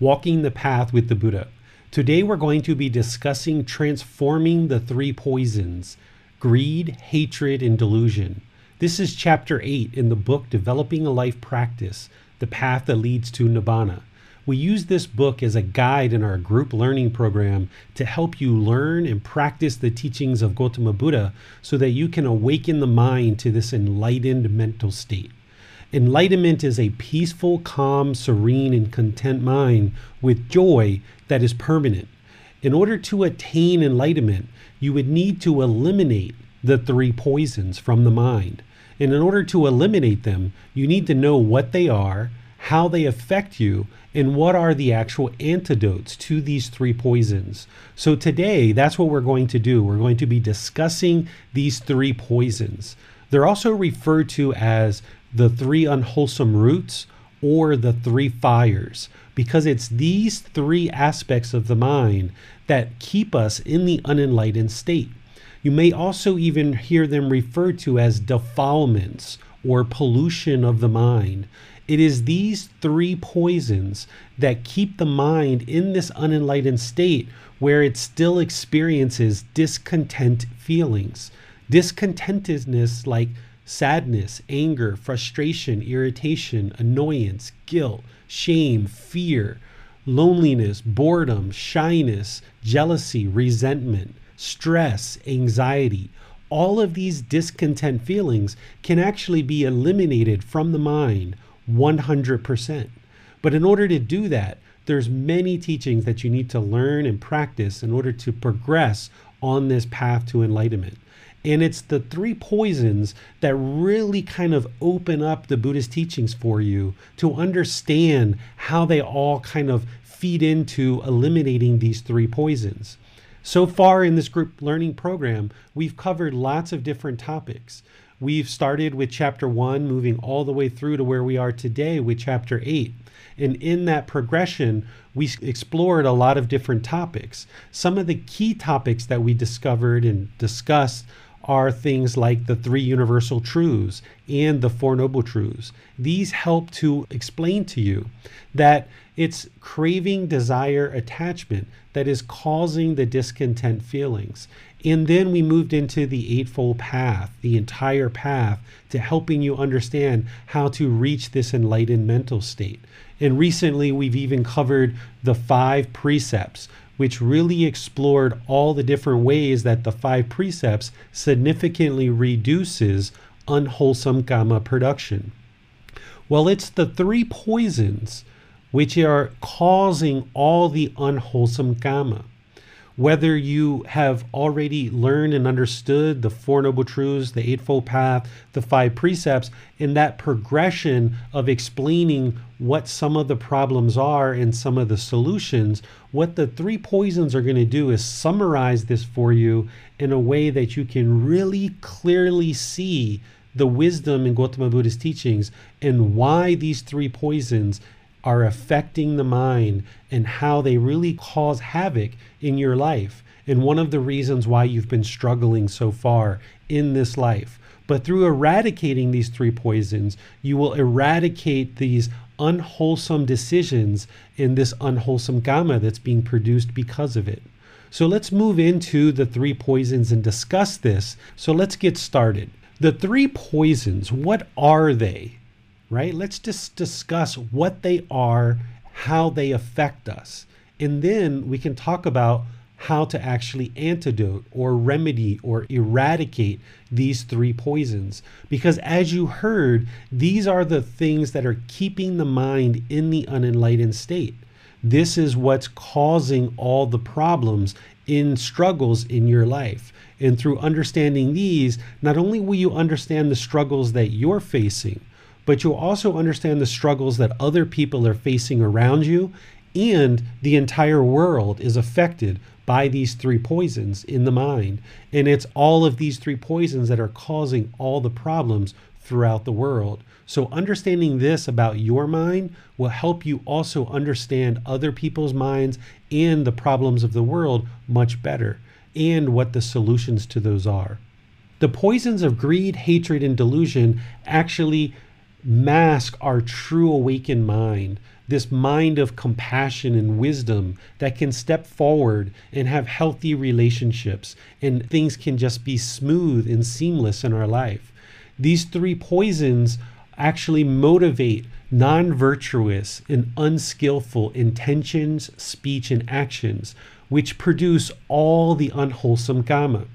Walking the Path with the Buddha. Today we're going to be discussing transforming the three poisons greed, hatred, and delusion. This is chapter 8 in the book Developing a Life Practice The Path That Leads to Nibbana. We use this book as a guide in our group learning program to help you learn and practice the teachings of Gautama Buddha so that you can awaken the mind to this enlightened mental state. Enlightenment is a peaceful, calm, serene, and content mind with joy that is permanent. In order to attain enlightenment, you would need to eliminate the three poisons from the mind. And in order to eliminate them, you need to know what they are, how they affect you, and what are the actual antidotes to these three poisons. So, today, that's what we're going to do. We're going to be discussing these three poisons. They're also referred to as the three unwholesome roots or the three fires because it's these three aspects of the mind that keep us in the unenlightened state. You may also even hear them referred to as defilements or pollution of the mind. It is these three poisons that keep the mind in this unenlightened state where it still experiences discontent feelings. Discontentedness, like sadness, anger, frustration, irritation, annoyance, guilt, shame, fear, loneliness, boredom, shyness, jealousy, resentment, stress, anxiety. All of these discontent feelings can actually be eliminated from the mind 100%. But in order to do that, there's many teachings that you need to learn and practice in order to progress on this path to enlightenment. And it's the three poisons that really kind of open up the Buddhist teachings for you to understand how they all kind of feed into eliminating these three poisons. So far in this group learning program, we've covered lots of different topics. We've started with chapter one, moving all the way through to where we are today with chapter eight. And in that progression, we explored a lot of different topics. Some of the key topics that we discovered and discussed are things like the three universal truths and the four noble truths. These help to explain to you that it's craving, desire, attachment that is causing the discontent feelings. And then we moved into the Eightfold Path, the entire path, to helping you understand how to reach this enlightened mental state. And recently, we've even covered the five precepts, which really explored all the different ways that the five precepts significantly reduces unwholesome kamma production. Well, it's the three poisons which are causing all the unwholesome kamma whether you have already learned and understood the Four Noble Truths, the Eightfold Path, the five precepts, in that progression of explaining what some of the problems are and some of the solutions, what the three poisons are going to do is summarize this for you in a way that you can really clearly see the wisdom in Gautama Buddha's teachings and why these three poisons are affecting the mind and how they really cause havoc in your life. And one of the reasons why you've been struggling so far in this life. But through eradicating these three poisons, you will eradicate these unwholesome decisions and this unwholesome kamma that's being produced because of it. So let's move into the three poisons and discuss this. So let's get started. The three poisons, what are they? Right? Let's just discuss what they are, how they affect us. And then we can talk about how to actually antidote or remedy or eradicate these three poisons. Because as you heard, these are the things that are keeping the mind in the unenlightened state. This is what's causing all the problems in struggles in your life. And through understanding these, not only will you understand the struggles that you're facing, but you'll also understand the struggles that other people are facing around you, and the entire world is affected by these three poisons in the mind. And it's all of these three poisons that are causing all the problems throughout the world. So, understanding this about your mind will help you also understand other people's minds and the problems of the world much better and what the solutions to those are. The poisons of greed, hatred, and delusion actually mask our true awakened mind, this mind of compassion and wisdom that can step forward and have healthy relationships, and things can just be smooth and seamless in our life. These three poisons actually motivate non virtuous and unskillful intentions, speech, and actions, which produce all the unwholesome kamma.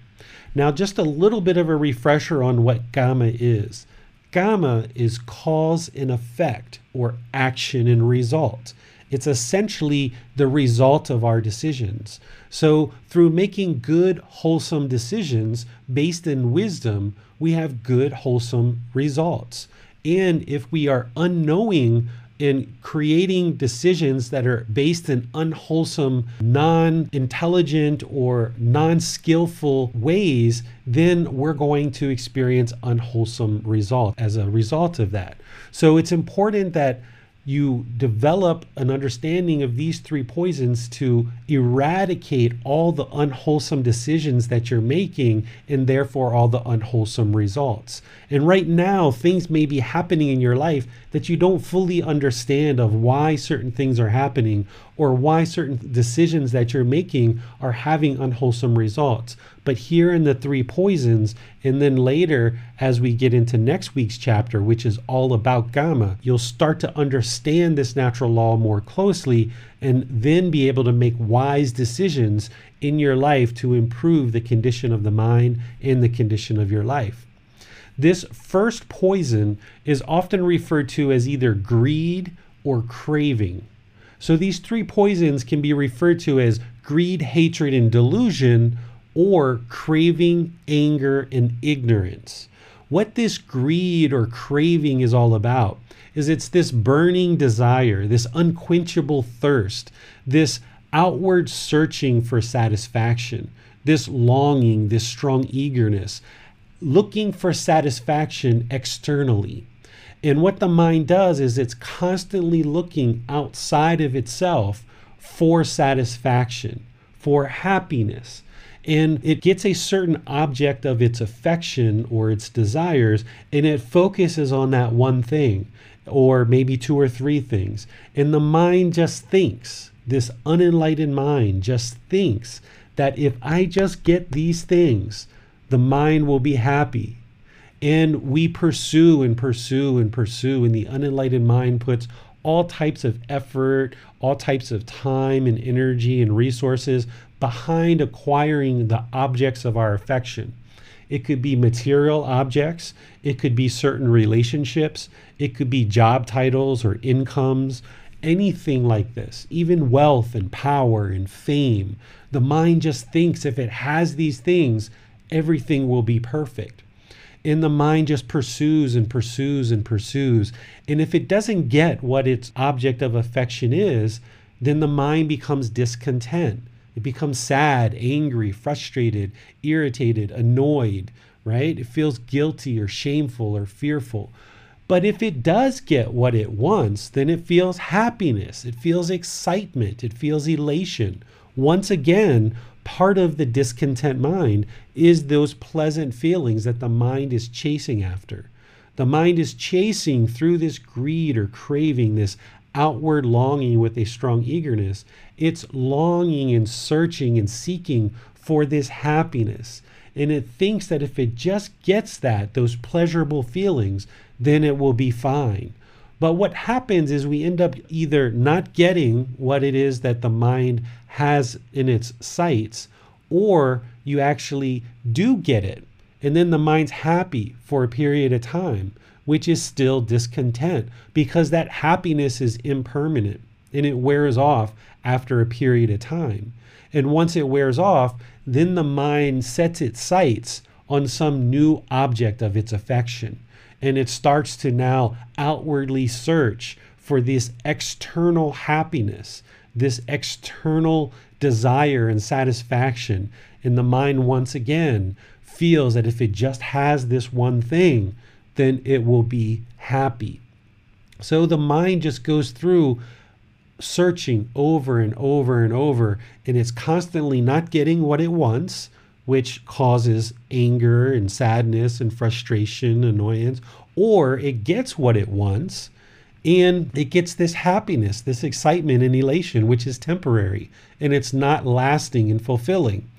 Now, just a little bit of a refresher on what kamma is. Kamma is cause and effect, or action and result. It's essentially the result of our decisions. So, through making good, wholesome decisions based in wisdom, we have good, wholesome results. And if we are unknowing in creating decisions that are based in unwholesome, non intelligent, or non skillful ways, then we're going to experience unwholesome results as a result of that. So it's important that you develop an understanding of these three poisons to eradicate all the unwholesome decisions that you're making and therefore all the unwholesome results. And right now, things may be happening in your life that you don't fully understand of why certain things are happening or why certain decisions that you're making are having unwholesome results. But here in the three poisons, and then later as we get into next week's chapter, which is all about kamma, you'll start to understand this natural law more closely and then be able to make wise decisions in your life to improve the condition of the mind and the condition of your life. This first poison is often referred to as either greed or craving. So these three poisons can be referred to as greed, hatred, and delusion, or craving, anger, and ignorance. What this greed or craving is all about is it's this burning desire, this unquenchable thirst, this outward searching for satisfaction, this longing, this strong eagerness, looking for satisfaction externally. And what the mind does is it's constantly looking outside of itself for satisfaction, for happiness, and it gets a certain object of its affection or its desires and it focuses on that one thing or maybe two or three things. And the mind just thinks this unenlightened mind just thinks that if i just get these things the mind will be happy. And we pursue and pursue and pursue and the unenlightened mind puts all types of effort, all types of time and energy and resources behind acquiring the objects of our affection. It could be material objects, it could be certain relationships, it could be job titles or incomes, anything like this, even wealth and power and fame. The mind just thinks if it has these things, everything will be perfect. And the mind just pursues and pursues and pursues. And if it doesn't get what its object of affection is, then the mind becomes discontent it becomes sad, angry, frustrated, irritated, annoyed, right? It feels guilty or shameful or fearful. But if it does get what it wants, then it feels happiness, it feels excitement, it feels elation. Once again, part of the discontent mind is those pleasant feelings that the mind is chasing after. The mind is chasing through this greed or craving, this outward longing with a strong eagerness. It's longing and searching and seeking for this happiness. And it thinks that if it just gets that, those pleasurable feelings, then it will be fine. But what happens is we end up either not getting what it is that the mind has in its sights, or you actually do get it. And then the mind's happy for a period of time, which is still discontent because that happiness is impermanent and it wears off after a period of time. And once it wears off, then the mind sets its sights on some new object of its affection. And it starts to now outwardly search for this external happiness, this external desire and satisfaction. And the mind once again feels that if it just has this one thing, then it will be happy. So the mind just goes through searching over and over and over, and it's constantly not getting what it wants, which causes anger and sadness and frustration, annoyance, or it gets what it wants and it gets this happiness, this excitement and elation, which is temporary and it's not lasting and fulfilling.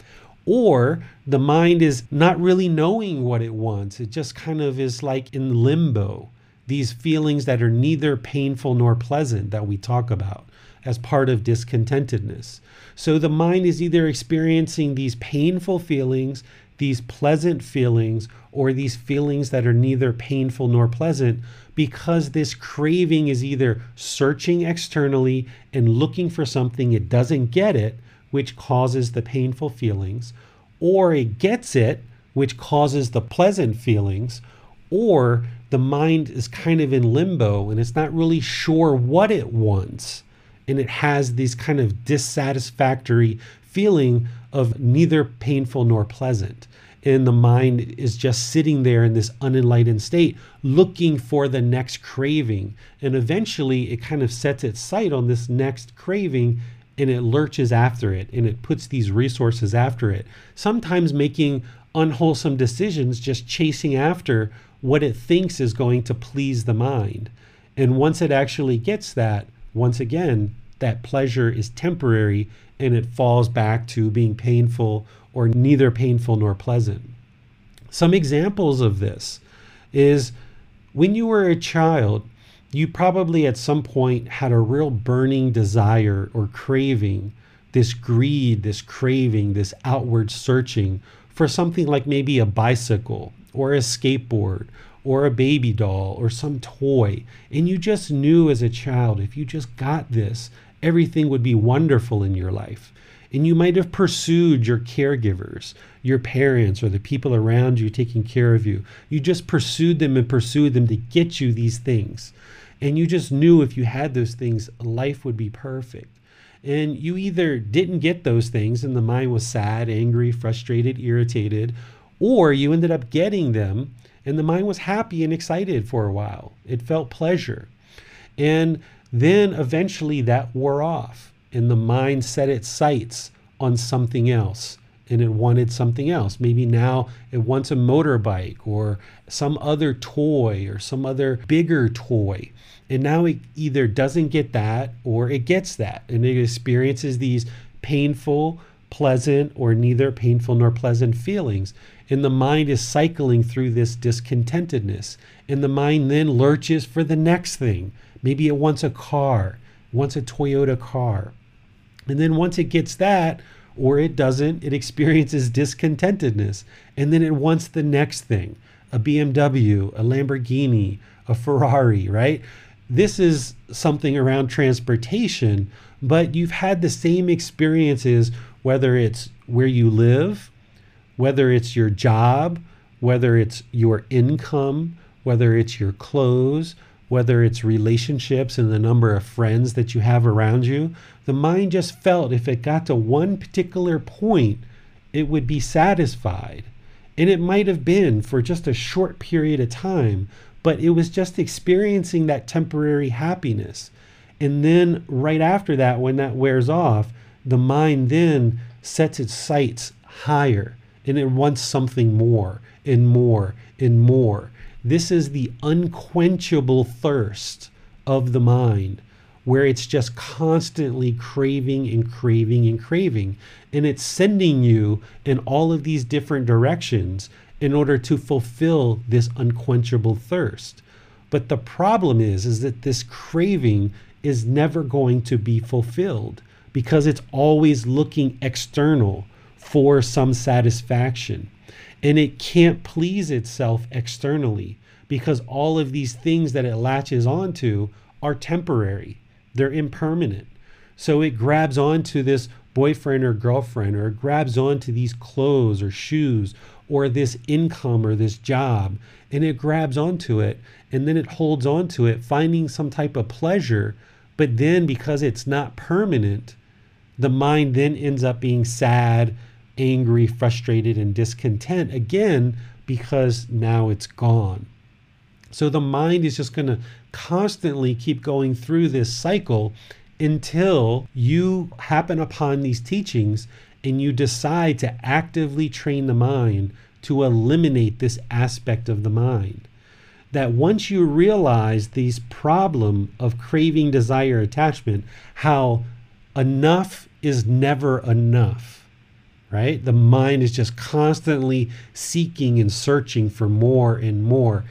Or the mind is not really knowing what it wants. It just kind of is like in limbo. These feelings that are neither painful nor pleasant that we talk about as part of discontentedness. So the mind is either experiencing these painful feelings, these pleasant feelings, or these feelings that are neither painful nor pleasant because this craving is either searching externally and looking for something it doesn't get it which causes the painful feelings, or it gets it, which causes the pleasant feelings, or the mind is kind of in limbo and it's not really sure what it wants. And it has these kind of dissatisfactory feeling of neither painful nor pleasant. And the mind is just sitting there in this unenlightened state, looking for the next craving. And eventually it kind of sets its sight on this next craving and it lurches after it and it puts these resources after it, sometimes making unwholesome decisions, just chasing after what it thinks is going to please the mind. And once it actually gets that, once again, that pleasure is temporary and it falls back to being painful or neither painful nor pleasant. Some examples of this is when you were a child, you probably at some point had a real burning desire or craving, this greed, this craving, this outward searching for something like maybe a bicycle or a skateboard or a baby doll or some toy. And you just knew as a child, if you just got this, everything would be wonderful in your life. And you might have pursued your caregivers, your parents, or the people around you taking care of you. You just pursued them and pursued them to get you these things. And you just knew if you had those things, life would be perfect. And you either didn't get those things and the mind was sad, angry, frustrated, irritated, or you ended up getting them and the mind was happy and excited for a while. It felt pleasure. And then eventually that wore off and the mind set its sights on something else and it wanted something else. Maybe now it wants a motorbike or some other toy or some other bigger toy. And now it either doesn't get that or it gets that and it experiences these painful, pleasant, or neither painful nor pleasant feelings. And the mind is cycling through this discontentedness. And the mind then lurches for the next thing. Maybe it wants a car, wants a Toyota car. And then once it gets that, or it doesn't, it experiences discontentedness. And then it wants the next thing a BMW, a Lamborghini, a Ferrari, right? This is something around transportation, but you've had the same experiences, whether it's where you live, whether it's your job, whether it's your income, whether it's your clothes, whether it's relationships and the number of friends that you have around you, the mind just felt if it got to one particular point, it would be satisfied. And it might have been for just a short period of time, but it was just experiencing that temporary happiness. And then, right after that, when that wears off, the mind then sets its sights higher and it wants something more and more and more. This is the unquenchable thirst of the mind, where it's just constantly craving and craving and craving. And it's sending you in all of these different directions in order to fulfill this unquenchable thirst. But the problem is is that this craving is never going to be fulfilled because it's always looking external for some satisfaction. And it can't please itself externally because all of these things that it latches onto are temporary, they're impermanent. So it grabs onto this boyfriend or girlfriend, or grabs onto these clothes or shoes or this income or this job, and it grabs onto it and then it holds onto it, finding some type of pleasure. But then because it's not permanent, the mind then ends up being sad, angry, frustrated, and discontent again because now it's gone. So the mind is just going to constantly keep going through this cycle until you happen upon these teachings and you decide to actively train the mind to eliminate this aspect of the mind. That once you realize these problem of craving, desire, attachment, how enough is never enough, right? The mind is just constantly seeking and searching for more and more.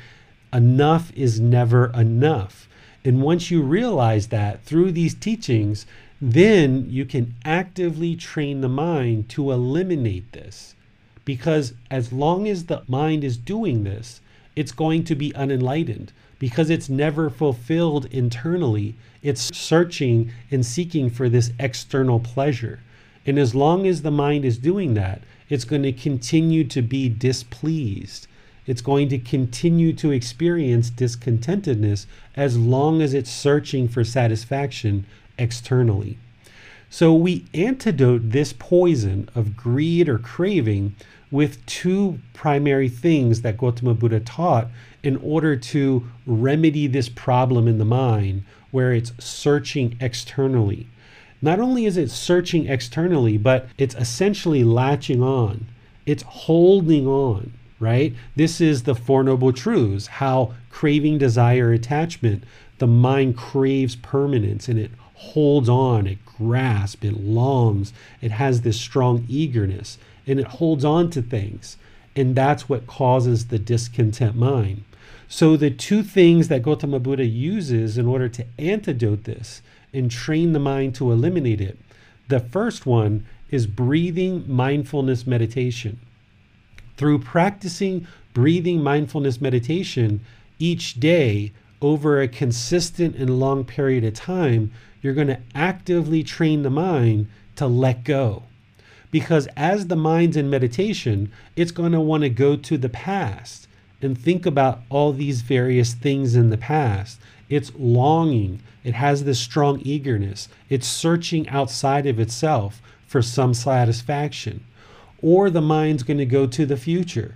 Enough is never enough. And once you realize that through these teachings, then you can actively train the mind to eliminate this. Because as long as the mind is doing this, it's going to be unenlightened because it's never fulfilled internally. It's searching and seeking for this external pleasure. And as long as the mind is doing that, it's going to continue to be displeased it's going to continue to experience discontentedness as long as it's searching for satisfaction externally. So we antidote this poison of greed or craving with two primary things that Gautama Buddha taught in order to remedy this problem in the mind where it's searching externally. Not only is it searching externally, but it's essentially latching on, it's holding on right? This is the Four Noble Truths how craving, desire, attachment, the mind craves permanence and it holds on, it grasps, it longs, it has this strong eagerness, and it holds on to things. And that's what causes the discontent mind. So, the two things that Gautama Buddha uses in order to antidote this and train the mind to eliminate it the first one is breathing mindfulness meditation. Through practicing breathing mindfulness meditation each day over a consistent and long period of time, you're going to actively train the mind to let go. Because as the mind's in meditation, it's going to want to go to the past and think about all these various things in the past. It's longing, it has this strong eagerness, it's searching outside of itself for some satisfaction or the mind's going to go to the future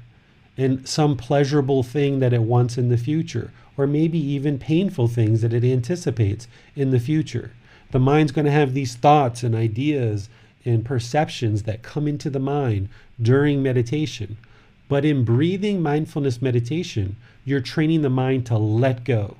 and some pleasurable thing that it wants in the future, or maybe even painful things that it anticipates in the future. The mind's going to have these thoughts and ideas and perceptions that come into the mind during meditation. But in breathing mindfulness meditation, you're training the mind to let go,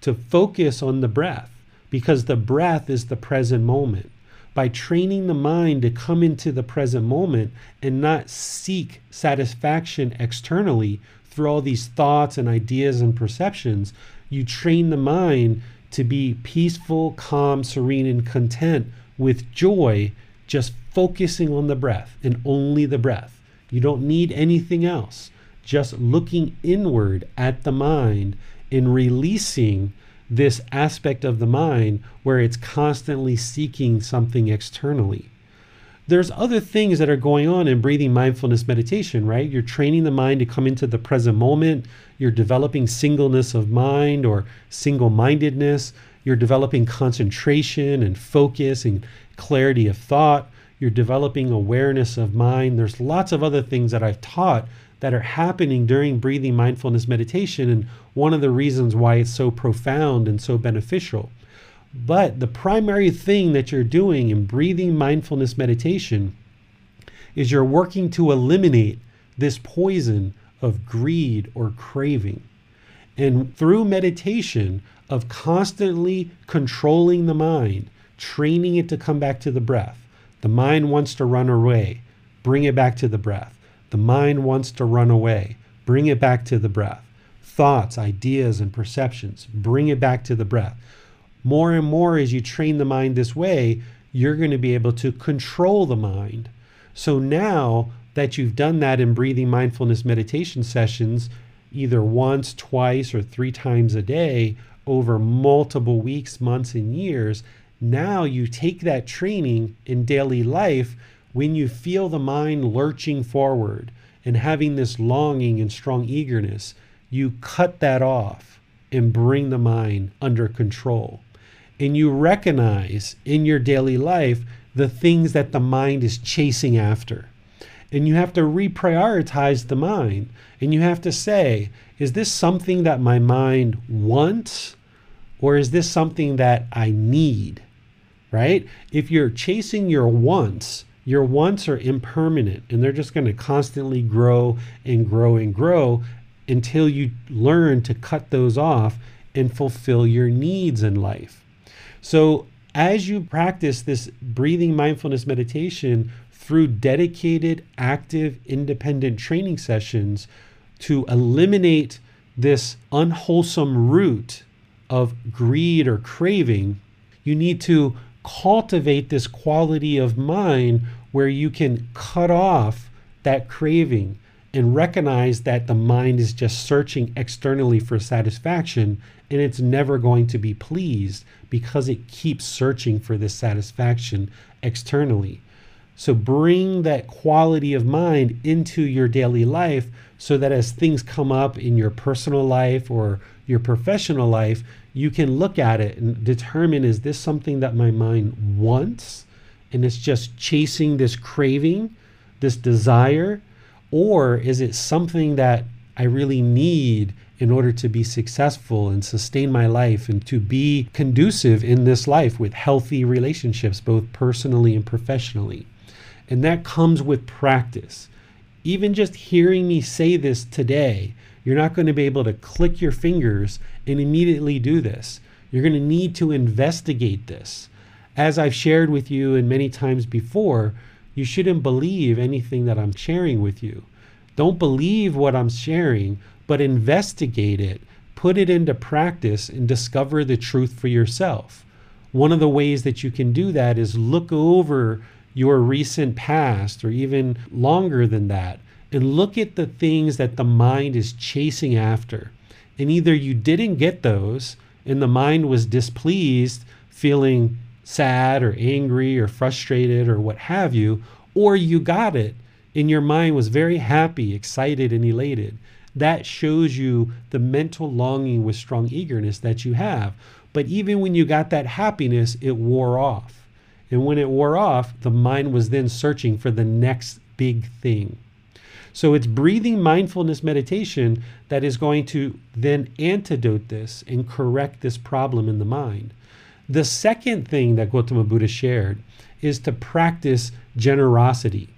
to focus on the breath, because the breath is the present moment by training the mind to come into the present moment and not seek satisfaction externally through all these thoughts and ideas and perceptions, you train the mind to be peaceful, calm, serene, and content with joy, just focusing on the breath and only the breath. You don't need anything else. Just looking inward at the mind and releasing this aspect of the mind where it's constantly seeking something externally. There's other things that are going on in breathing mindfulness meditation, right? You're training the mind to come into the present moment. You're developing singleness of mind or single mindedness. You're developing concentration and focus and clarity of thought. You're developing awareness of mind. There's lots of other things that I've taught that are happening during breathing mindfulness meditation, and one of the reasons why it's so profound and so beneficial. But the primary thing that you're doing in breathing mindfulness meditation is you're working to eliminate this poison of greed or craving. And through meditation, of constantly controlling the mind, training it to come back to the breath. The mind wants to run away, bring it back to the breath. The mind wants to run away. Bring it back to the breath. thoughts, ideas, and perceptions. Bring it back to the breath. More and more as you train the mind this way, you're going to be able to control the mind. So now that you've done that in breathing mindfulness meditation sessions, either once, twice, or three times a day over multiple weeks, months, and years, now you take that training in daily life when you feel the mind lurching forward and having this longing and strong eagerness, you cut that off and bring the mind under control. And you recognize in your daily life the things that the mind is chasing after. And you have to reprioritize the mind. And you have to say, is this something that my mind wants? Or is this something that I need? Right? If you're chasing your wants, your wants are impermanent and they're just going to constantly grow and grow and grow until you learn to cut those off and fulfill your needs in life. So, as you practice this breathing mindfulness meditation through dedicated, active, independent training sessions to eliminate this unwholesome root of greed or craving, you need to cultivate this quality of mind where you can cut off that craving and recognize that the mind is just searching externally for satisfaction and it's never going to be pleased because it keeps searching for this satisfaction externally. So bring that quality of mind into your daily life so that as things come up in your personal life or your professional life, you can look at it and determine is this something that my mind wants? And it's just chasing this craving, this desire? Or is it something that I really need in order to be successful and sustain my life and to be conducive in this life with healthy relationships, both personally and professionally? And that comes with practice. Even just hearing me say this today, you're not going to be able to click your fingers and immediately do this. You're going to need to investigate this as I've shared with you and many times before, you shouldn't believe anything that I'm sharing with you. Don't believe what I'm sharing, but investigate it, put it into practice, and discover the truth for yourself. One of the ways that you can do that is look over your recent past or even longer than that and look at the things that the mind is chasing after. And either you didn't get those and the mind was displeased, feeling sad or angry or frustrated or what have you, or you got it and your mind was very happy, excited, and elated. That shows you the mental longing with strong eagerness that you have. But even when you got that happiness, it wore off. And when it wore off, the mind was then searching for the next big thing. So it's breathing mindfulness meditation that is going to then antidote this and correct this problem in the mind. The second thing that Gautama Buddha shared is to practice generosity.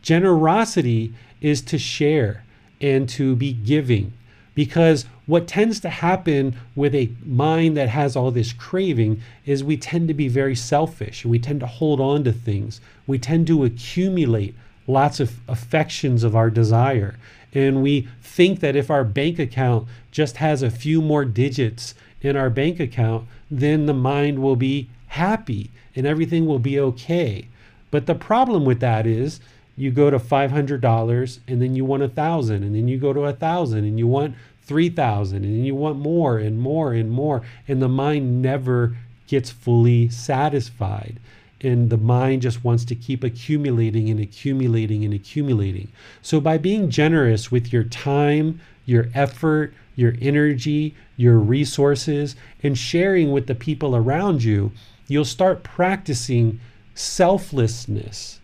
Generosity is to share and to be giving because what tends to happen with a mind that has all this craving is we tend to be very selfish. We tend to hold on to things. We tend to accumulate lots of affections of our desire. And we think that if our bank account just has a few more digits in our bank account, then the mind will be happy and everything will be okay. But the problem with that is you go to $500 and then you want a thousand and then you go to a thousand and you want 3000 and then you want more and more and more and the mind never gets fully satisfied and the mind just wants to keep accumulating and accumulating and accumulating. So by being generous with your time, your effort, your energy, your resources, and sharing with the people around you, you'll start practicing selflessness,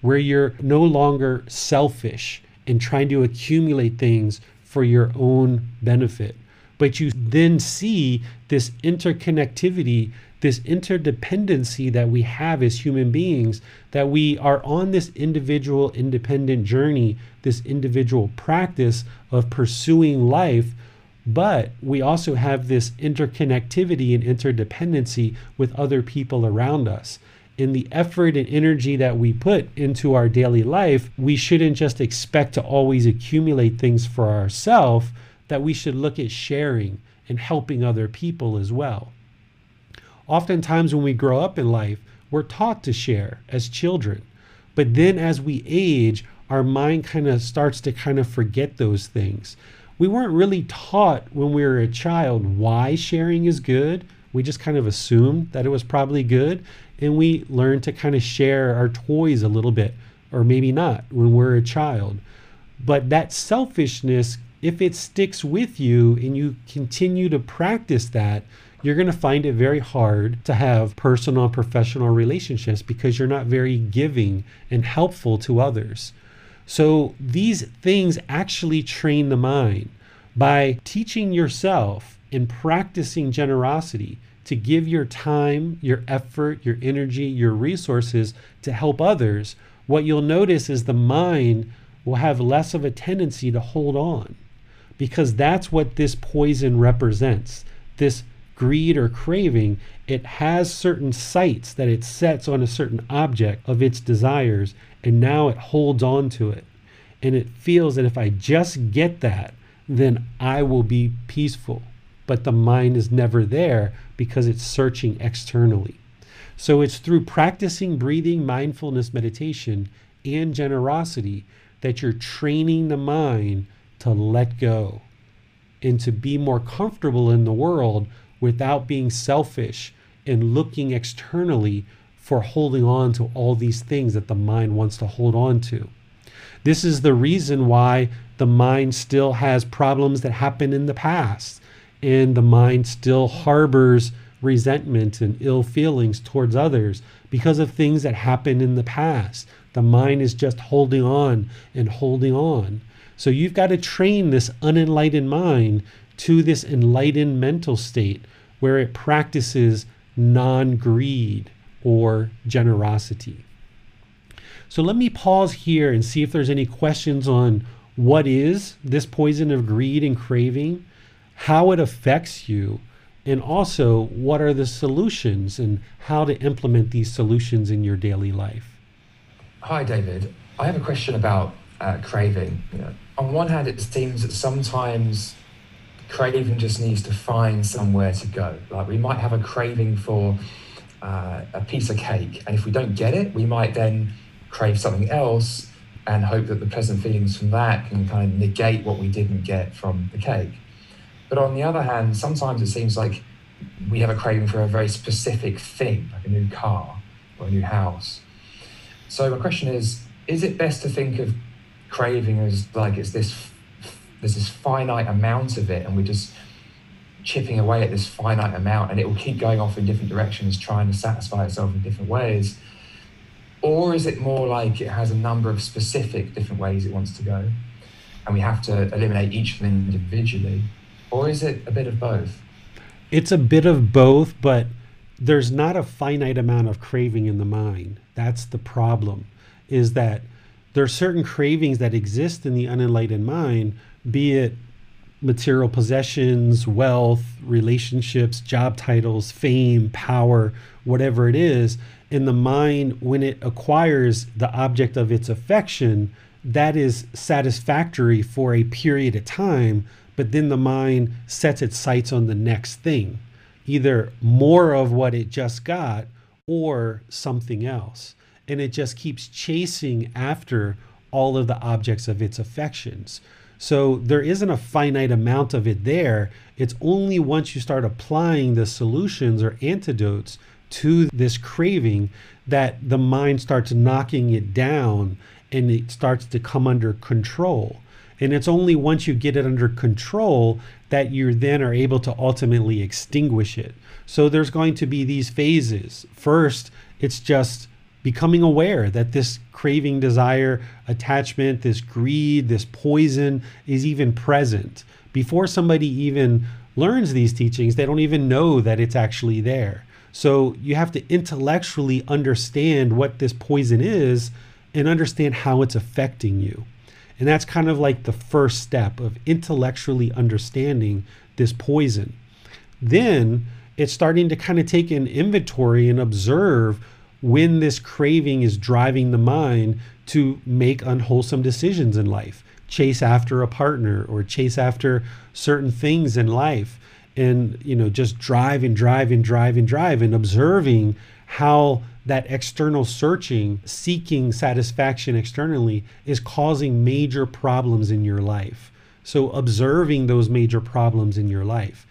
where you're no longer selfish and trying to accumulate things for your own benefit. But you then see this interconnectivity, this interdependency that we have as human beings, that we are on this individual independent journey, this individual practice of pursuing life but we also have this interconnectivity and interdependency with other people around us. In the effort and energy that we put into our daily life, we shouldn't just expect to always accumulate things for ourselves. that we should look at sharing and helping other people as well. Oftentimes, when we grow up in life, we're taught to share as children. But then as we age, our mind kind of starts to kind of forget those things. We weren't really taught when we were a child why sharing is good. We just kind of assumed that it was probably good. And we learned to kind of share our toys a little bit, or maybe not when we're a child. But that selfishness, if it sticks with you and you continue to practice that, you're going to find it very hard to have personal and professional relationships because you're not very giving and helpful to others. So these things actually train the mind by teaching yourself and practicing generosity to give your time, your effort, your energy, your resources to help others. What you'll notice is the mind will have less of a tendency to hold on because that's what this poison represents. This greed or craving, it has certain sights that it sets on a certain object of its desires, and now it holds on to it. And it feels that if I just get that, then I will be peaceful. But the mind is never there because it's searching externally. So it's through practicing breathing, mindfulness, meditation, and generosity that you're training the mind to let go and to be more comfortable in the world without being selfish and looking externally for holding on to all these things that the mind wants to hold on to. This is the reason why the mind still has problems that happened in the past, and the mind still harbors resentment and ill feelings towards others because of things that happened in the past. The mind is just holding on and holding on. So you've got to train this unenlightened mind to this enlightened mental state where it practices non greed or generosity. So let me pause here and see if there's any questions on what is this poison of greed and craving, how it affects you, and also what are the solutions and how to implement these solutions in your daily life. Hi, David. I have a question about uh, craving. Know, on one hand, it seems that sometimes craving just needs to find somewhere to go. Like we might have a craving for uh, a piece of cake, and if we don't get it, we might then crave something else and hope that the pleasant feelings from that can kind of negate what we didn't get from the cake. But on the other hand, sometimes it seems like we have a craving for a very specific thing, like a new car or a new house. So my question is, is it best to think of craving as like it's this there's this finite amount of it and we're just chipping away at this finite amount and it will keep going off in different directions trying to satisfy itself in different ways. Or is it more like it has a number of specific different ways it wants to go and we have to eliminate each of them individually? Or is it a bit of both? It's a bit of both but there's not a finite amount of craving in the mind. That's the problem is that there are certain cravings that exist in the unenlightened mind be it material possessions, wealth, relationships, job titles, fame, power, whatever it is, in the mind, when it acquires the object of its affection, that is satisfactory for a period of time, but then the mind sets its sights on the next thing, either more of what it just got or something else. And it just keeps chasing after all of the objects of its affections. So there isn't a finite amount of it there. It's only once you start applying the solutions or antidotes to this craving that the mind starts knocking it down and it starts to come under control. And it's only once you get it under control that you then are able to ultimately extinguish it. So there's going to be these phases. First, it's just becoming aware that this craving, desire, attachment, this greed, this poison is even present. Before somebody even learns these teachings, they don't even know that it's actually there. So you have to intellectually understand what this poison is and understand how it's affecting you. And that's kind of like the first step of intellectually understanding this poison. Then it's starting to kind of take an inventory and observe when this craving is driving the mind to make unwholesome decisions in life, chase after a partner or chase after certain things in life and you know just drive and drive and drive and drive and observing how that external searching seeking satisfaction externally is causing major problems in your life. So observing those major problems in your life.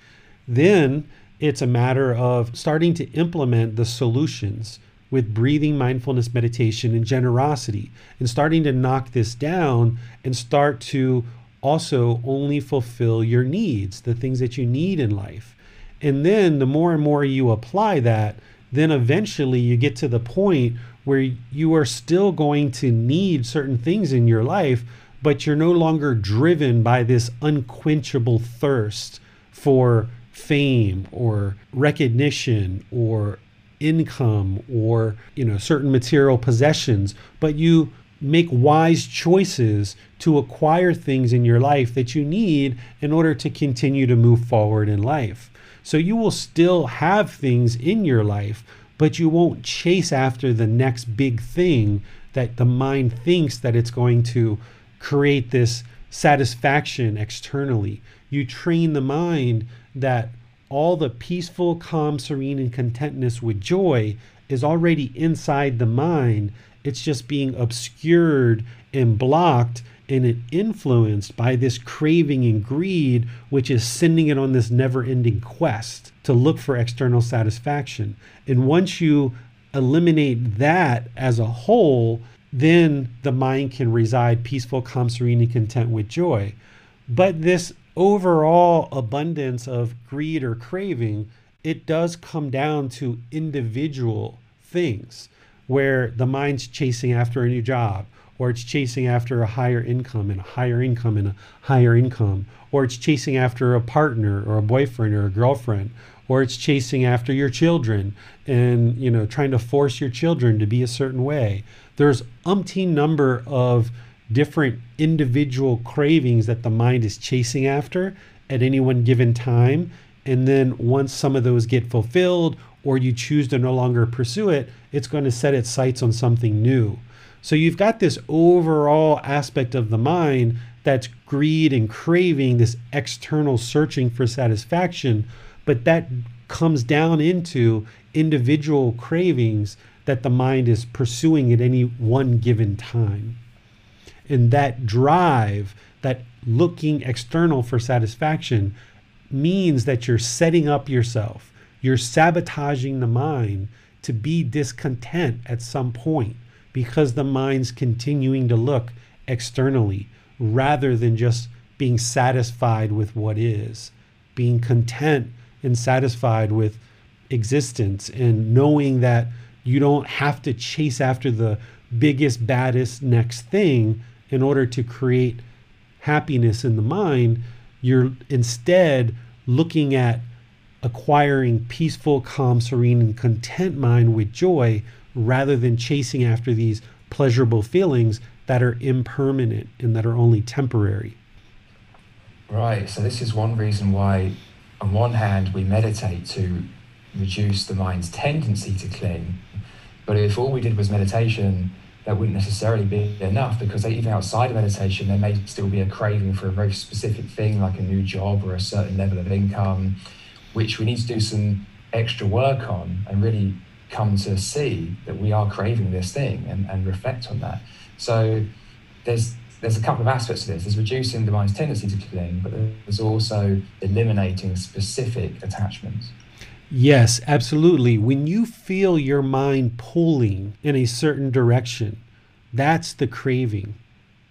Then it's a matter of starting to implement the solutions with breathing, mindfulness, meditation, and generosity, and starting to knock this down and start to also only fulfill your needs, the things that you need in life. And then the more and more you apply that, then eventually you get to the point where you are still going to need certain things in your life, but you're no longer driven by this unquenchable thirst for fame or recognition or income or you know certain material possessions but you make wise choices to acquire things in your life that you need in order to continue to move forward in life. So you will still have things in your life but you won't chase after the next big thing that the mind thinks that it's going to create this satisfaction externally. You train the mind that all the peaceful, calm, serene, and contentness with joy is already inside the mind. It's just being obscured and blocked and influenced by this craving and greed, which is sending it on this never ending quest to look for external satisfaction. And once you eliminate that as a whole, then the mind can reside peaceful, calm, serene, and content with joy. But this overall abundance of greed or craving, it does come down to individual things where the mind's chasing after a new job or it's chasing after a higher income and a higher income and a higher income or it's chasing after a partner or a boyfriend or a girlfriend or it's chasing after your children and you know trying to force your children to be a certain way. There's umpteen number of different individual cravings that the mind is chasing after at any one given time. And then once some of those get fulfilled or you choose to no longer pursue it, it's going to set its sights on something new. So you've got this overall aspect of the mind that's greed and craving, this external searching for satisfaction, but that comes down into individual cravings that the mind is pursuing at any one given time. And that drive, that looking external for satisfaction, means that you're setting up yourself, you're sabotaging the mind to be discontent at some point because the mind's continuing to look externally rather than just being satisfied with what is, being content and satisfied with existence and knowing that you don't have to chase after the biggest, baddest next thing in order to create happiness in the mind, you're instead looking at acquiring peaceful, calm, serene, and content mind with joy rather than chasing after these pleasurable feelings that are impermanent and that are only temporary. Right. So, this is one reason why, on one hand, we meditate to reduce the mind's tendency to cling. But if all we did was meditation, that wouldn't necessarily be enough because even outside of meditation, there may still be a craving for a very specific thing like a new job or a certain level of income, which we need to do some extra work on and really come to see that we are craving this thing and, and reflect on that. So there's there's a couple of aspects to this. There's reducing the mind's tendency to cling, but there's also eliminating specific attachments. Yes, absolutely. When you feel your mind pulling in a certain direction, that's the craving.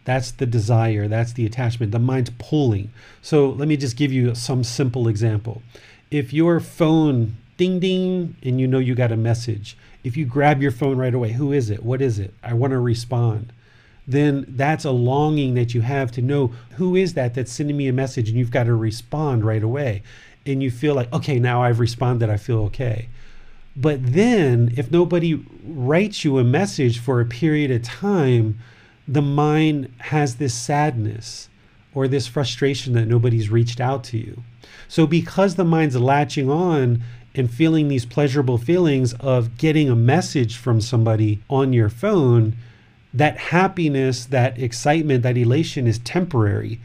That's the desire. That's the attachment. The mind's pulling. So let me just give you some simple example. If your phone ding ding and you know you got a message, if you grab your phone right away, who is it? What is it? I want to respond. Then that's a longing that you have to know who is that that's sending me a message and you've got to respond right away and you feel like, okay, now I've responded, I feel okay. But then, if nobody writes you a message for a period of time, the mind has this sadness or this frustration that nobody's reached out to you. So, because the mind's latching on and feeling these pleasurable feelings of getting a message from somebody on your phone, that happiness, that excitement, that elation is temporary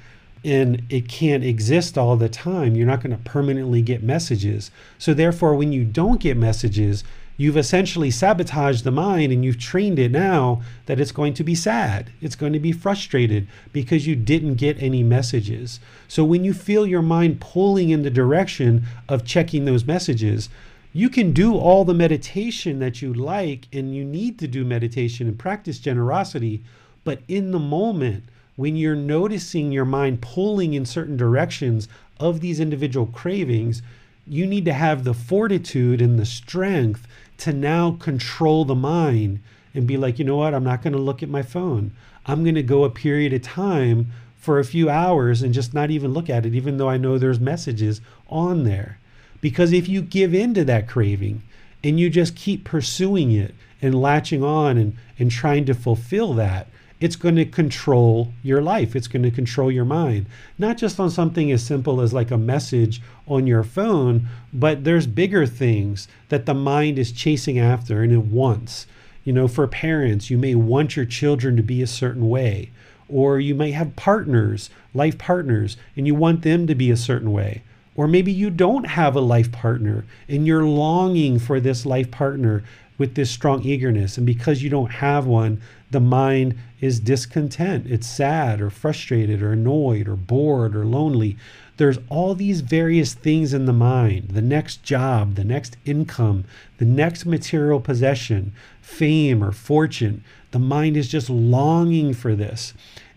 and it can't exist all the time. You're not going to permanently get messages. So, therefore, when you don't get messages, you've essentially sabotaged the mind and you've trained it now that it's going to be sad. It's going to be frustrated because you didn't get any messages. So, when you feel your mind pulling in the direction of checking those messages, you can do all the meditation that you like and you need to do meditation and practice generosity, but in the moment, when you're noticing your mind pulling in certain directions of these individual cravings, you need to have the fortitude and the strength to now control the mind and be like, you know what, I'm not going to look at my phone. I'm going to go a period of time for a few hours and just not even look at it, even though I know there's messages on there. Because if you give in to that craving and you just keep pursuing it and latching on and, and trying to fulfill that, it's going to control your life. It's going to control your mind. Not just on something as simple as like a message on your phone, but there's bigger things that the mind is chasing after and it wants. You know, for parents, you may want your children to be a certain way, or you may have partners, life partners, and you want them to be a certain way. Or maybe you don't have a life partner and you're longing for this life partner with this strong eagerness. And because you don't have one, the mind is discontent. It's sad or frustrated or annoyed or bored or lonely. There's all these various things in the mind the next job, the next income, the next material possession, fame or fortune. The mind is just longing for this.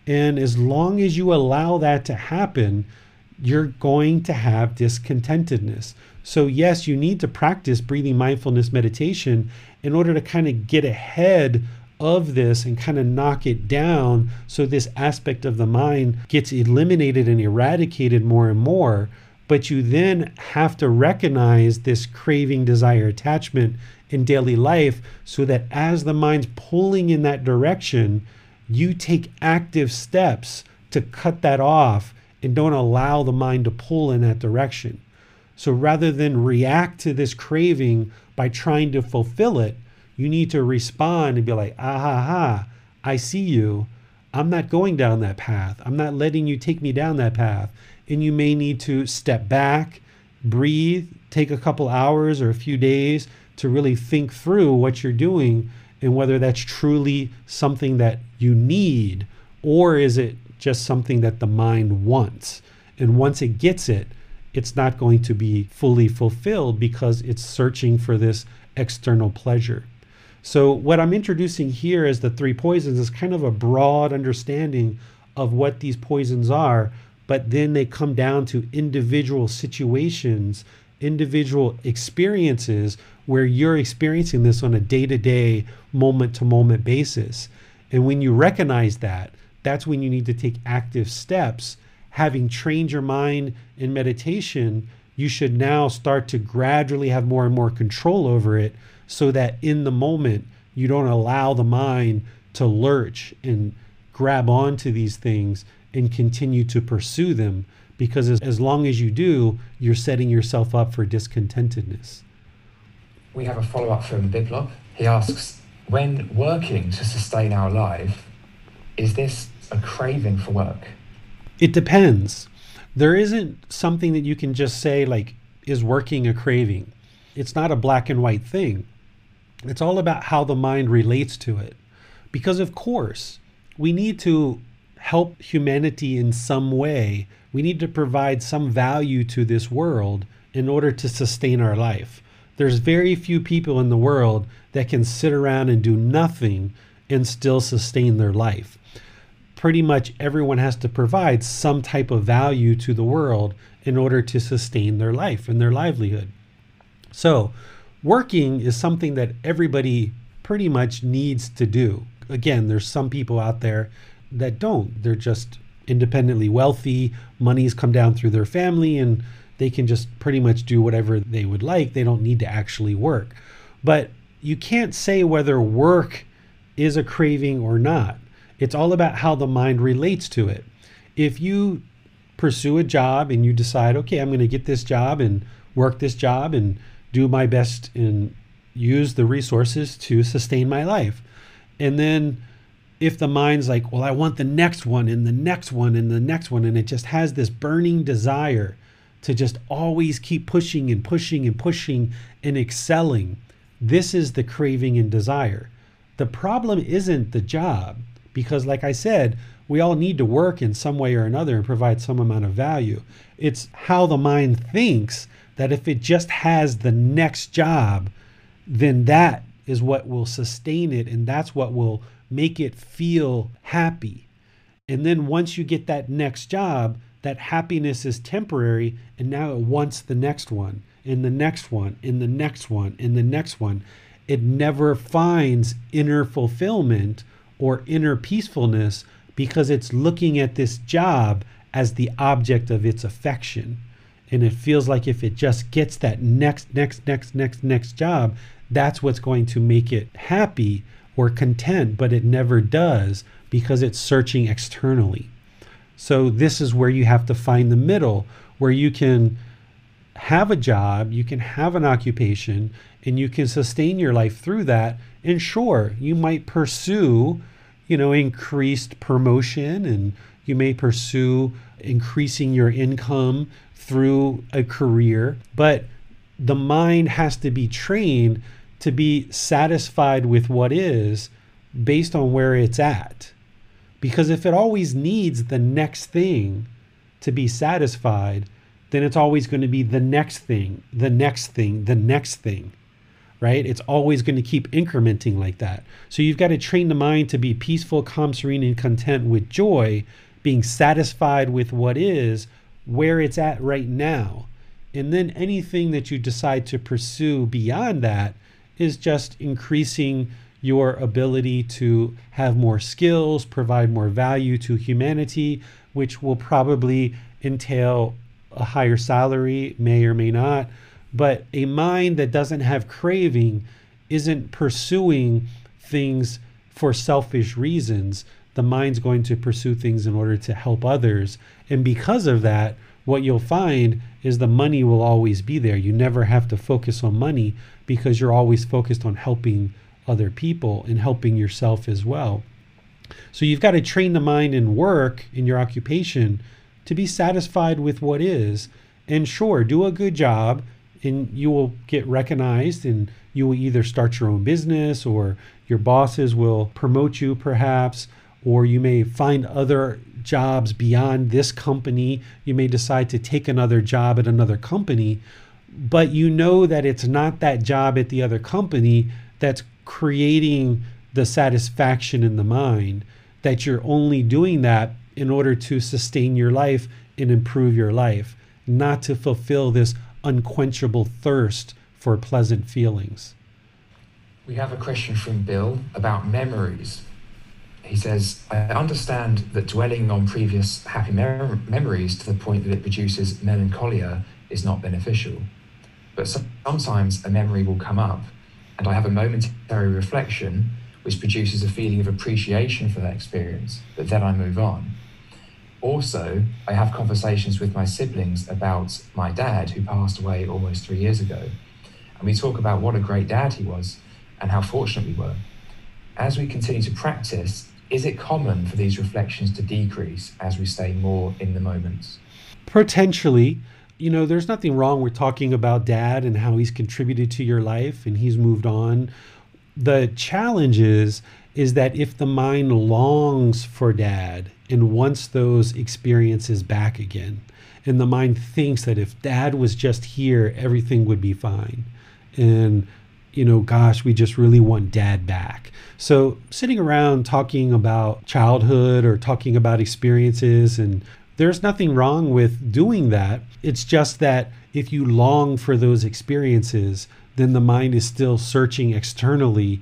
And as long as you allow that to happen, you're going to have discontentedness. So, yes, you need to practice breathing mindfulness meditation in order to kind of get ahead of this and kind of knock it down so this aspect of the mind gets eliminated and eradicated more and more. But you then have to recognize this craving, desire, attachment in daily life so that as the mind's pulling in that direction, you take active steps to cut that off and don't allow the mind to pull in that direction. So rather than react to this craving by trying to fulfill it, you need to respond and be like, ah ha ha, I see you. I'm not going down that path. I'm not letting you take me down that path. And you may need to step back, breathe, take a couple hours or a few days to really think through what you're doing and whether that's truly something that you need or is it just something that the mind wants. And once it gets it, it's not going to be fully fulfilled because it's searching for this external pleasure. So, what I'm introducing here as the three poisons is kind of a broad understanding of what these poisons are, but then they come down to individual situations, individual experiences where you're experiencing this on a day to day, moment to moment basis. And when you recognize that, that's when you need to take active steps. Having trained your mind in meditation, you should now start to gradually have more and more control over it so that in the moment you don't allow the mind to lurch and grab onto these things and continue to pursue them because as, as long as you do, you're setting yourself up for discontentedness. We have a follow up from Biplop. He asks, when working to sustain our life, is this a craving for work? It depends. There isn't something that you can just say, like, is working a craving? It's not a black and white thing. It's all about how the mind relates to it. Because, of course, we need to help humanity in some way. We need to provide some value to this world in order to sustain our life. There's very few people in the world that can sit around and do nothing and still sustain their life pretty much everyone has to provide some type of value to the world in order to sustain their life and their livelihood. So, working is something that everybody pretty much needs to do. Again, there's some people out there that don't. They're just independently wealthy, money's come down through their family, and they can just pretty much do whatever they would like. They don't need to actually work. But you can't say whether work is a craving or not. It's all about how the mind relates to it. If you pursue a job and you decide, okay, I'm going to get this job and work this job and do my best and use the resources to sustain my life. And then if the mind's like, well, I want the next one and the next one and the next one, and it just has this burning desire to just always keep pushing and pushing and pushing and excelling, this is the craving and desire. The problem isn't the job, because, like I said, we all need to work in some way or another and provide some amount of value. It's how the mind thinks that if it just has the next job, then that is what will sustain it and that's what will make it feel happy. And then once you get that next job, that happiness is temporary and now it wants the next one and the next one and the next one and the next one. It never finds inner fulfillment or inner peacefulness because it's looking at this job as the object of its affection. And it feels like if it just gets that next, next, next, next, next job, that's what's going to make it happy or content, but it never does because it's searching externally. So, this is where you have to find the middle where you can have a job, you can have an occupation, and you can sustain your life through that. And sure, you might pursue, you know, increased promotion and you may pursue increasing your income through a career, but the mind has to be trained to be satisfied with what is based on where it's at. Because if it always needs the next thing to be satisfied, then it's always going to be the next thing, the next thing, the next thing, right? It's always going to keep incrementing like that. So you've got to train the mind to be peaceful, calm, serene, and content with joy, being satisfied with what is, where it's at right now. And then anything that you decide to pursue beyond that is just increasing your ability to have more skills, provide more value to humanity, which will probably entail a higher salary, may or may not. But a mind that doesn't have craving isn't pursuing things for selfish reasons. The mind's going to pursue things in order to help others. And because of that, what you'll find is the money will always be there. You never have to focus on money because you're always focused on helping other people and helping yourself as well. So you've got to train the mind in work, in your occupation, to be satisfied with what is. And sure, do a good job and you will get recognized and you will either start your own business or your bosses will promote you perhaps or you may find other jobs beyond this company. You may decide to take another job at another company, but you know that it's not that job at the other company that's creating the satisfaction in the mind, that you're only doing that in order to sustain your life and improve your life, not to fulfill this unquenchable thirst for pleasant feelings. We have a question from Bill about memories. He says, I understand that dwelling on previous happy memories to the point that it produces melancholia is not beneficial. But sometimes a memory will come up, and I have a momentary reflection which produces a feeling of appreciation for that experience, but then I move on. Also, I have conversations with my siblings about my dad, who passed away almost three years ago. And we talk about what a great dad he was and how fortunate we were. As we continue to practice, is it common for these reflections to decrease as we stay more in the moments? Potentially. You know, there's nothing wrong with talking about dad and how he's contributed to your life and he's moved on. The challenge is is that if the mind longs for dad and wants those experiences back again, and the mind thinks that if dad was just here, everything would be fine. And you know, gosh, we just really want dad back. So, sitting around talking about childhood or talking about experiences, and there's nothing wrong with doing that. It's just that if you long for those experiences, then the mind is still searching externally.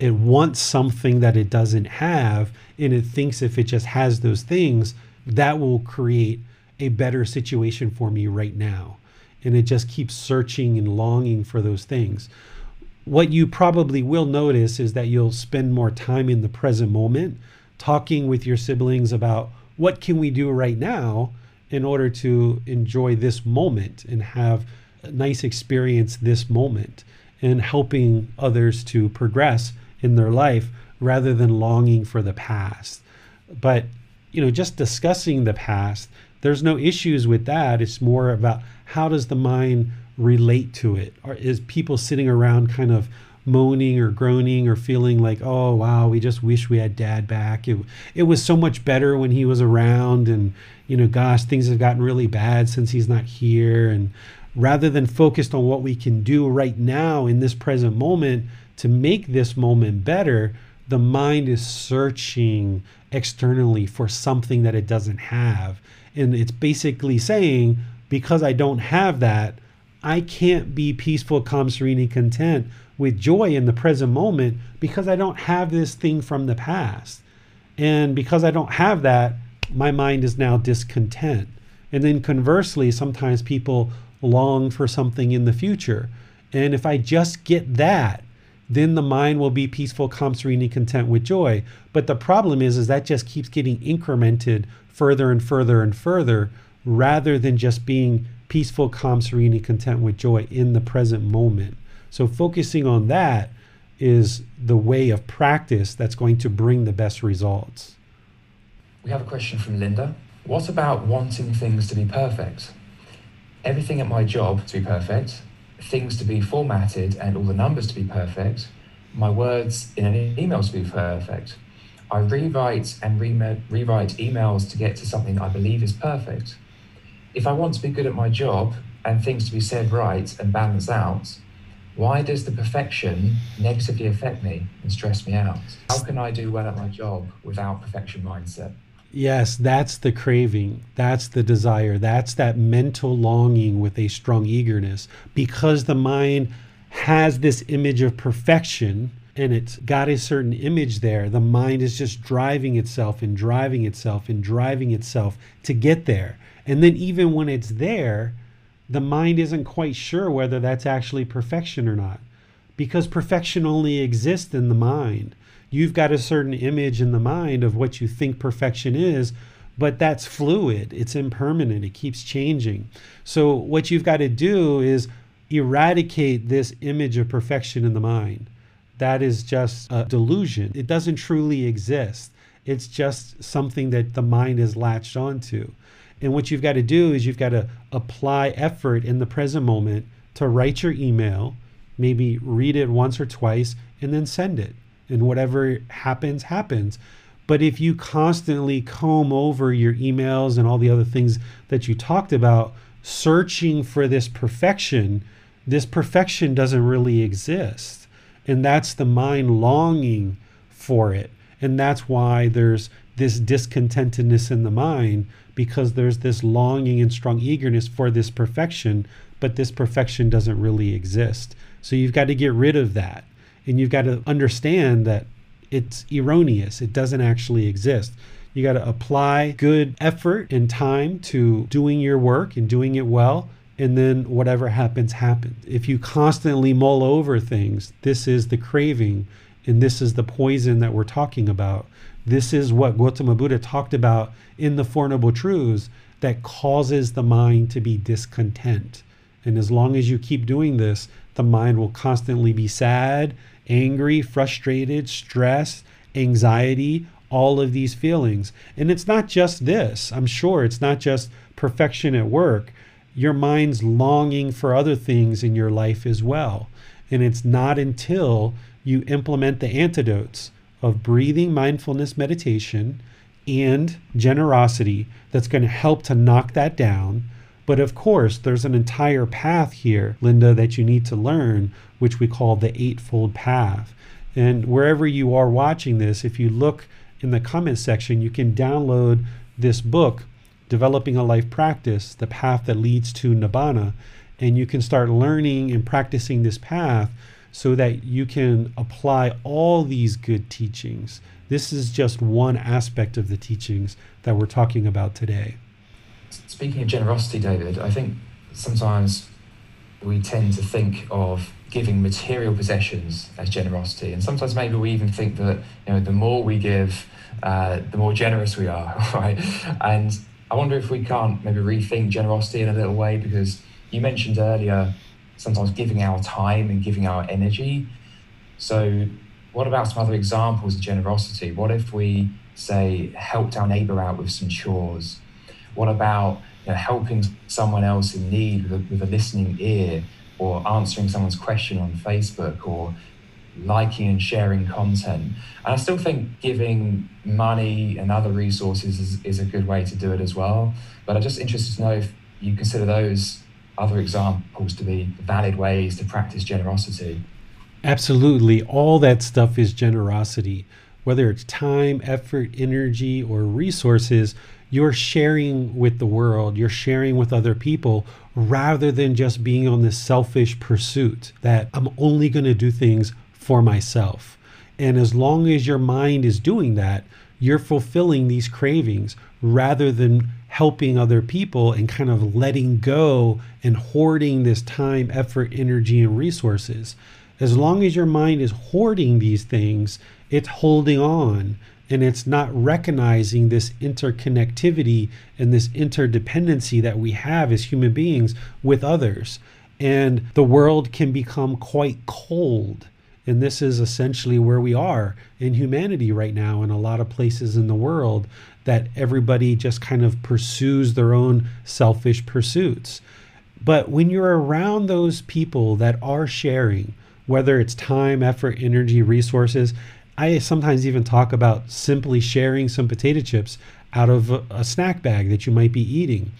It wants something that it doesn't have, and it thinks if it just has those things, that will create a better situation for me right now. And it just keeps searching and longing for those things what you probably will notice is that you'll spend more time in the present moment talking with your siblings about what can we do right now in order to enjoy this moment and have a nice experience this moment and helping others to progress in their life rather than longing for the past. But, you know, just discussing the past, there's no issues with that. It's more about how does the mind relate to it? Or is people sitting around kind of moaning or groaning or feeling like, oh wow, we just wish we had dad back. It it was so much better when he was around and you know, gosh, things have gotten really bad since he's not here. And rather than focused on what we can do right now in this present moment to make this moment better, the mind is searching externally for something that it doesn't have. And it's basically saying, because I don't have that, I can't be peaceful, calm, serene, and content with joy in the present moment because I don't have this thing from the past. And because I don't have that, my mind is now discontent. And then conversely, sometimes people long for something in the future. And if I just get that, then the mind will be peaceful, calm, serene, and content with joy. But the problem is, is that just keeps getting incremented further and further and further, rather than just being peaceful, calm, serene, and content with joy in the present moment. So focusing on that is the way of practice that's going to bring the best results. We have a question from Linda. What about wanting things to be perfect? Everything at my job to be perfect, things to be formatted and all the numbers to be perfect, my words in an email to be perfect. I rewrite and re- rewrite emails to get to something I believe is perfect. If I want to be good at my job and things to be said right and balanced out, why does the perfection negatively affect me and stress me out? How can I do well at my job without perfection mindset? Yes, that's the craving. That's the desire. That's that mental longing with a strong eagerness because the mind has this image of perfection and it's got a certain image there. The mind is just driving itself and driving itself and driving itself to get there. And then, even when it's there, the mind isn't quite sure whether that's actually perfection or not because perfection only exists in the mind you've got a certain image in the mind of what you think perfection is but that's fluid. It's impermanent. It keeps changing. So what you've got to do is eradicate this image of perfection in the mind. That is just a delusion. It doesn't truly exist. It's just something that the mind is latched onto. And what you've got to do is you've got to apply effort in the present moment to write your email maybe read it once or twice and then send it and whatever happens, happens. But if you constantly comb over your emails and all the other things that you talked about, searching for this perfection, this perfection doesn't really exist. And that's the mind longing for it. And that's why there's this discontentedness in the mind because there's this longing and strong eagerness for this perfection, but this perfection doesn't really exist. So you've got to get rid of that and you've got to understand that it's erroneous. It doesn't actually exist. You got to apply good effort and time to doing your work and doing it well. And then whatever happens, happens. If you constantly mull over things, this is the craving and this is the poison that we're talking about. This is what Gautama Buddha talked about in the Four Noble Truths that causes the mind to be discontent. And as long as you keep doing this, the mind will constantly be sad angry, frustrated, stressed, anxiety, all of these feelings. And it's not just this. I'm sure it's not just perfection at work. Your mind's longing for other things in your life as well. And it's not until you implement the antidotes of breathing mindfulness meditation and generosity that's going to help to knock that down. But of course, there's an entire path here, Linda, that you need to learn which we call the Eightfold Path. And wherever you are watching this, if you look in the comments section, you can download this book, Developing a Life Practice The Path That Leads to Nibbana. And you can start learning and practicing this path so that you can apply all these good teachings. This is just one aspect of the teachings that we're talking about today. Speaking of generosity, David, I think sometimes we tend to think of giving material possessions as generosity. And sometimes maybe we even think that you know the more we give, uh, the more generous we are, right? And I wonder if we can't maybe rethink generosity in a little way because you mentioned earlier sometimes giving our time and giving our energy. So what about some other examples of generosity? What if we say helped our neighbor out with some chores? What about you know, helping someone else in need with a, with a listening ear, or answering someone's question on Facebook, or liking and sharing content? And I still think giving money and other resources is, is a good way to do it as well. But I'm just interested to know if you consider those other examples to be valid ways to practice generosity. Absolutely. All that stuff is generosity. Whether it's time, effort, energy, or resources, you're sharing with the world, you're sharing with other people rather than just being on this selfish pursuit that I'm only going to do things for myself. And as long as your mind is doing that, you're fulfilling these cravings rather than helping other people and kind of letting go and hoarding this time, effort, energy, and resources. As long as your mind is hoarding these things, it's holding on and it's not recognizing this interconnectivity and this interdependency that we have as human beings with others. And the world can become quite cold. And this is essentially where we are in humanity right now, in a lot of places in the world, that everybody just kind of pursues their own selfish pursuits. But when you're around those people that are sharing, whether it's time, effort, energy, resources, I sometimes even talk about simply sharing some potato chips out of a, snack bag that you might be eating.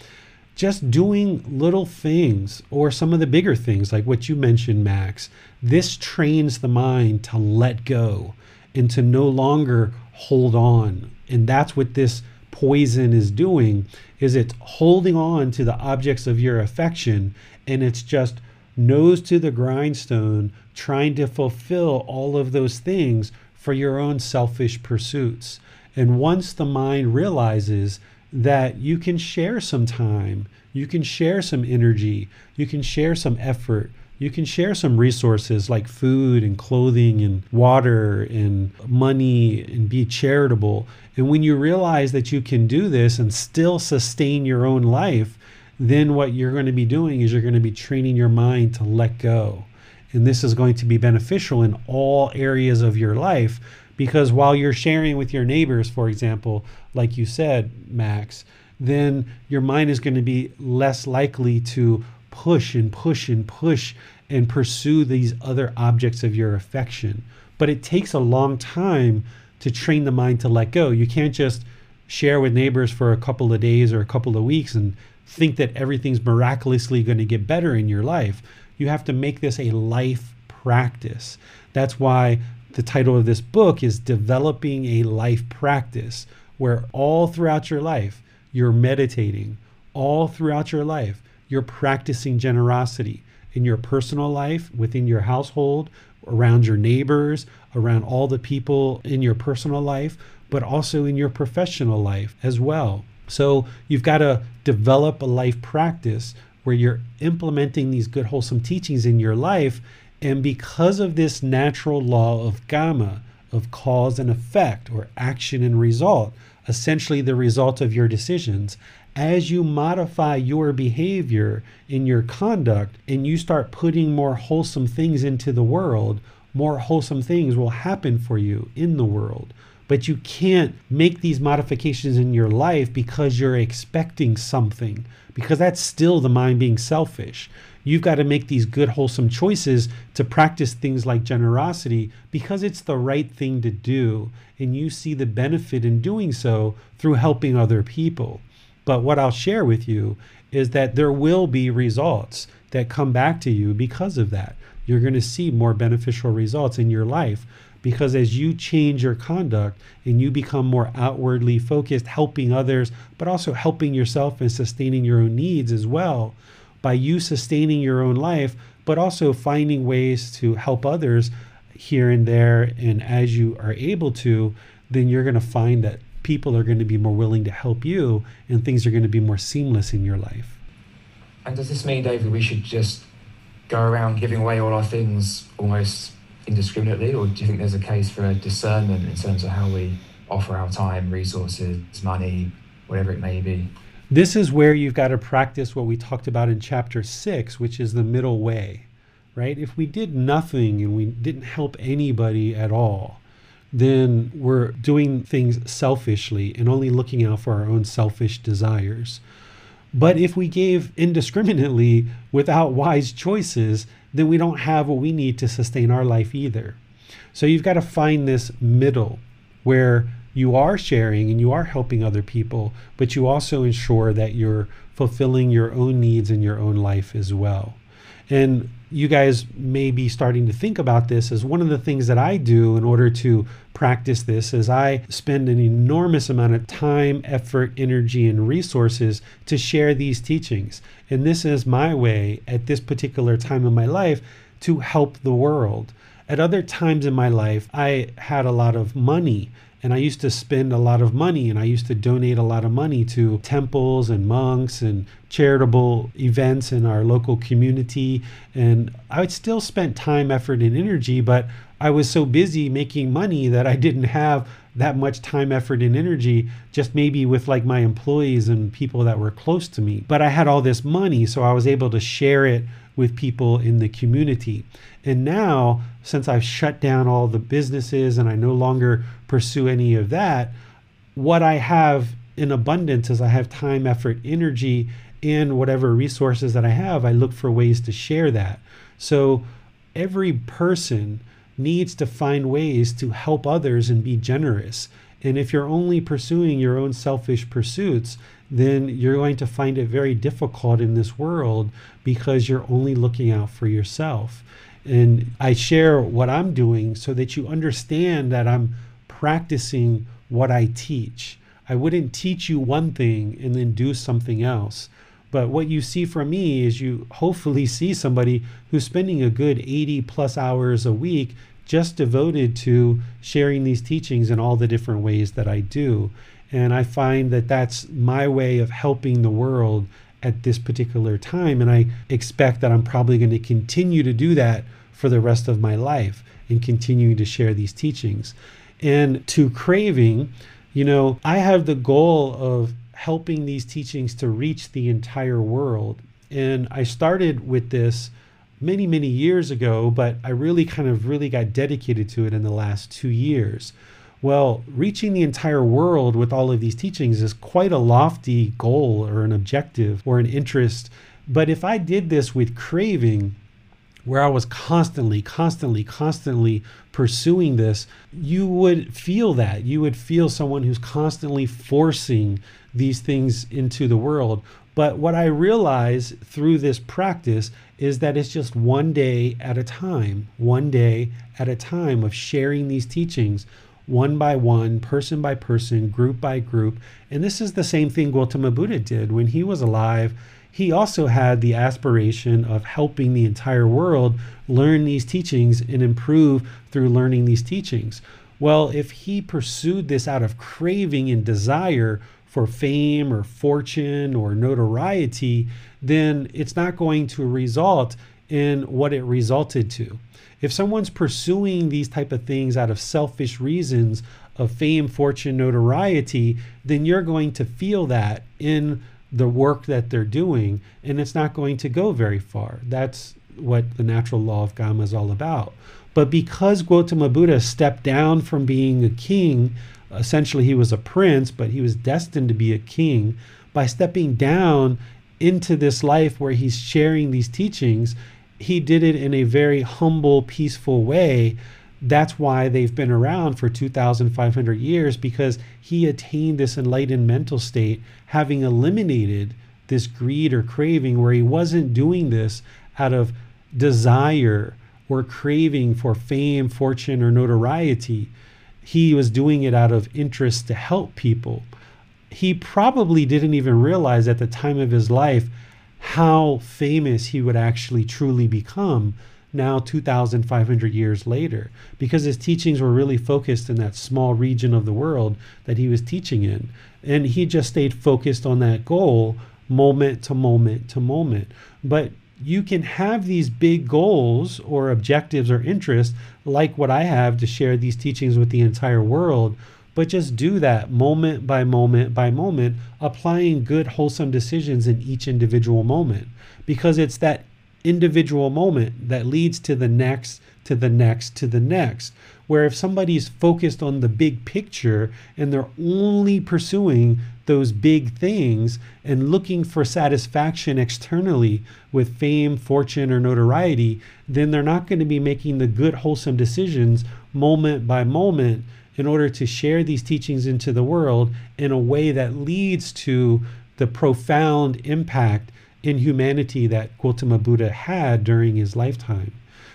Just doing little things or some of the bigger things, like what you mentioned, Max, this trains the mind to let go and to no longer hold on. And that's what this poison is doing is it's holding on to the objects of your affection and it's just nose to the grindstone trying to fulfill all of those things for your own selfish pursuits. And once the mind realizes that you can share some time, you can share some energy, you can share some effort, you can share some resources like food and clothing and water and money and be charitable. And when you realize that you can do this and still sustain your own life, then what you're going to be doing is you're going to be training your mind to let go. And this is going to be beneficial in all areas of your life because while you're sharing with your neighbors, for example, like you said, Max, then your mind is going to be less likely to push and push and push and pursue these other objects of your affection. But it takes a long time to train the mind to let go. You can't just share with neighbors for a couple of days or a couple of weeks and think that everything's miraculously going to get better in your life. You have to make this a life practice. That's why the title of this book is Developing a Life Practice, where all throughout your life you're meditating, all throughout your life you're practicing generosity in your personal life, within your household, around your neighbors, around all the people in your personal life, but also in your professional life as well. So you've got to develop a life practice where you're implementing these good, wholesome teachings in your life. And because of this natural law of kamma, of cause and effect, or action and result, essentially the result of your decisions, as you modify your behavior in your conduct and you start putting more wholesome things into the world, more wholesome things will happen for you in the world. But you can't make these modifications in your life because you're expecting something, because that's still the mind being selfish. You've got to make these good, wholesome choices to practice things like generosity because it's the right thing to do. And you see the benefit in doing so through helping other people. But what I'll share with you is that there will be results that come back to you because of that. You're going to see more beneficial results in your life because as you change your conduct and you become more outwardly focused, helping others, but also helping yourself and sustaining your own needs as well, by you sustaining your own life, but also finding ways to help others here and there. And as you are able to, then you're going to find that people are going to be more willing to help you and things are going to be more seamless in your life. And does this mean, David, we should just go around giving away all our things almost indiscriminately, or do you think there's a case for a discernment in terms of how we offer our time, resources, money, whatever it may be? This is where you've got to practice what we talked about in chapter six, which is the middle way. right? If we did nothing and we didn't help anybody at all, then we're doing things selfishly and only looking out for our own selfish desires. But if we gave indiscriminately without wise choices, then we don't have what we need to sustain our life either. So you've got to find this middle where you are sharing and you are helping other people, but you also ensure that you're fulfilling your own needs in your own life as well. And you guys may be starting to think about this as one of the things that I do in order to practice this is I spend an enormous amount of time, effort, energy, and resources to share these teachings. And this is my way at this particular time in my life to help the world. At other times in my life, I had a lot of money and I used to spend a lot of money and I used to donate a lot of money to temples and monks and charitable events in our local community. And I would still spend time, effort, and energy, but I was so busy making money that I didn't have that much time, effort, and energy, just maybe with like my employees and people that were close to me. But I had all this money, so I was able to share it with people in the community. And now, since I've shut down all the businesses and I no longer pursue any of that, what I have in abundance is I have time, effort, energy, and whatever resources that I have, I look for ways to share that. So every person needs to find ways to help others and be generous. And if you're only pursuing your own selfish pursuits, then you're going to find it very difficult in this world because you're only looking out for yourself. And I share what I'm doing so that you understand that I'm practicing what I teach. I wouldn't teach you one thing and then do something else. But what you see from me is you hopefully see somebody who's spending a good 80 plus hours a week just devoted to sharing these teachings in all the different ways that I do. And I find that that's my way of helping the world at this particular time. And I expect that I'm probably going to continue to do that for the rest of my life and continuing to share these teachings. And to craving, you know, I have the goal of helping these teachings to reach the entire world. And I started with this many, many years ago, but I really kind of really got dedicated to it in the last two years. Well, reaching the entire world with all of these teachings is quite a lofty goal or an objective or an interest. But if I did this with craving, where I was constantly, constantly, constantly pursuing this, you would feel that. You would feel someone who's constantly forcing these things into the world. But what I realize through this practice is that it's just one day at a time, one day at a time of sharing these teachings one by one, person by person, group by group. And this is the same thing Gautama Buddha did when he was alive. He also had the aspiration of helping the entire world learn these teachings and improve through learning these teachings. Well, if he pursued this out of craving and desire for fame or fortune or notoriety, then it's not going to result in what it resulted to. If someone's pursuing these type of things out of selfish reasons of fame, fortune, notoriety, then you're going to feel that in the work that they're doing and it's not going to go very far. That's what the natural law of kamma is all about. But because Gautama Buddha stepped down from being a king essentially he was a prince, but he was destined to be a king. By stepping down into this life where he's sharing these teachings, he did it in a very humble, peaceful way. That's why they've been around for 2,500 years because he attained this enlightened mental state, having eliminated this greed or craving, where he wasn't doing this out of desire or craving for fame, fortune, or notoriety he was doing it out of interest to help people. He probably didn't even realize at the time of his life how famous he would actually truly become now 2,500 years later, because his teachings were really focused in that small region of the world that he was teaching in. And he just stayed focused on that goal moment to moment to moment. But you can have these big goals or objectives or interests, like what I have to share these teachings with the entire world, but just do that moment by moment by moment, applying good, wholesome decisions in each individual moment. Because it's that individual moment that leads to the next, to the next, to the next. Where if somebody's focused on the big picture and they're only pursuing those big things and looking for satisfaction externally with fame, fortune, or notoriety, then they're not going to be making the good, wholesome decisions moment by moment in order to share these teachings into the world in a way that leads to the profound impact in humanity that Gautama Buddha had during his lifetime.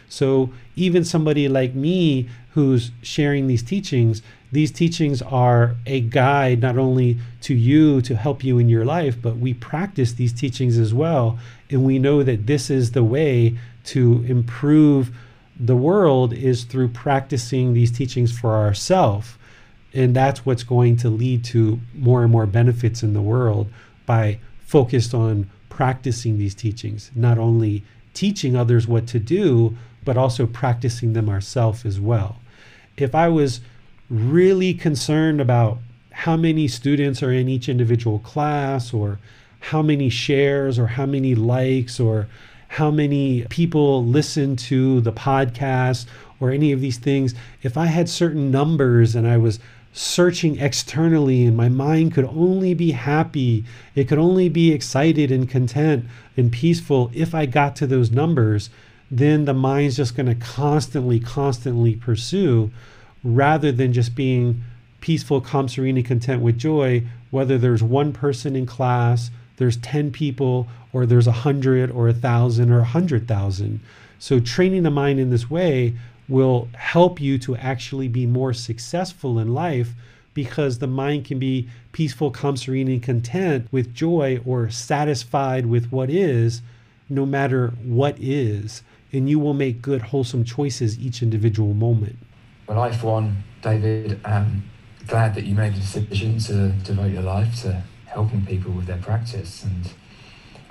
So even somebody like me who's sharing these teachings, these teachings are a guide not only to you to help you in your life, but we practice these teachings as well. And we know that this is the way to improve the world is through practicing these teachings for ourselves. And that's what's going to lead to more and more benefits in the world by focused on practicing these teachings, not only teaching others what to do, but also practicing them ourselves as well. If I was really concerned about how many students are in each individual class or how many shares or how many likes or how many people listen to the podcast or any of these things, if I had certain numbers and I was searching externally and my mind could only be happy, it could only be excited and content and peaceful if I got to those numbers, then the mind's just going to constantly, constantly pursue rather than just being peaceful, calm, serene, and content with joy, whether there's one person in class, there's 10 people, or there's a hundred or a thousand or a hundred thousand. So training the mind in this way will help you to actually be more successful in life because the mind can be peaceful, calm, serene, and content with joy or satisfied with what is, no matter what is. And you will make good, wholesome choices each individual moment. Well, I, for one, David, am glad that you made the decision to devote your life to helping people with their practice. And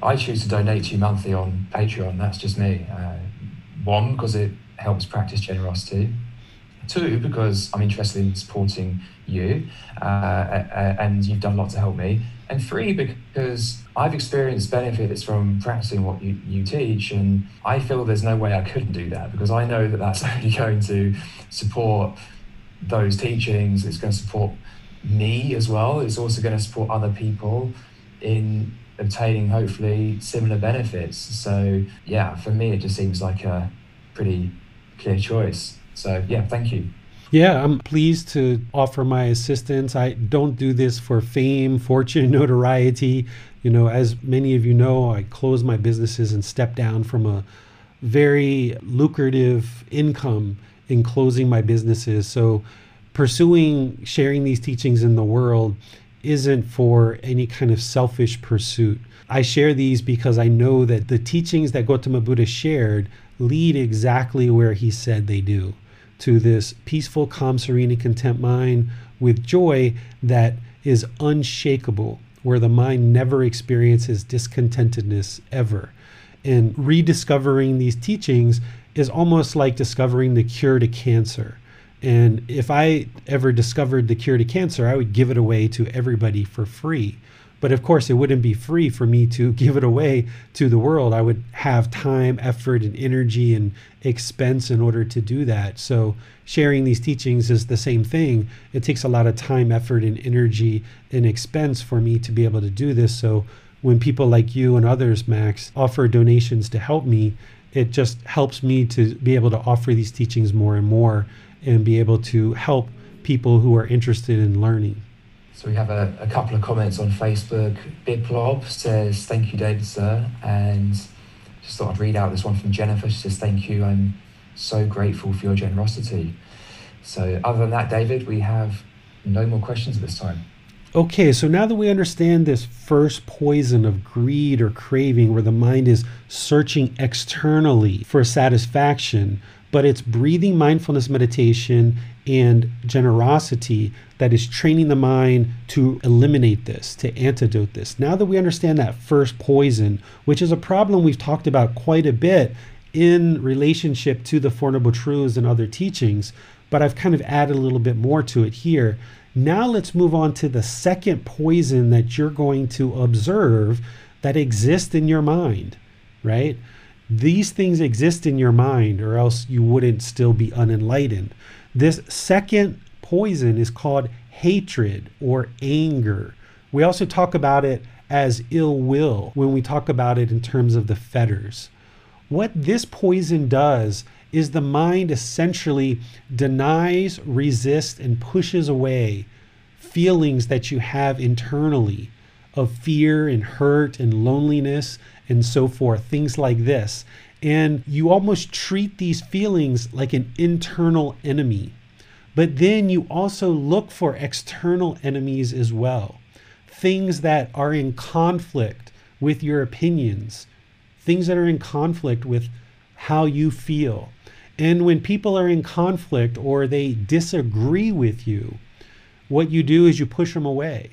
I choose to donate to you monthly on Patreon. That's just me. Uh, one, because it helps practice generosity. Two, because I'm interested in supporting you uh, and you've done a lot to help me. And three, because I've experienced benefits from practicing what you, you teach. And I feel there's no way I couldn't do that because I know that that's only going to support those teachings. It's going to support me as well. It's also going to support other people in obtaining hopefully similar benefits. So yeah, for me it just seems like a pretty clear choice. So yeah, thank you. Yeah, I'm pleased to offer my assistance. I don't do this for fame, fortune, notoriety. You know, as many of you know, I closed my businesses and stepped down from a very lucrative income in closing my businesses. So pursuing sharing these teachings in the world isn't for any kind of selfish pursuit. I share these because I know that the teachings that Gautama Buddha shared lead exactly where he said they do to this peaceful, calm, serene, and content mind with joy that is unshakable, where the mind never experiences discontentedness ever. And rediscovering these teachings is almost like discovering the cure to cancer. And if I ever discovered the cure to cancer, I would give it away to everybody for free. But of course, it wouldn't be free for me to give it away to the world. I would have time, effort, and energy and expense in order to do that. So, sharing these teachings is the same thing. It takes a lot of time, effort, and energy and expense for me to be able to do this. So, when people like you and others, Max, offer donations to help me, it just helps me to be able to offer these teachings more and more and be able to help people who are interested in learning. So we have a, a couple of comments on Facebook. Big Plob says, Thank you, David, sir. And just thought I'd read out this one from Jennifer. She says, Thank you. I'm so grateful for your generosity. So, other than that, David, we have no more questions at this time. Okay, so now that we understand this first poison of greed or craving, where the mind is searching externally for satisfaction, but it's breathing mindfulness meditation and generosity that is training the mind to eliminate this, to antidote this. Now that we understand that first poison, which is a problem we've talked about quite a bit in relationship to the Four Noble Truths and other teachings, but I've kind of added a little bit more to it here. Now let's move on to the second poison that you're going to observe that exists in your mind, right? These things exist in your mind, or else you wouldn't still be unenlightened. This second poison is called hatred or anger. We also talk about it as ill will when we talk about it in terms of the fetters. What this poison does is the mind essentially denies, resists, and pushes away feelings that you have internally of fear and hurt and loneliness and so forth, things like this. And you almost treat these feelings like an internal enemy. But then you also look for external enemies as well. Things that are in conflict with your opinions, things that are in conflict with how you feel. And when people are in conflict or they disagree with you, what you do is you push them away.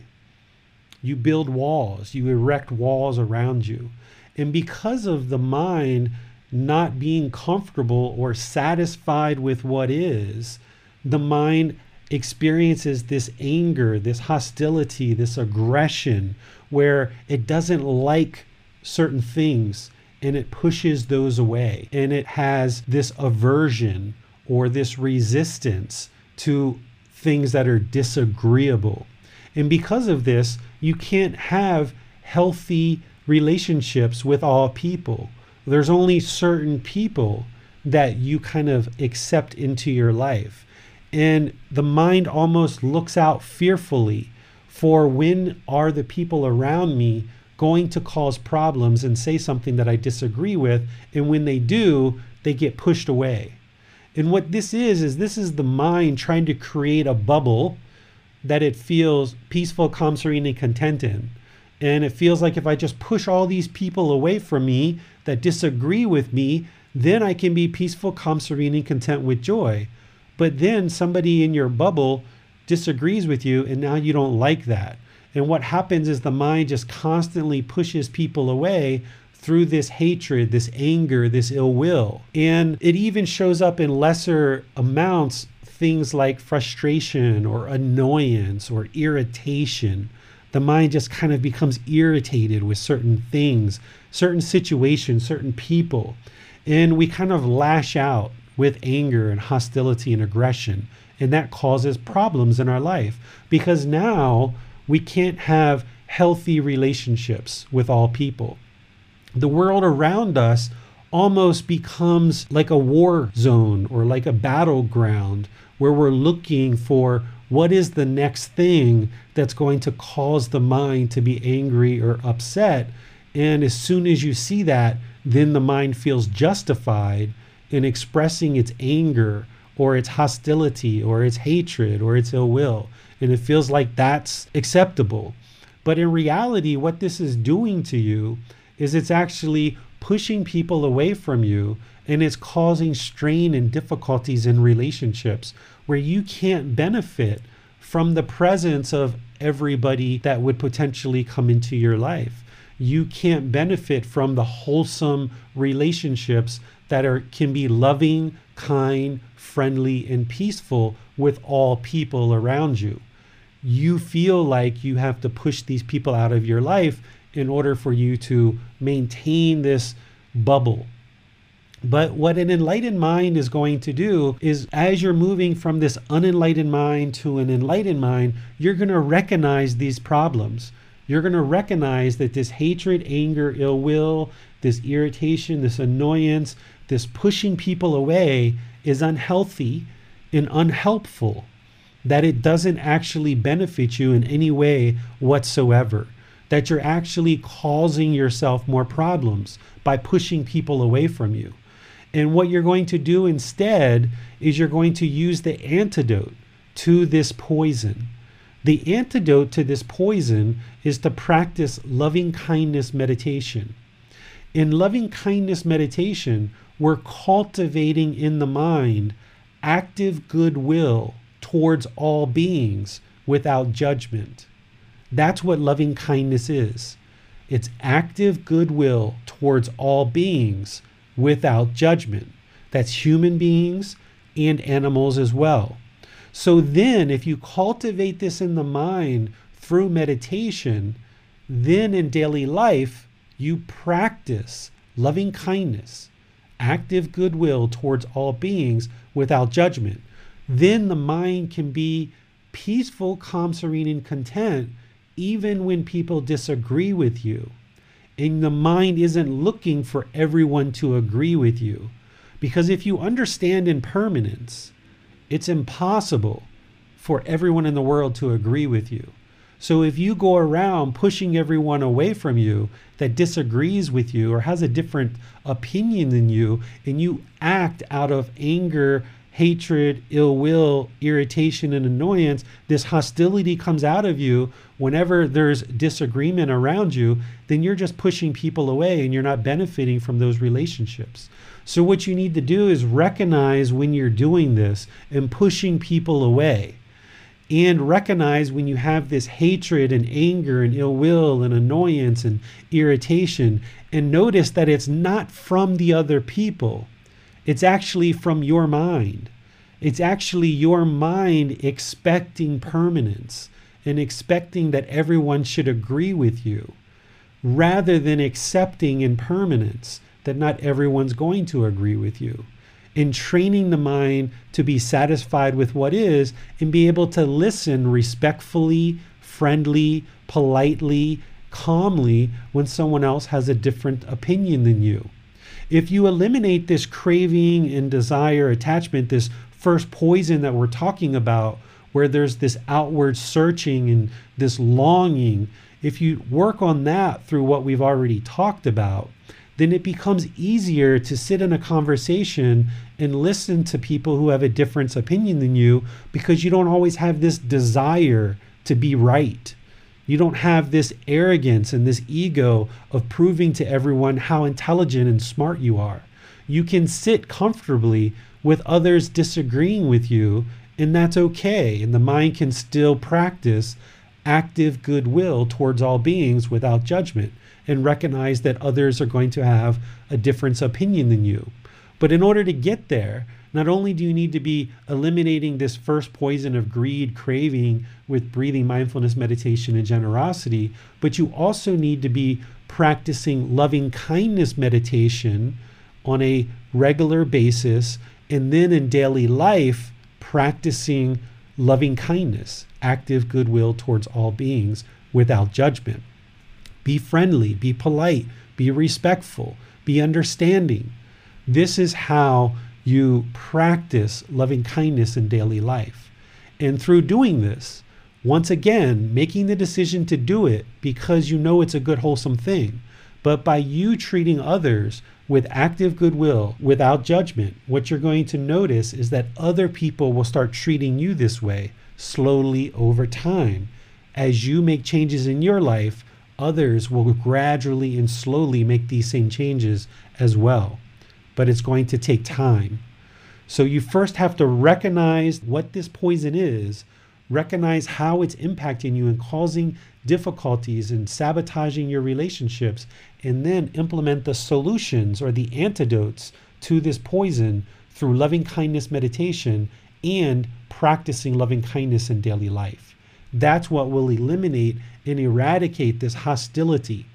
You build walls, you erect walls around you. And because of the mind not being comfortable or satisfied with what is, the mind experiences this anger, this hostility, this aggression, where it doesn't like certain things and it pushes those away. And it has this aversion or this resistance to things that are disagreeable. And because of this, you can't have healthy relationships with all people. There's only certain people that you kind of accept into your life. And the mind almost looks out fearfully for when are the people around me going to cause problems and say something that I disagree with. And when they do, they get pushed away. And what this is, is this is the mind trying to create a bubble that it feels peaceful, calm, serene, and content in. And it feels like if I just push all these people away from me that disagree with me, then I can be peaceful, calm, serene, and content with joy. But then somebody in your bubble disagrees with you, and now you don't like that. And what happens is the mind just constantly pushes people away through this hatred, this anger, this ill will. And it even shows up in lesser amounts things like frustration or annoyance or irritation. The mind just kind of becomes irritated with certain things, certain situations, certain people. And we kind of lash out with anger and hostility and aggression. And that causes problems in our life because now we can't have healthy relationships with all people. The world around us almost becomes like a war zone or like a battleground where we're looking for what is the next thing that's going to cause the mind to be angry or upset. And as soon as you see that, then the mind feels justified in expressing its anger or its hostility or its hatred or its ill will. And it feels like that's acceptable. But in reality, what this is doing to you is it's actually pushing people away from you and it's causing strain and difficulties in relationships where you can't benefit from the presence of everybody that would potentially come into your life. You can't benefit from the wholesome relationships that are can be loving, kind, friendly and peaceful with all people around you. You feel like you have to push these people out of your life in order for you to maintain this bubble but what an enlightened mind is going to do is, as you're moving from this unenlightened mind to an enlightened mind, you're going to recognize these problems. You're going to recognize that this hatred, anger, ill will, this irritation, this annoyance, this pushing people away is unhealthy and unhelpful, that it doesn't actually benefit you in any way whatsoever, that you're actually causing yourself more problems by pushing people away from you. And what you're going to do instead is you're going to use the antidote to this poison. The antidote to this poison is to practice loving kindness meditation. In loving kindness meditation, we're cultivating in the mind active goodwill towards all beings without judgment. That's what loving kindness is. It's active goodwill towards all beings without judgment. That's human beings and animals as well. So then, if you cultivate this in the mind through meditation, then in daily life, you practice loving kindness, active goodwill towards all beings without judgment, then the mind can be peaceful, calm, serene, and content even when people disagree with you. And the mind isn't looking for everyone to agree with you. Because if you understand impermanence, it's impossible for everyone in the world to agree with you. So if you go around pushing everyone away from you that disagrees with you or has a different opinion than you, and you act out of anger, hatred, ill will, irritation, and annoyance, this hostility comes out of you whenever there's disagreement around you, then you're just pushing people away and you're not benefiting from those relationships. So, what you need to do is recognize when you're doing this and pushing people away and recognize when you have this hatred and anger and ill will and annoyance and irritation and notice that it's not from the other people. It's actually from your mind. It's actually your mind expecting permanence and expecting that everyone should agree with you rather than accepting impermanence that not everyone's going to agree with you in training the mind to be satisfied with what is and be able to listen respectfully, friendly, politely, calmly when someone else has a different opinion than you. If you eliminate this craving and desire attachment, this first poison that we're talking about, where there's this outward searching and this longing, if you work on that through what we've already talked about, then it becomes easier to sit in a conversation and listen to people who have a different opinion than you because you don't always have this desire to be right. You don't have this arrogance and this ego of proving to everyone how intelligent and smart you are. You can sit comfortably with others disagreeing with you, and that's okay. And the mind can still practice active goodwill towards all beings without judgment and recognize that others are going to have a different opinion than you. But in order to get there, not only do you need to be eliminating this first poison of greed, craving with breathing, mindfulness, meditation, and generosity, but you also need to be practicing loving kindness meditation on a regular basis, and then in daily life, practicing loving kindness, active goodwill towards all beings without judgment. Be friendly, be polite, be respectful, be understanding. This is how you practice loving kindness in daily life. And through doing this, once again, making the decision to do it because you know it's a good, wholesome thing, but by you treating others with active goodwill, without judgment, what you're going to notice is that other people will start treating you this way slowly over time. As you make changes in your life, others will gradually and slowly make these same changes as well. But it's going to take time. So you first have to recognize what this poison is, recognize how it's impacting you and causing difficulties and sabotaging your relationships, and then implement the solutions or the antidotes to this poison through loving kindness meditation and practicing loving kindness in daily life. That's what will eliminate and eradicate this hostility.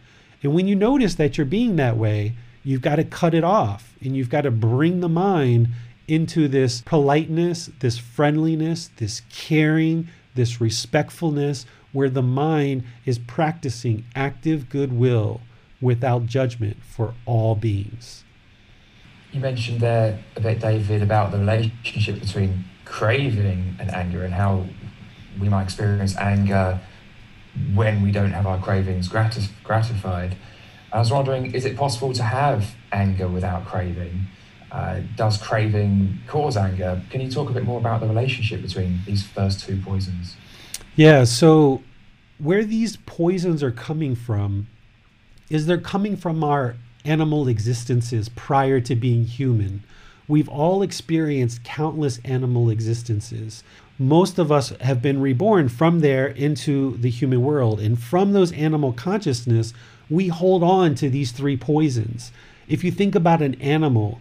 And when you notice that you're being that way, you've got to cut it off and you've got to bring the mind into this politeness, this friendliness, this caring, this respectfulness, where the mind is practicing active goodwill without judgment for all beings. You mentioned there a bit, David, about the relationship between craving and anger and how we might experience anger when we don't have our cravings gratis- gratified. I was wondering, is it possible to have anger without craving? Uh, does craving cause anger? Can you talk a bit more about the relationship between these first two poisons? Yeah, so where these poisons are coming from is they're coming from our animal existences prior to being human. We've all experienced countless animal existences most of us have been reborn from there into the human world. And from those animal consciousness, we hold on to these three poisons. If you think about an animal,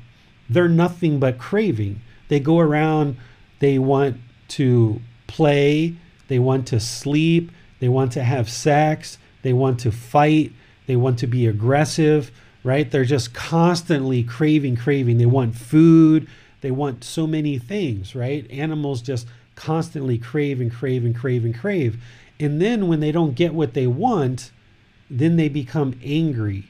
they're nothing but craving. They go around, they want to play, they want to sleep, they want to have sex, they want to fight, they want to be aggressive. right? They're just constantly craving, craving. They want food, they want so many things, right? Animals just constantly crave and crave and crave and crave. And then when they don't get what they want, then they become angry.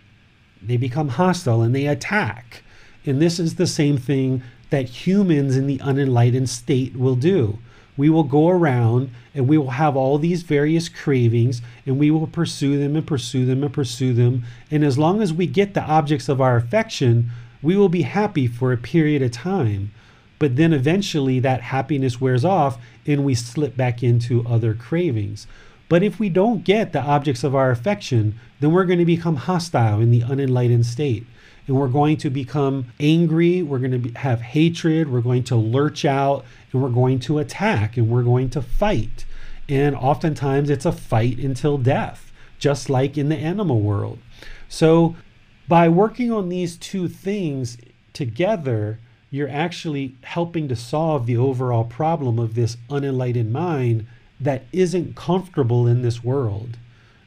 They become hostile and they attack. And this is the same thing that humans in the unenlightened state will do. We will go around and we will have all these various cravings and we will pursue them and pursue them and pursue them. And as long as we get the objects of our affection, we will be happy for a period of time. But then eventually that happiness wears off and we slip back into other cravings. But if we don't get the objects of our affection, then we're going to become hostile in the unenlightened state. And we're going to become angry, we're going to be, have hatred, we're going to lurch out, and we're going to attack, and we're going to fight. And oftentimes it's a fight until death, just like in the animal world. So by working on these two things together, you're actually helping to solve the overall problem of this unenlightened mind that isn't comfortable in this world.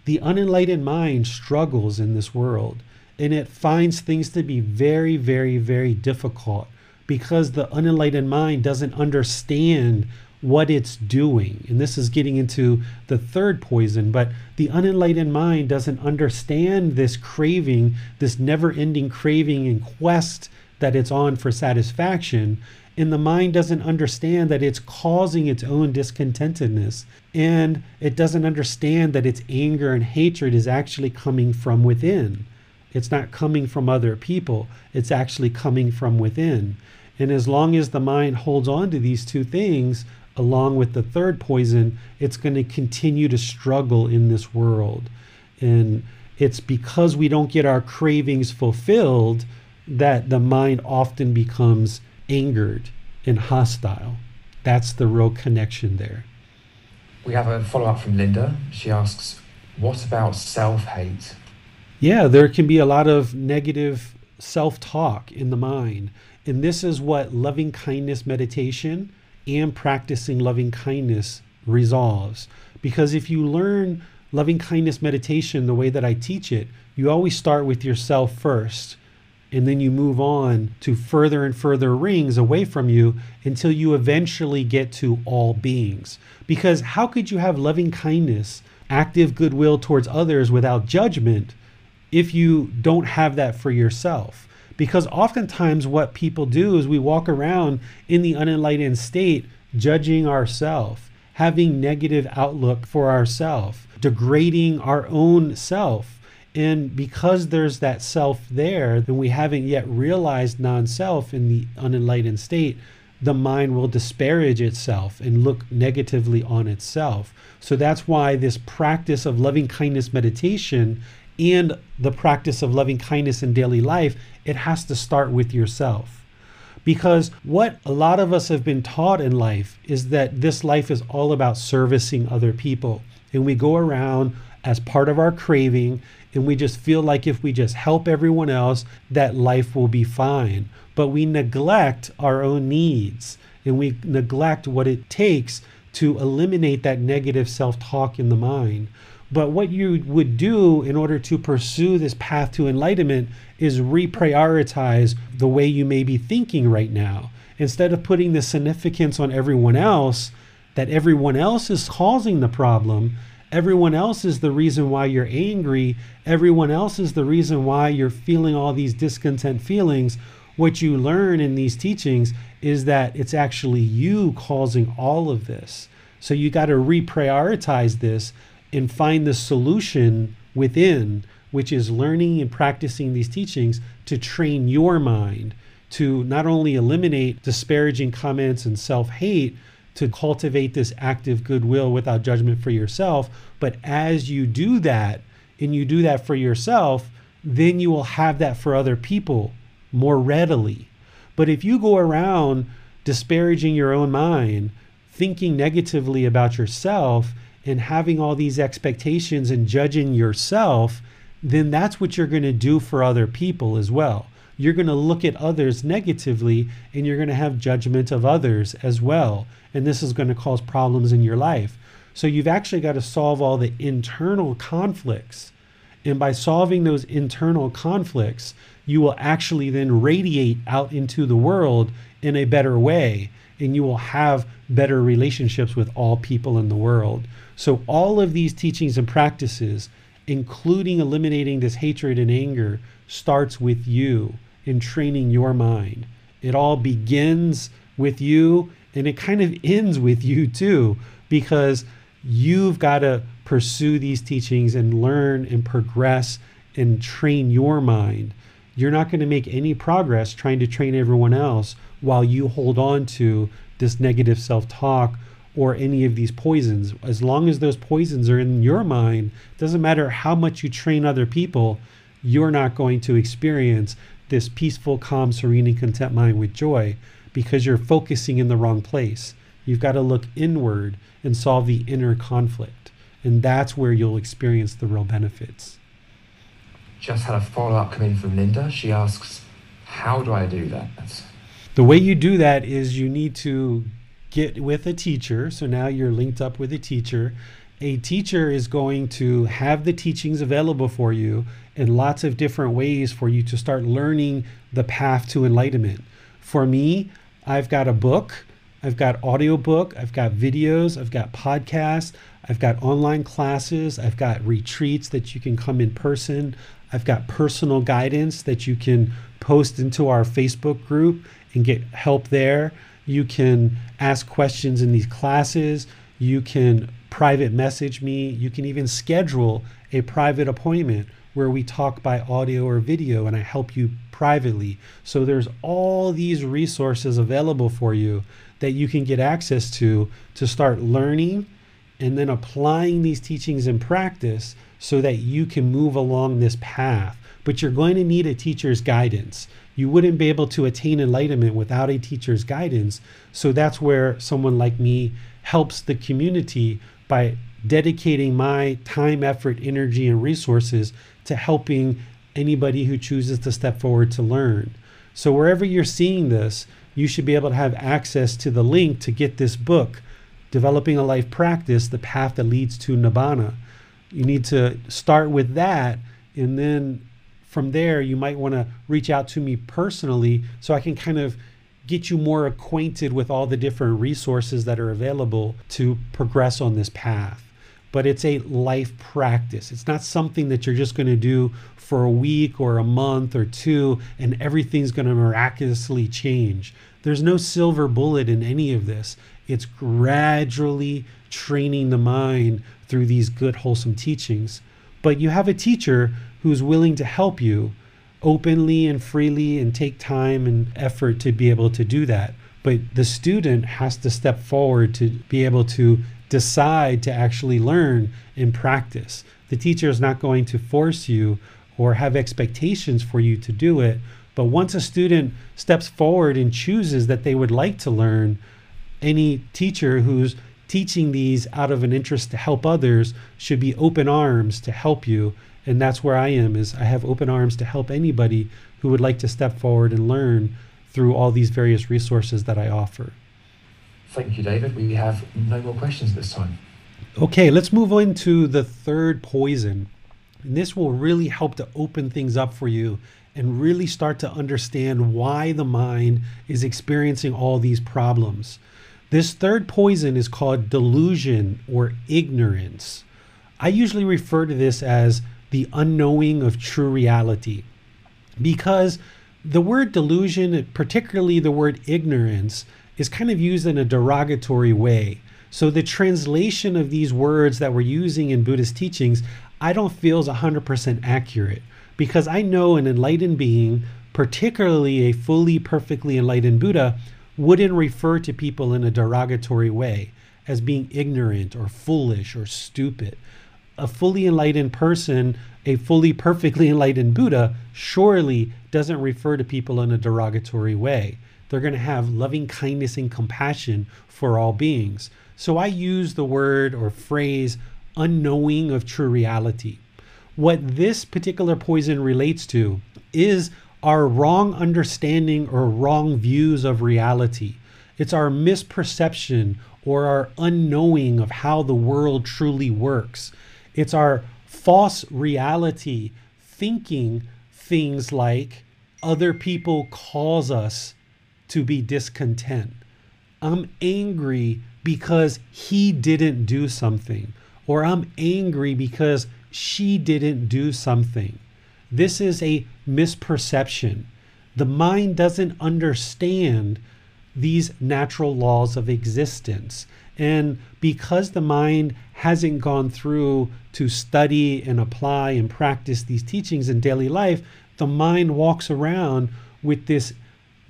The unenlightened mind struggles in this world and it finds things to be very, very, very difficult because the unenlightened mind doesn't understand what it's doing. And this is getting into the third poison, but the unenlightened mind doesn't understand this craving, this never ending craving and quest that it's on for satisfaction. And the mind doesn't understand that it's causing its own discontentedness. And it doesn't understand that its anger and hatred is actually coming from within. It's not coming from other people, it's actually coming from within. And as long as the mind holds on to these two things, along with the third poison, it's going to continue to struggle in this world. And it's because we don't get our cravings fulfilled that the mind often becomes angered and hostile. That's the real connection there. We have a follow up from Linda. She asks, What about self hate? Yeah, there can be a lot of negative self talk in the mind. And this is what loving kindness meditation and practicing loving kindness resolves. Because if you learn loving kindness meditation the way that I teach it, you always start with yourself first. And then you move on to further and further rings away from you until you eventually get to all beings. Because how could you have loving kindness, active goodwill towards others without judgment if you don't have that for yourself? Because oftentimes, what people do is we walk around in the unenlightened state judging ourselves, having negative outlook for ourselves, degrading our own self. And because there's that self there, then we haven't yet realized non self in the unenlightened state, the mind will disparage itself and look negatively on itself. So that's why this practice of loving kindness meditation and the practice of loving kindness in daily life, it has to start with yourself. Because what a lot of us have been taught in life is that this life is all about servicing other people. And we go around as part of our craving and we just feel like if we just help everyone else, that life will be fine. But we neglect our own needs and we neglect what it takes to eliminate that negative self talk in the mind. But what you would do in order to pursue this path to enlightenment is reprioritize the way you may be thinking right now. Instead of putting the significance on everyone else, that everyone else is causing the problem, everyone else is the reason why you're angry, everyone else is the reason why you're feeling all these discontent feelings. What you learn in these teachings is that it's actually you causing all of this. So you got to reprioritize this and find the solution within, which is learning and practicing these teachings to train your mind to not only eliminate disparaging comments and self hate, to cultivate this active goodwill without judgment for yourself. But as you do that, and you do that for yourself, then you will have that for other people more readily. But if you go around disparaging your own mind, thinking negatively about yourself, and having all these expectations and judging yourself, then that's what you're going to do for other people as well. You're going to look at others negatively and you're going to have judgment of others as well. And this is going to cause problems in your life. So you've actually got to solve all the internal conflicts And by solving those internal conflicts, you will actually then radiate out into the world in a better way and you will have better relationships with all people in the world. So, all of these teachings and practices, including eliminating this hatred and anger, starts with you in training your mind. It all begins with you and it kind of ends with you too, because you've got to pursue these teachings and learn and progress and train your mind. You're not going to make any progress trying to train everyone else while you hold on to this negative self talk or any of these poisons. As long as those poisons are in your mind, doesn't matter how much you train other people, you're not going to experience this peaceful, calm, serene, and content mind with joy because you're focusing in the wrong place. You've got to look inward and solve the inner conflict. And that's where you'll experience the real benefits. Just had a follow up come in from Linda. She asks, How do I do that? The way you do that is you need to get with a teacher. So now you're linked up with a teacher. A teacher is going to have the teachings available for you in lots of different ways for you to start learning the path to enlightenment. For me, I've got a book, I've got audiobook, I've got videos, I've got podcasts, I've got online classes, I've got retreats that you can come in person, I've got personal guidance that you can post into our Facebook group and get help there. You can ask questions in these classes. You can private message me. You can even schedule a private appointment where we talk by audio or video and I help you privately. So there's all these resources available for you that you can get access to to start learning and then applying these teachings in practice so that you can move along this path. But you're going to need a teacher's guidance you wouldn't be able to attain enlightenment without a teacher's guidance. So that's where someone like me helps the community by dedicating my time, effort, energy, and resources to helping anybody who chooses to step forward to learn. So wherever you're seeing this, you should be able to have access to the link to get this book, Developing a Life Practice The Path That Leads to Nibbana. You need to start with that and then from there, you might want to reach out to me personally so I can kind of get you more acquainted with all the different resources that are available to progress on this path. But it's a life practice. It's not something that you're just going to do for a week or a month or two and everything's going to miraculously change. There's no silver bullet in any of this. It's gradually training the mind through these good, wholesome teachings. But you have a teacher who's willing to help you openly and freely and take time and effort to be able to do that. But the student has to step forward to be able to decide to actually learn and practice. The teacher is not going to force you or have expectations for you to do it. But once a student steps forward and chooses that they would like to learn, any teacher who's teaching these out of an interest to help others should be open arms to help you and that's where I am is I have open arms to help anybody who would like to step forward and learn through all these various resources that I offer. Thank you, David. We have no more questions this time. Okay, let's move on to the third poison. And this will really help to open things up for you and really start to understand why the mind is experiencing all these problems. This third poison is called delusion or ignorance. I usually refer to this as the unknowing of true reality. Because the word delusion, particularly the word ignorance, is kind of used in a derogatory way. So the translation of these words that we're using in Buddhist teachings, I don't feel is 100% accurate because I know an enlightened being, particularly a fully perfectly enlightened Buddha, wouldn't refer to people in a derogatory way as being ignorant or foolish or stupid a fully enlightened person, a fully perfectly enlightened Buddha, surely doesn't refer to people in a derogatory way. They're going to have loving kindness and compassion for all beings. So I use the word or phrase unknowing of true reality. What this particular poison relates to is our wrong understanding or wrong views of reality. It's our misperception or our unknowing of how the world truly works. It's our false reality, thinking things like other people cause us to be discontent. I'm angry because he didn't do something, or I'm angry because she didn't do something. This is a misperception. The mind doesn't understand these natural laws of existence. And because the mind hasn't gone through to study and apply and practice these teachings in daily life, the mind walks around with this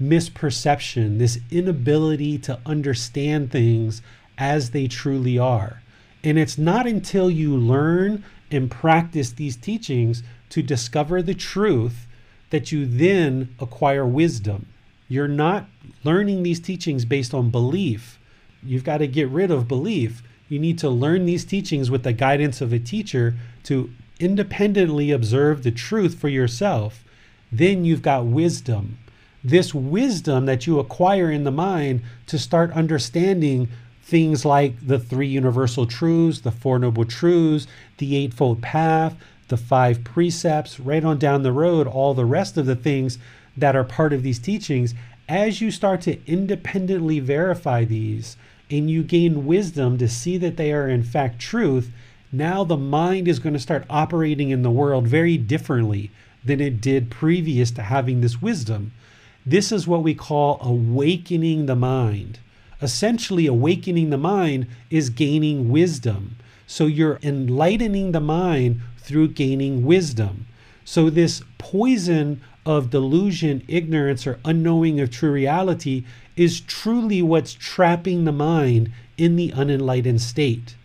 misperception, this inability to understand things as they truly are. And it's not until you learn and practice these teachings to discover the truth that you then acquire wisdom. You're not learning these teachings based on belief. You've got to get rid of belief. You need to learn these teachings with the guidance of a teacher to independently observe the truth for yourself. Then you've got wisdom. This wisdom that you acquire in the mind to start understanding things like the three universal truths, the Four Noble Truths, the Eightfold Path, the five precepts, right on down the road, all the rest of the things that are part of these teachings. As you start to independently verify these and you gain wisdom to see that they are in fact truth, now the mind is going to start operating in the world very differently than it did previous to having this wisdom. This is what we call awakening the mind. Essentially, awakening the mind is gaining wisdom. So you're enlightening the mind through gaining wisdom. So, this poison of delusion, ignorance, or unknowing of true reality is truly what's trapping the mind in the unenlightened state.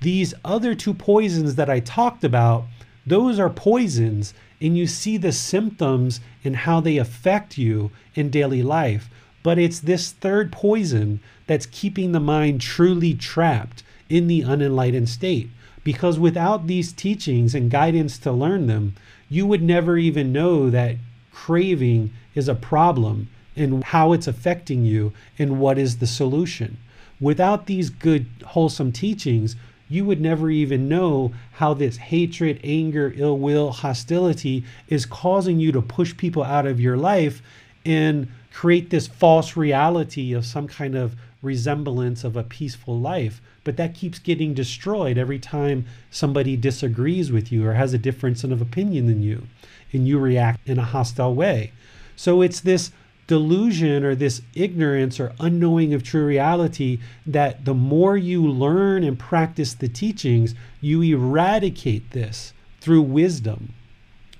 These other two poisons that I talked about, those are poisons, and you see the symptoms and how they affect you in daily life. But it's this third poison that's keeping the mind truly trapped in the unenlightened state. Because without these teachings and guidance to learn them, you would never even know that craving is a problem and how it's affecting you and what is the solution. Without these good, wholesome teachings, you would never even know how this hatred, anger, ill will, hostility is causing you to push people out of your life and create this false reality of some kind of resemblance of a peaceful life. But that keeps getting destroyed every time somebody disagrees with you or has a difference of opinion than you, and you react in a hostile way. So it's this delusion or this ignorance or unknowing of true reality that the more you learn and practice the teachings, you eradicate this through wisdom.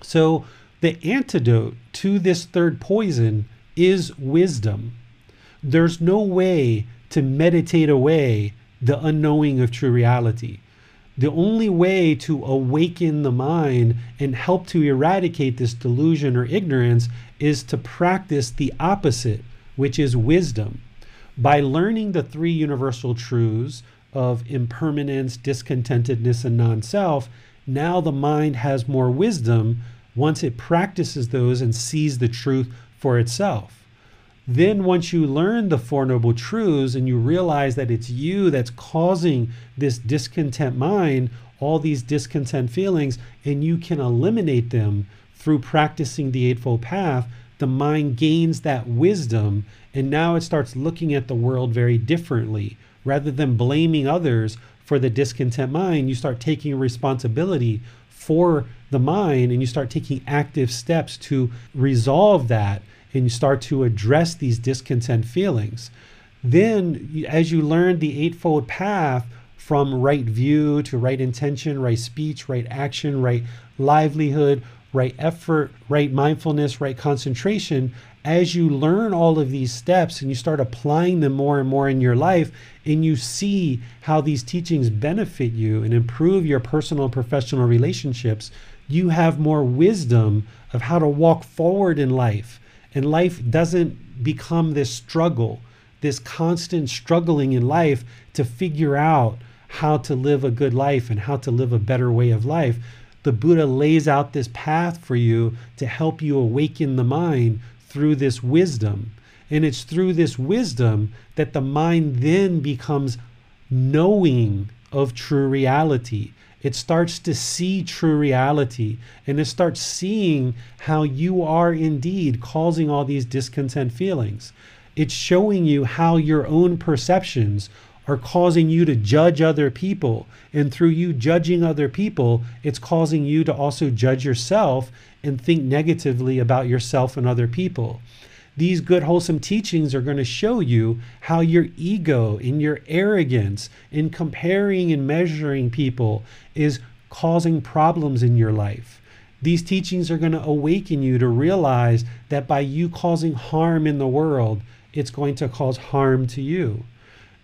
So, the antidote to this third poison is wisdom. There's no way to meditate away the unknowing of true reality. The only way to awaken the mind and help to eradicate this delusion or ignorance is to practice the opposite, which is wisdom. By learning the three universal truths of impermanence, discontentedness, and non self, now the mind has more wisdom once it practices those and sees the truth for itself. Then, once you learn the Four Noble Truths and you realize that it's you that's causing this discontent mind, all these discontent feelings, and you can eliminate them through practicing the Eightfold Path, the mind gains that wisdom and now it starts looking at the world very differently. Rather than blaming others for the discontent mind, you start taking responsibility for the mind and you start taking active steps to resolve that and you start to address these discontent feelings. Then, as you learn the Eightfold Path from right view to right intention, right speech, right action, right livelihood, right effort, right mindfulness, right concentration, as you learn all of these steps and you start applying them more and more in your life, and you see how these teachings benefit you and improve your personal and professional relationships, you have more wisdom of how to walk forward in life and life doesn't become this struggle, this constant struggling in life to figure out how to live a good life and how to live a better way of life. The Buddha lays out this path for you to help you awaken the mind through this wisdom. And it's through this wisdom that the mind then becomes knowing of true reality. It starts to see true reality and it starts seeing how you are indeed causing all these discontent feelings. It's showing you how your own perceptions are causing you to judge other people. And through you judging other people, it's causing you to also judge yourself and think negatively about yourself and other people. These good, wholesome teachings are going to show you how your ego and your arrogance in comparing and measuring people is causing problems in your life. These teachings are going to awaken you to realize that by you causing harm in the world, it's going to cause harm to you.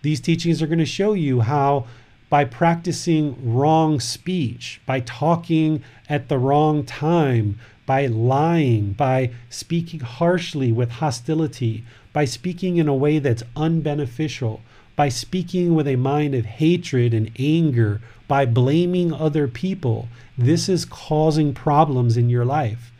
These teachings are going to show you how by practicing wrong speech, by talking at the wrong time, by lying, by speaking harshly with hostility, by speaking in a way that's unbeneficial, by speaking with a mind of hatred and anger, by blaming other people, this is causing problems in your life.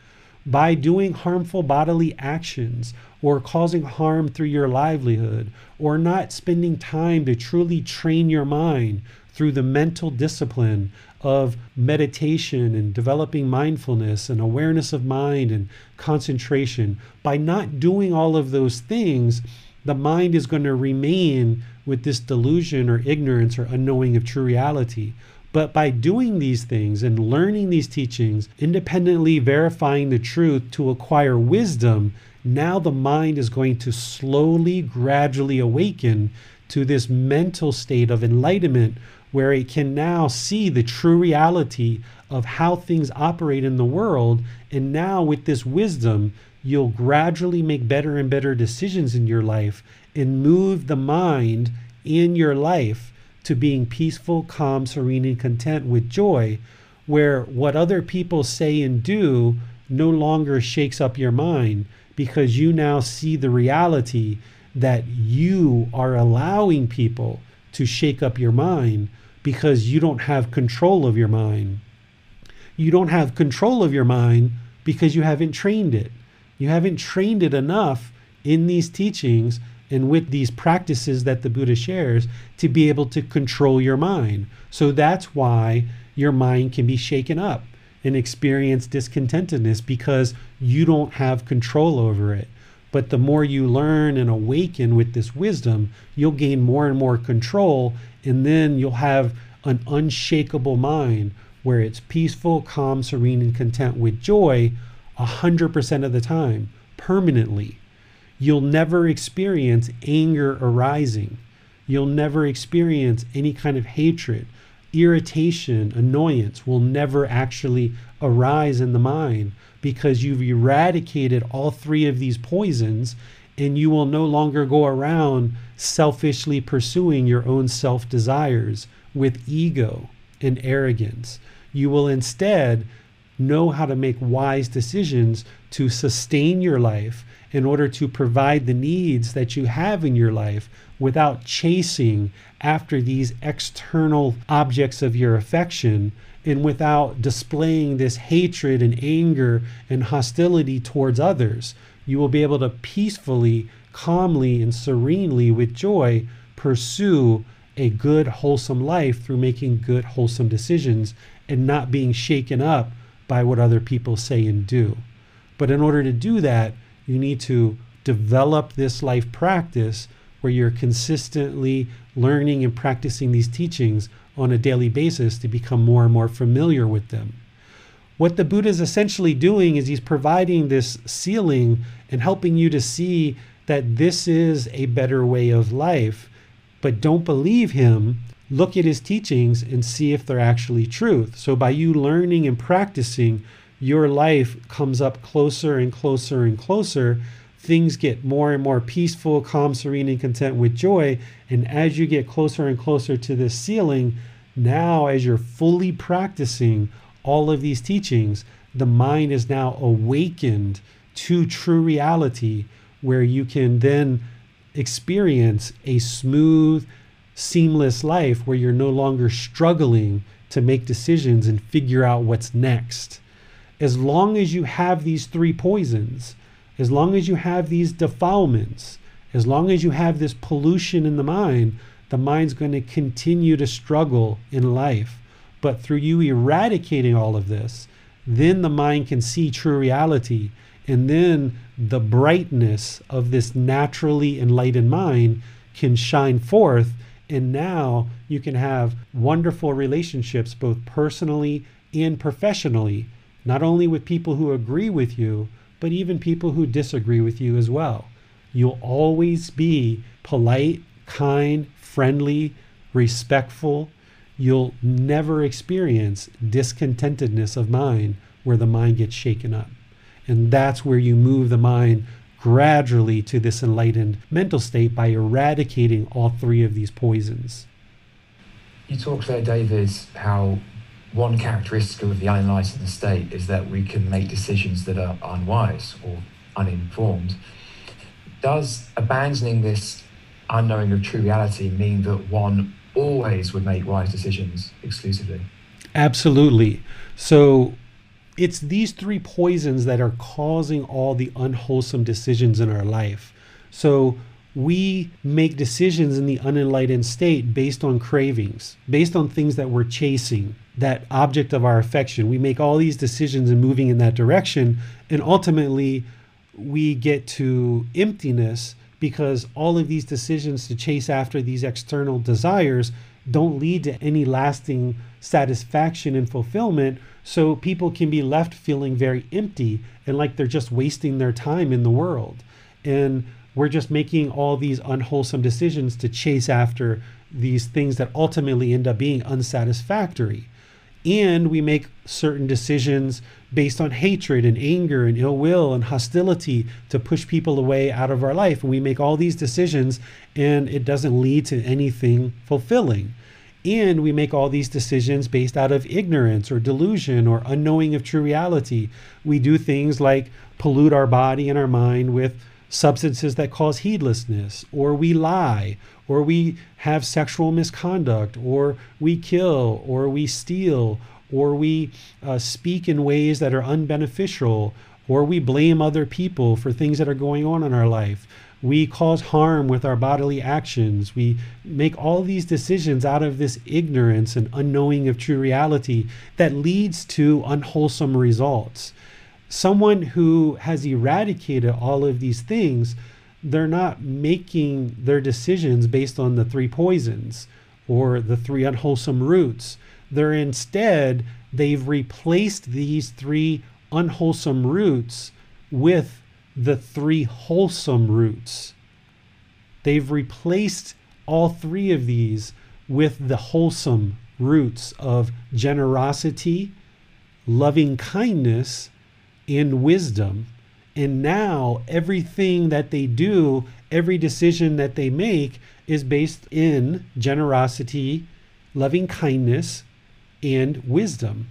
By doing harmful bodily actions or causing harm through your livelihood or not spending time to truly train your mind through the mental discipline of meditation and developing mindfulness and awareness of mind and concentration, by not doing all of those things, the mind is going to remain with this delusion or ignorance or unknowing of true reality. But by doing these things and learning these teachings, independently verifying the truth to acquire wisdom, now the mind is going to slowly, gradually awaken to this mental state of enlightenment where it can now see the true reality of how things operate in the world. And now, with this wisdom, you'll gradually make better and better decisions in your life and move the mind in your life to being peaceful, calm, serene, and content with joy, where what other people say and do no longer shakes up your mind because you now see the reality that you are allowing people to shake up your mind because you don't have control of your mind. You don't have control of your mind because you haven't trained it. You haven't trained it enough in these teachings and with these practices that the Buddha shares to be able to control your mind. So that's why your mind can be shaken up and experience discontentedness because you don't have control over it. But the more you learn and awaken with this wisdom, you'll gain more and more control and then you'll have an unshakable mind where it's peaceful, calm, serene, and content with joy 100% of the time, permanently. You'll never experience anger arising. You'll never experience any kind of hatred. Irritation, annoyance will never actually arise in the mind because you've eradicated all three of these poisons and you will no longer go around selfishly pursuing your own self desires with ego and arrogance. You will instead know how to make wise decisions to sustain your life in order to provide the needs that you have in your life without chasing after these external objects of your affection and without displaying this hatred and anger and hostility towards others you will be able to peacefully, calmly, and serenely, with joy, pursue a good, wholesome life through making good, wholesome decisions and not being shaken up by what other people say and do. But in order to do that, you need to develop this life practice where you're consistently learning and practicing these teachings on a daily basis to become more and more familiar with them. What the Buddha is essentially doing is he's providing this ceiling and helping you to see that this is a better way of life. But don't believe him. Look at his teachings and see if they're actually truth. So by you learning and practicing, your life comes up closer and closer and closer. Things get more and more peaceful, calm, serene, and content with joy. And as you get closer and closer to this ceiling, now as you're fully practicing, all of these teachings, the mind is now awakened to true reality where you can then experience a smooth, seamless life where you're no longer struggling to make decisions and figure out what's next. As long as you have these three poisons, as long as you have these defilements, as long as you have this pollution in the mind, the mind's going to continue to struggle in life. But through you eradicating all of this, then the mind can see true reality. And then the brightness of this naturally enlightened mind can shine forth. And now you can have wonderful relationships, both personally and professionally, not only with people who agree with you, but even people who disagree with you as well. You'll always be polite, kind, friendly, respectful. You'll never experience discontentedness of mind where the mind gets shaken up. And that's where you move the mind gradually to this enlightened mental state by eradicating all three of these poisons. You talked there, David, how one characteristic of the unenlightened state is that we can make decisions that are unwise or uninformed. Does abandoning this unknowing of true reality mean that one always would make wise decisions exclusively? Absolutely. So it's these three poisons that are causing all the unwholesome decisions in our life. So we make decisions in the unenlightened state based on cravings, based on things that we're chasing, that object of our affection. We make all these decisions and moving in that direction. And ultimately, we get to emptiness because all of these decisions to chase after these external desires don't lead to any lasting satisfaction and fulfillment. So people can be left feeling very empty and like they're just wasting their time in the world. And we're just making all these unwholesome decisions to chase after these things that ultimately end up being unsatisfactory and we make certain decisions based on hatred and anger and ill will and hostility to push people away out of our life. And we make all these decisions and it doesn't lead to anything fulfilling. And we make all these decisions based out of ignorance or delusion or unknowing of true reality. We do things like pollute our body and our mind with substances that cause heedlessness, or we lie, or we have sexual misconduct, or we kill, or we steal, or we uh, speak in ways that are unbeneficial, or we blame other people for things that are going on in our life. We cause harm with our bodily actions. We make all these decisions out of this ignorance and unknowing of true reality that leads to unwholesome results someone who has eradicated all of these things, they're not making their decisions based on the three poisons or the three unwholesome roots. They're instead, they've replaced these three unwholesome roots with the three wholesome roots. They've replaced all three of these with the wholesome roots of generosity, loving kindness, in wisdom. And now everything that they do, every decision that they make is based in generosity, loving kindness, and wisdom,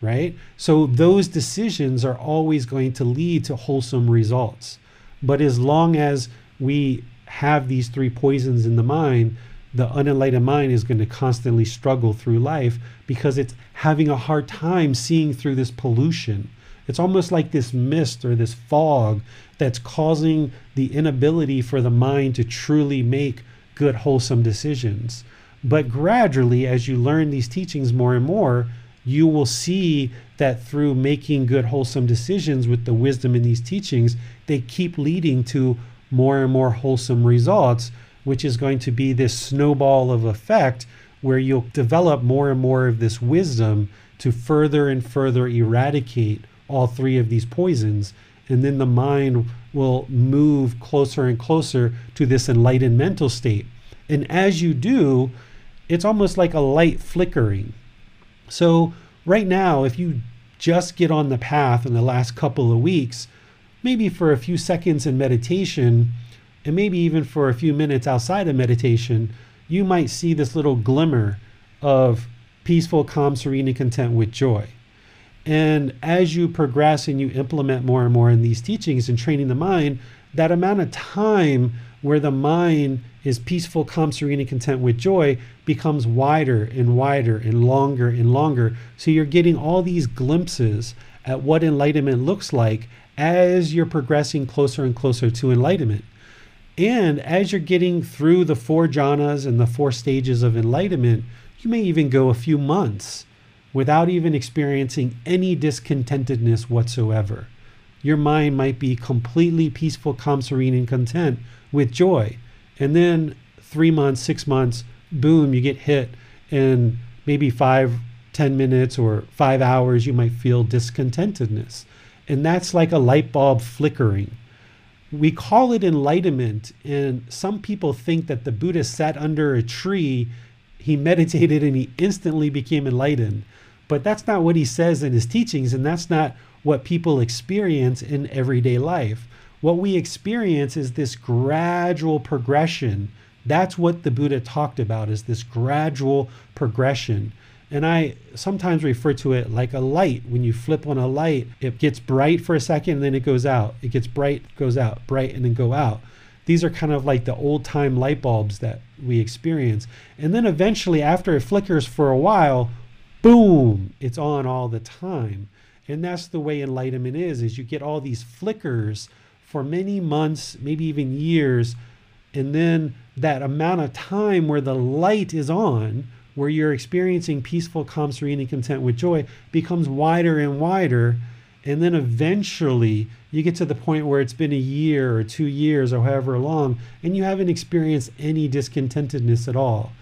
right? So those decisions are always going to lead to wholesome results. But as long as we have these three poisons in the mind, the unenlightened mind is going to constantly struggle through life because it's having a hard time seeing through this pollution it's almost like this mist or this fog that's causing the inability for the mind to truly make good, wholesome decisions. But gradually, as you learn these teachings more and more, you will see that through making good, wholesome decisions with the wisdom in these teachings, they keep leading to more and more wholesome results, which is going to be this snowball of effect where you'll develop more and more of this wisdom to further and further eradicate all three of these poisons, and then the mind will move closer and closer to this enlightened mental state. And as you do, it's almost like a light flickering. So, right now, if you just get on the path in the last couple of weeks, maybe for a few seconds in meditation, and maybe even for a few minutes outside of meditation, you might see this little glimmer of peaceful, calm, serene, and content with joy. And as you progress and you implement more and more in these teachings and training the mind, that amount of time where the mind is peaceful, calm, serene, and content with joy becomes wider and wider and longer and longer. So you're getting all these glimpses at what enlightenment looks like as you're progressing closer and closer to enlightenment. And as you're getting through the four jhanas and the four stages of enlightenment, you may even go a few months without even experiencing any discontentedness whatsoever. Your mind might be completely peaceful, calm, serene, and content with joy. And then three months, six months, boom, you get hit. And maybe five, ten minutes, or five hours, you might feel discontentedness. And that's like a light bulb flickering. We call it enlightenment. And some people think that the Buddha sat under a tree, he meditated, and he instantly became enlightened. But that's not what he says in his teachings, and that's not what people experience in everyday life. What we experience is this gradual progression. That's what the Buddha talked about is this gradual progression. And I sometimes refer to it like a light. When you flip on a light, it gets bright for a second and then it goes out. It gets bright, goes out, bright, and then go out. These are kind of like the old time light bulbs that we experience. And then eventually, after it flickers for a while, boom, it's on all the time. And that's the way enlightenment is, is you get all these flickers for many months, maybe even years, and then that amount of time where the light is on, where you're experiencing peaceful, calm, serene, and content with joy, becomes wider and wider. And then eventually you get to the point where it's been a year or two years or however long, and you haven't experienced any discontentedness at all.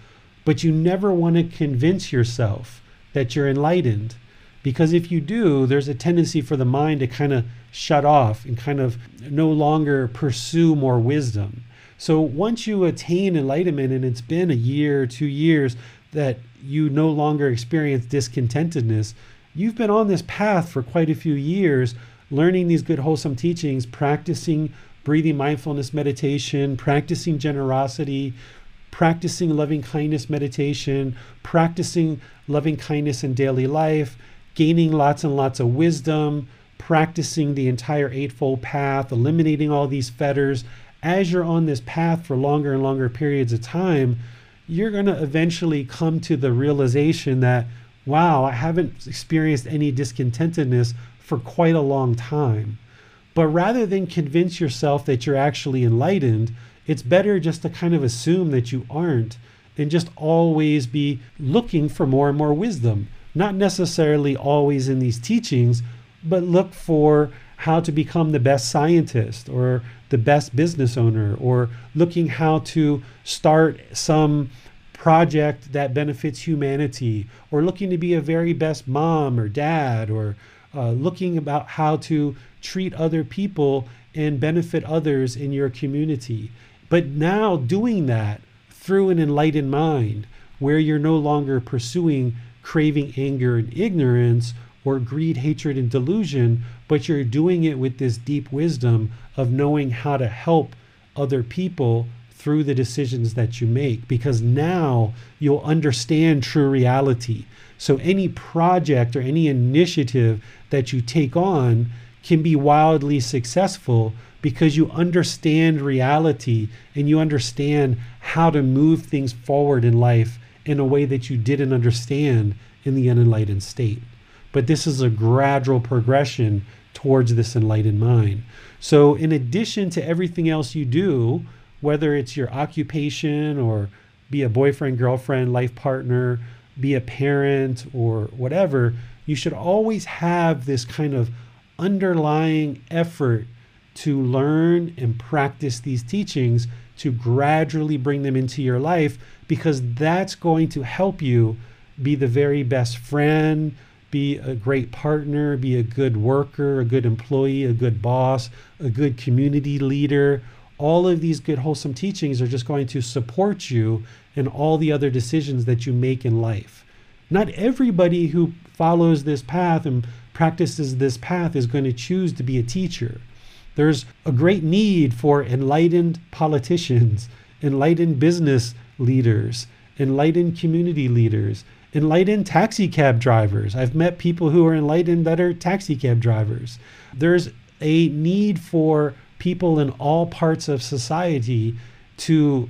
But you never want to convince yourself that you're enlightened. Because if you do, there's a tendency for the mind to kind of shut off and kind of no longer pursue more wisdom. So once you attain enlightenment and it's been a year, two years that you no longer experience discontentedness, you've been on this path for quite a few years, learning these good, wholesome teachings, practicing breathing mindfulness meditation, practicing generosity, practicing loving kindness meditation, practicing loving kindness in daily life, gaining lots and lots of wisdom, practicing the entire Eightfold Path, eliminating all these fetters. As you're on this path for longer and longer periods of time, you're going to eventually come to the realization that, wow, I haven't experienced any discontentedness for quite a long time. But rather than convince yourself that you're actually enlightened, it's better just to kind of assume that you aren't and just always be looking for more and more wisdom. Not necessarily always in these teachings, but look for how to become the best scientist or the best business owner or looking how to start some project that benefits humanity or looking to be a very best mom or dad or uh, looking about how to treat other people and benefit others in your community but now doing that through an enlightened mind where you're no longer pursuing craving, anger, and ignorance or greed, hatred, and delusion, but you're doing it with this deep wisdom of knowing how to help other people through the decisions that you make because now you'll understand true reality. So, any project or any initiative that you take on can be wildly successful because you understand reality and you understand how to move things forward in life in a way that you didn't understand in the unenlightened state. But this is a gradual progression towards this enlightened mind. So, in addition to everything else you do, whether it's your occupation or be a boyfriend, girlfriend, life partner, be a parent, or whatever, you should always have this kind of underlying effort to learn and practice these teachings to gradually bring them into your life because that's going to help you be the very best friend, be a great partner, be a good worker, a good employee, a good boss, a good community leader. All of these good, wholesome teachings are just going to support you in all the other decisions that you make in life. Not everybody who follows this path and practices this path is going to choose to be a teacher. There's a great need for enlightened politicians, enlightened business leaders, enlightened community leaders, enlightened taxi cab drivers. I've met people who are enlightened that are taxi cab drivers. There's a need for people in all parts of society to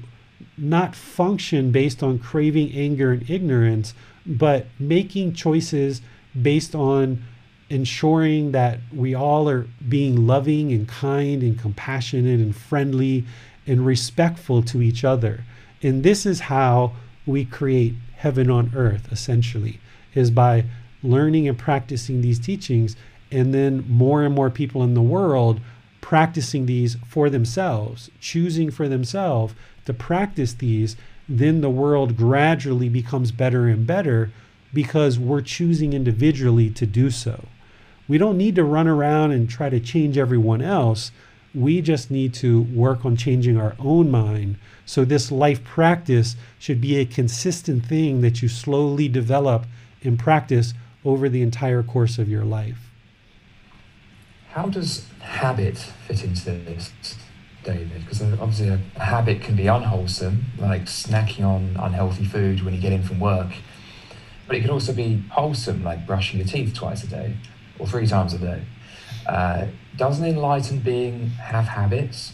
not function based on craving, anger, and ignorance, but making choices based on ensuring that we all are being loving and kind and compassionate and friendly and respectful to each other. And this is how we create heaven on earth, essentially, is by learning and practicing these teachings, and then more and more people in the world practicing these for themselves, choosing for themselves to practice these, then the world gradually becomes better and better because we're choosing individually to do so. We don't need to run around and try to change everyone else. We just need to work on changing our own mind. So, this life practice should be a consistent thing that you slowly develop and practice over the entire course of your life. How does habit fit into this, David? Because uh, obviously, a habit can be unwholesome, like snacking on unhealthy food when you get in from work, but it can also be wholesome, like brushing your teeth twice a day or three times a day. Uh, does an enlightened being have habits?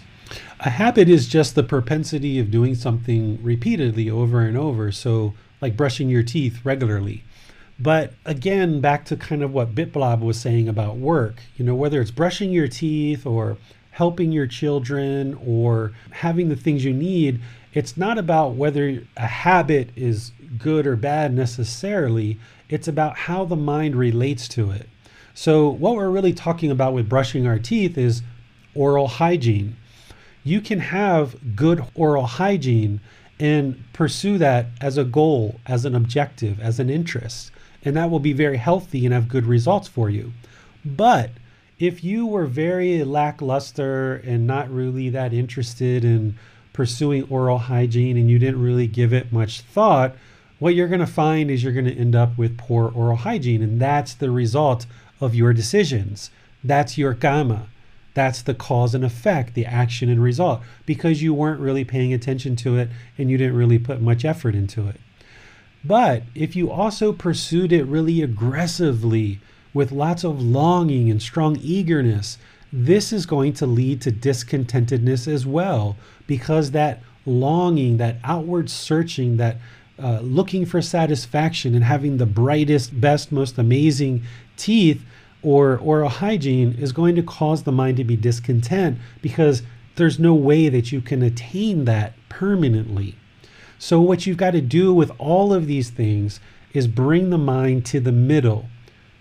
A habit is just the propensity of doing something repeatedly over and over. So, like brushing your teeth regularly. But again, back to kind of what BitBlob was saying about work, you know, whether it's brushing your teeth or helping your children or having the things you need, it's not about whether a habit is good or bad necessarily. It's about how the mind relates to it. So, what we're really talking about with brushing our teeth is oral hygiene. You can have good oral hygiene and pursue that as a goal, as an objective, as an interest and that will be very healthy and have good results for you. But if you were very lackluster and not really that interested in pursuing oral hygiene and you didn't really give it much thought, what you're going to find is you're going to end up with poor oral hygiene. And that's the result of your decisions. That's your kamma. That's the cause and effect, the action and result, because you weren't really paying attention to it and you didn't really put much effort into it. But if you also pursued it really aggressively with lots of longing and strong eagerness, this is going to lead to discontentedness as well because that longing, that outward searching, that uh, looking for satisfaction and having the brightest, best, most amazing teeth or oral hygiene is going to cause the mind to be discontent because there's no way that you can attain that permanently. So, what you've got to do with all of these things is bring the mind to the middle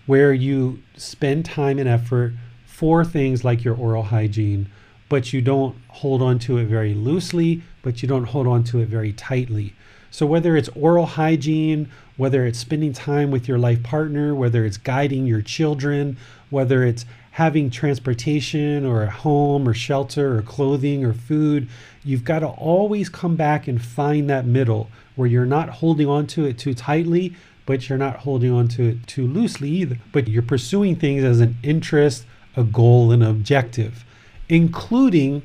where you spend time and effort for things like your oral hygiene, but you don't hold on to it very loosely, but you don't hold on to it very tightly. So, whether it's oral hygiene, whether it's spending time with your life partner, whether it's guiding your children, whether it's having transportation or a home or shelter or clothing or food, you've got to always come back and find that middle where you're not holding on to it too tightly, but you're not holding on to it too loosely either. But you're pursuing things as an interest, a goal, and objective, including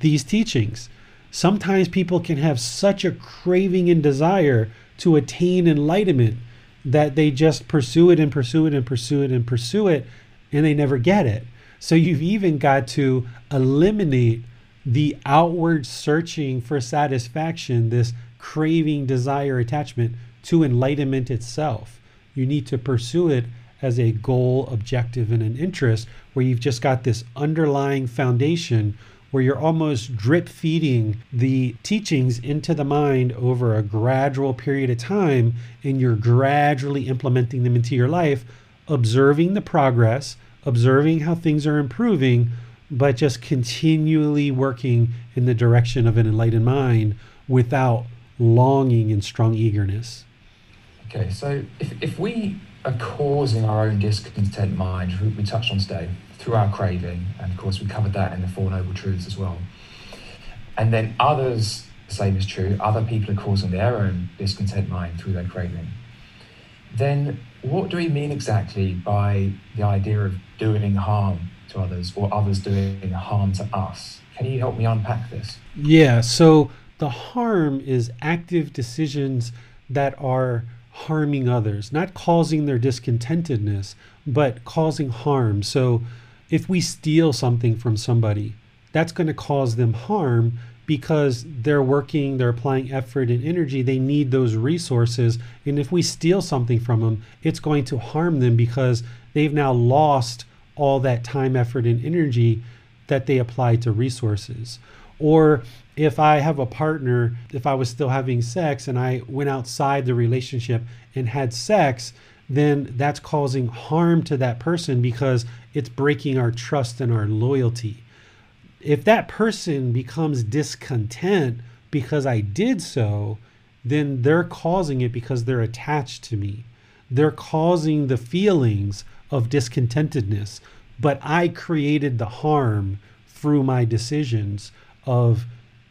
these teachings. Sometimes people can have such a craving and desire to attain enlightenment that they just pursue it and pursue it and pursue it and pursue it and they never get it. So you've even got to eliminate the outward searching for satisfaction, this craving, desire, attachment to enlightenment itself. You need to pursue it as a goal, objective, and an interest where you've just got this underlying foundation where you're almost drip feeding the teachings into the mind over a gradual period of time and you're gradually implementing them into your life, observing the progress, observing how things are improving, but just continually working in the direction of an enlightened mind without longing and strong eagerness. Okay, so if, if we are causing our own discontent mind, we, we touched on today, through our mm. craving, and of course we covered that in the Four Noble Truths as well, and then others, the same is true, other people are causing their own discontent mind through their craving, then what do we mean exactly by the idea of doing harm to others or others doing harm to us? Can you help me unpack this? Yeah, so the harm is active decisions that are harming others, not causing their discontentedness, but causing harm. So if we steal something from somebody, that's going to cause them harm because they're working, they're applying effort and energy, they need those resources. And if we steal something from them, it's going to harm them because they've now lost all that time, effort, and energy that they applied to resources. Or if I have a partner, if I was still having sex and I went outside the relationship and had sex, then that's causing harm to that person because it's breaking our trust and our loyalty. If that person becomes discontent because I did so, then they're causing it because they're attached to me. They're causing the feelings of discontentedness, but I created the harm through my decisions of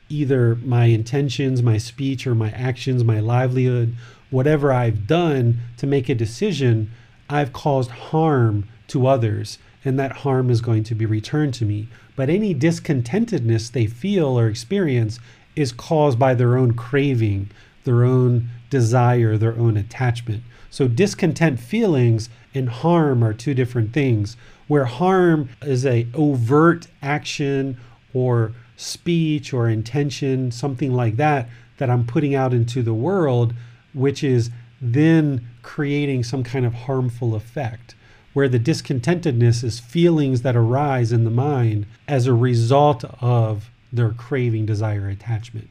either my intentions, my speech, or my actions, my livelihood, whatever I've done to make a decision, I've caused harm to others, and that harm is going to be returned to me. But any discontentedness they feel or experience is caused by their own craving, their own desire, their own attachment. So discontent feelings and harm are two different things. Where harm is a overt action or speech or intention, something like that, that I'm putting out into the world, which is then creating some kind of harmful effect. Where the discontentedness is feelings that arise in the mind as a result of their craving, desire, attachment.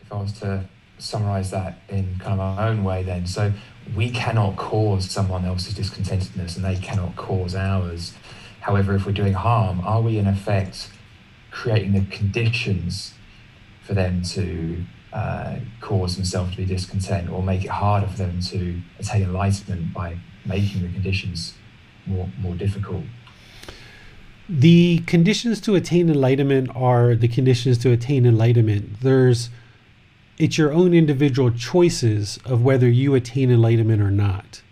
If I was to summarize that in kind of our own way, then, so we cannot cause someone else's discontentedness and they cannot cause ours. However, if we're doing harm, are we in effect creating the conditions for them to uh, cause themselves to be discontent or make it harder for them to attain enlightenment by making the conditions more, more difficult? The conditions to attain enlightenment are the conditions to attain enlightenment. There's it's your own individual choices of whether you attain enlightenment or not.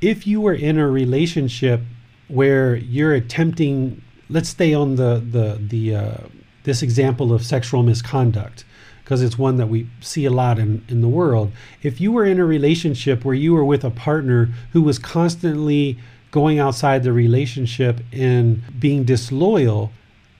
If you were in a relationship where you're attempting, let's stay on the the the uh, this example of sexual misconduct because it's one that we see a lot in, in the world. If you were in a relationship where you were with a partner who was constantly going outside the relationship and being disloyal,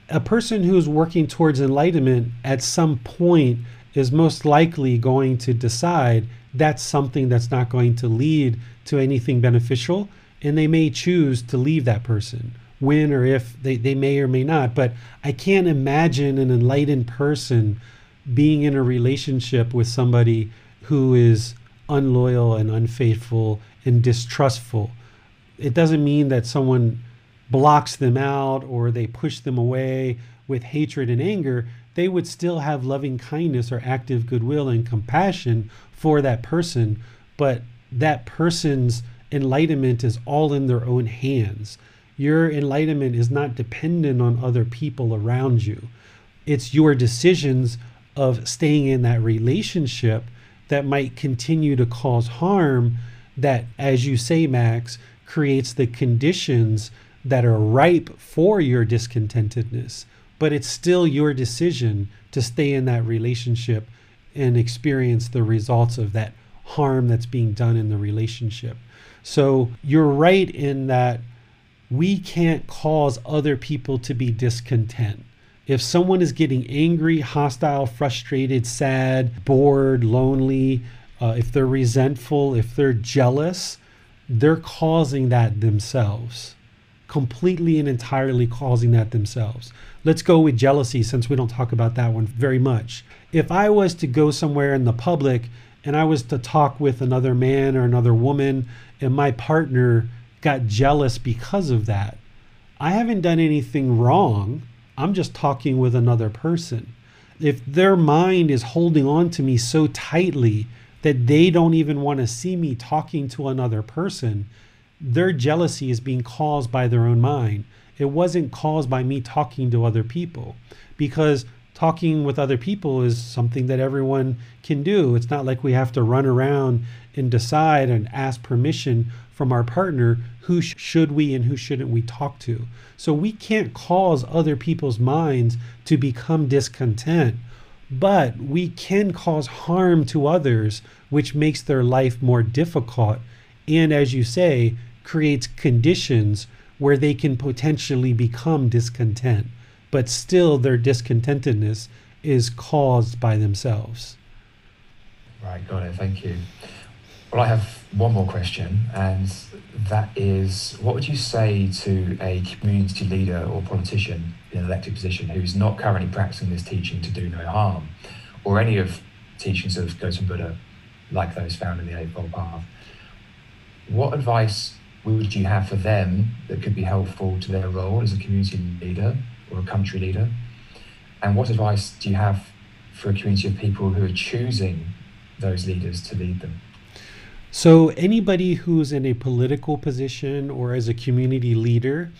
a person who's working towards enlightenment at some point is most likely going to decide that's something that's not going to lead to anything beneficial and they may choose to leave that person when or if they, they may or may not. But i can't imagine an enlightened person being in a relationship with somebody who is unloyal and unfaithful and distrustful it doesn't mean that someone blocks them out or they push them away with hatred and anger they would still have loving kindness or active goodwill and compassion for that person, but that person's enlightenment is all in their own hands. Your enlightenment is not dependent on other people around you. It's your decisions of staying in that relationship that might continue to cause harm that, as you say, Max, creates the conditions that are ripe for your discontentedness but it's still your decision to stay in that relationship and experience the results of that harm that's being done in the relationship. So you're right in that we can't cause other people to be discontent. If someone is getting angry, hostile, frustrated, sad, bored, lonely, uh, if they're resentful, if they're jealous, they're causing that themselves, completely and entirely causing that themselves. Let's go with jealousy since we don't talk about that one very much. If I was to go somewhere in the public and I was to talk with another man or another woman and my partner got jealous because of that, I haven't done anything wrong. I'm just talking with another person. If their mind is holding on to me so tightly that they don't even want to see me talking to another person, their jealousy is being caused by their own mind. It wasn't caused by me talking to other people because talking with other people is something that everyone can do. It's not like we have to run around and decide and ask permission from our partner who sh- should we and who shouldn't we talk to. So we can't cause other people's minds to become discontent, but we can cause harm to others, which makes their life more difficult. And as you say, creates conditions where they can potentially become discontent, but still their discontentedness is caused by themselves. Right, got it. Thank you. Well, I have one more question, and that is what would you say to a community leader or politician in an elected position who's not currently practicing this teaching to do no harm, or any of teachings of Gautam Buddha, like those found in the Eightfold Path? what advice would you have for them that could be helpful to their role as a community leader or a country leader? And what advice do you have for a community of people who are choosing those leaders to lead them? So, anybody who's in a political position or as a community leader,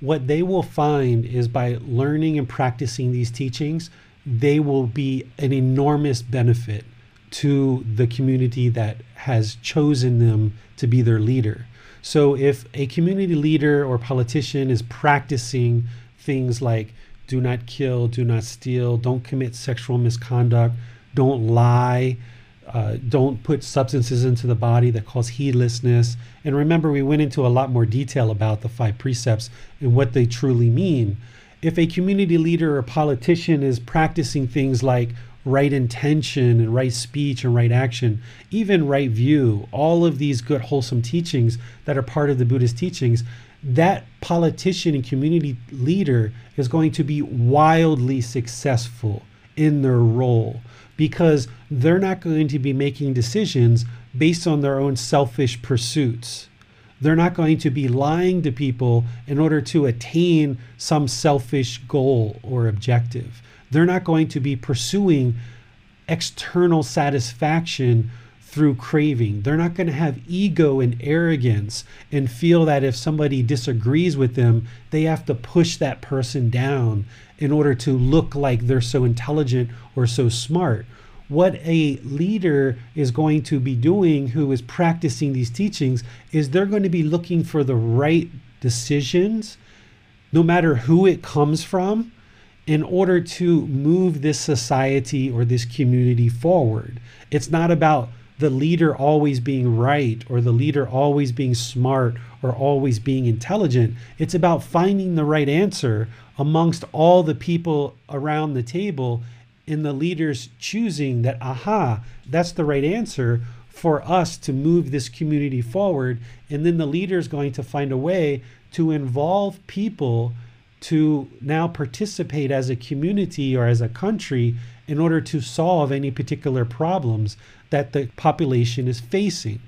what they will find is by learning and practicing these teachings, they will be an enormous benefit to the community that has chosen them to be their leader. So, if a community leader or politician is practicing things like do not kill, do not steal, don't commit sexual misconduct, don't lie, uh, don't put substances into the body that cause heedlessness. And remember, we went into a lot more detail about the five precepts and what they truly mean. If a community leader or politician is practicing things like right intention and right speech and right action, even right view, all of these good, wholesome teachings that are part of the Buddhist teachings, that politician and community leader is going to be wildly successful in their role because they're not going to be making decisions based on their own selfish pursuits. They're not going to be lying to people in order to attain some selfish goal or objective. They're not going to be pursuing external satisfaction through craving. They're not going to have ego and arrogance and feel that if somebody disagrees with them, they have to push that person down in order to look like they're so intelligent or so smart. What a leader is going to be doing who is practicing these teachings is they're going to be looking for the right decisions, no matter who it comes from, in order to move this society or this community forward. It's not about the leader always being right or the leader always being smart or always being intelligent. It's about finding the right answer amongst all the people around the table in the leaders choosing that, aha, that's the right answer for us to move this community forward. And then the leader is going to find a way to involve people to now participate as a community or as a country in order to solve any particular problems that the population is facing.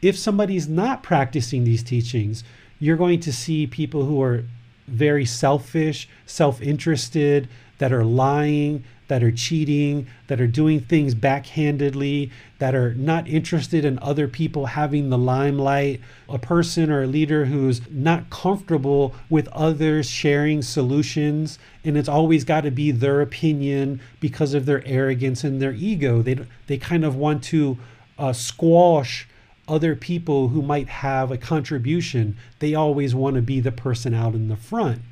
If somebody is not practicing these teachings, you're going to see people who are very selfish, self interested, that are lying, that are cheating, that are doing things backhandedly, that are not interested in other people having the limelight, a person or a leader who's not comfortable with others sharing solutions, and it's always got to be their opinion because of their arrogance and their ego. They, they kind of want to uh, squash other people who might have a contribution. They always want to be the person out in the front.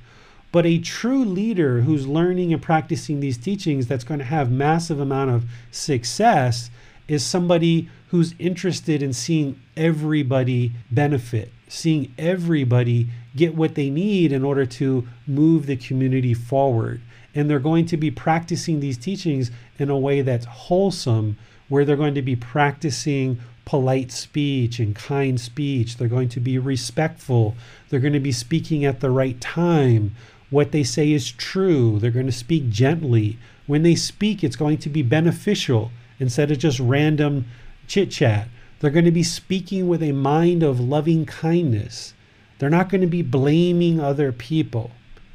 But a true leader who's learning and practicing these teachings that's going to have massive amount of success is somebody who's interested in seeing everybody benefit, seeing everybody get what they need in order to move the community forward. And they're going to be practicing these teachings in a way that's wholesome, where they're going to be practicing polite speech and kind speech. They're going to be respectful. They're going to be speaking at the right time what they say is true. They're going to speak gently. When they speak, it's going to be beneficial instead of just random chit chat. They're going to be speaking with a mind of loving kindness. They're not going to be blaming other people,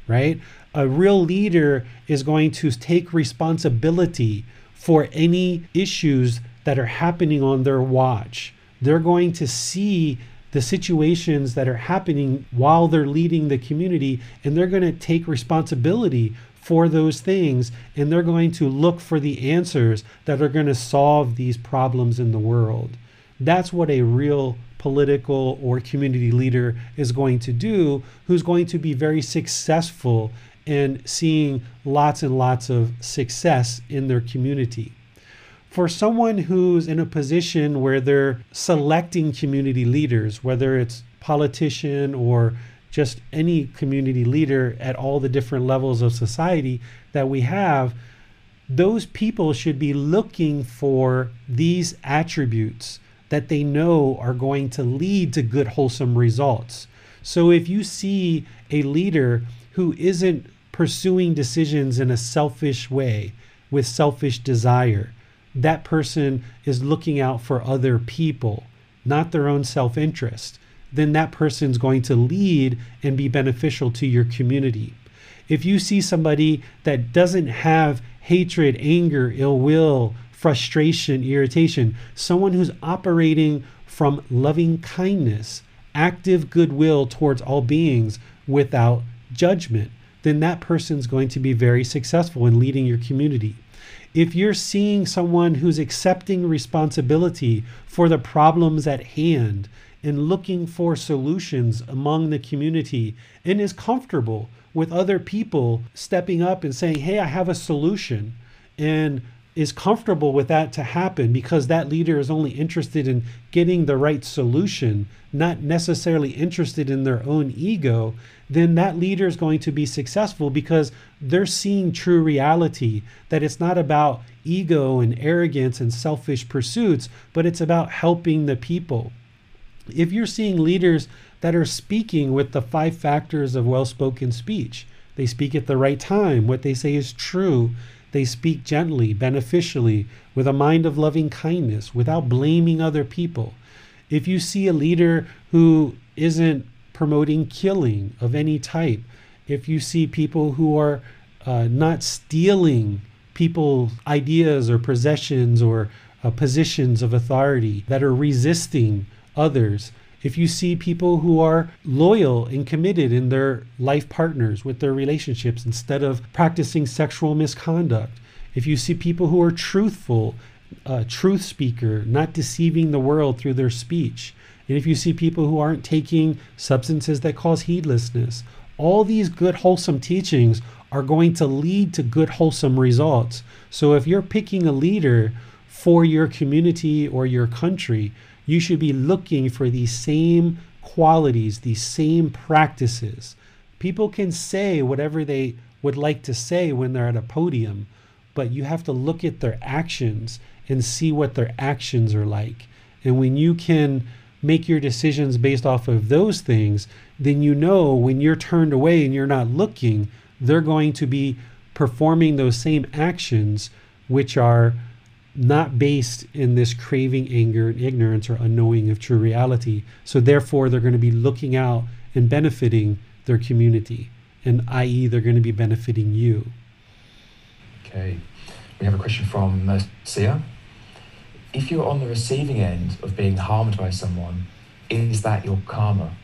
right? A real leader is going to take responsibility for any issues that are happening on their watch. They're going to see the situations that are happening while they're leading the community, and they're going to take responsibility for those things, and they're going to look for the answers that are going to solve these problems in the world. That's what a real political or community leader is going to do, who's going to be very successful in seeing lots and lots of success in their community for someone who's in a position where they're selecting community leaders, whether it's politician or just any community leader at all the different levels of society that we have, those people should be looking for these attributes that they know are going to lead to good, wholesome results. So if you see a leader who isn't pursuing decisions in a selfish way with selfish desire, that person is looking out for other people not their own self interest, then that person's going to lead and be beneficial to your community. If you see somebody that doesn't have hatred, anger, ill will, frustration, irritation, someone who's operating from loving kindness, active goodwill towards all beings without judgment, then that person's going to be very successful in leading your community. If you're seeing someone who's accepting responsibility for the problems at hand and looking for solutions among the community and is comfortable with other people stepping up and saying, Hey, I have a solution, and is comfortable with that to happen because that leader is only interested in getting the right solution, not necessarily interested in their own ego, then that leader is going to be successful because they're seeing true reality that it's not about ego and arrogance and selfish pursuits, but it's about helping the people. If you're seeing leaders that are speaking with the five factors of well spoken speech, they speak at the right time, what they say is true, they speak gently, beneficially, with a mind of loving kindness, without blaming other people. If you see a leader who isn't promoting killing of any type, if you see people who are uh, not stealing people's ideas or possessions or uh, positions of authority, that are resisting others, if you see people who are loyal and committed in their life partners with their relationships instead of practicing sexual misconduct, if you see people who are truthful, uh, truth speaker, not deceiving the world through their speech, and if you see people who aren't taking substances that cause heedlessness, all these good, wholesome teachings are going to lead to good, wholesome results. So if you're picking a leader for your community or your country, you should be looking for these same qualities, these same practices. People can say whatever they would like to say when they're at a podium, but you have to look at their actions and see what their actions are like. And when you can make your decisions based off of those things, then you know when you're turned away and you're not looking, they're going to be performing those same actions, which are not based in this craving, anger, and ignorance or unknowing of true reality. So therefore, they're going to be looking out and benefiting their community, and i.e., they're going to be benefiting you. Okay, we have a question from Mercia. If you're on the receiving end of being harmed by someone, is that your karma?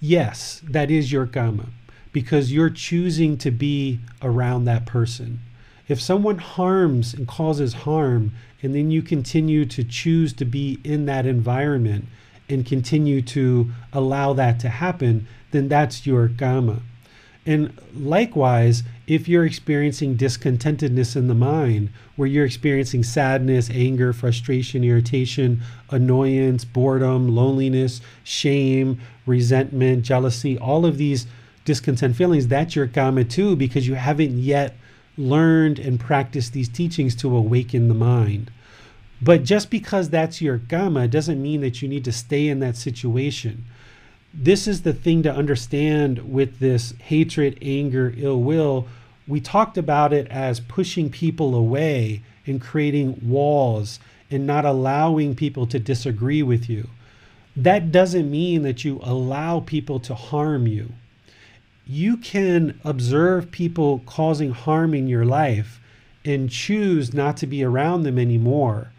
Yes, that is your karma because you're choosing to be around that person. If someone harms and causes harm, and then you continue to choose to be in that environment and continue to allow that to happen, then that's your karma. And likewise, if you're experiencing discontentedness in the mind, where you're experiencing sadness, anger, frustration, irritation, annoyance, boredom, loneliness, shame, resentment, jealousy, all of these discontent feelings, that's your karma too, because you haven't yet learned and practiced these teachings to awaken the mind. But just because that's your karma doesn't mean that you need to stay in that situation. This is the thing to understand with this hatred, anger, ill will. We talked about it as pushing people away and creating walls and not allowing people to disagree with you. That doesn't mean that you allow people to harm you you can observe people causing harm in your life and choose not to be around them anymore,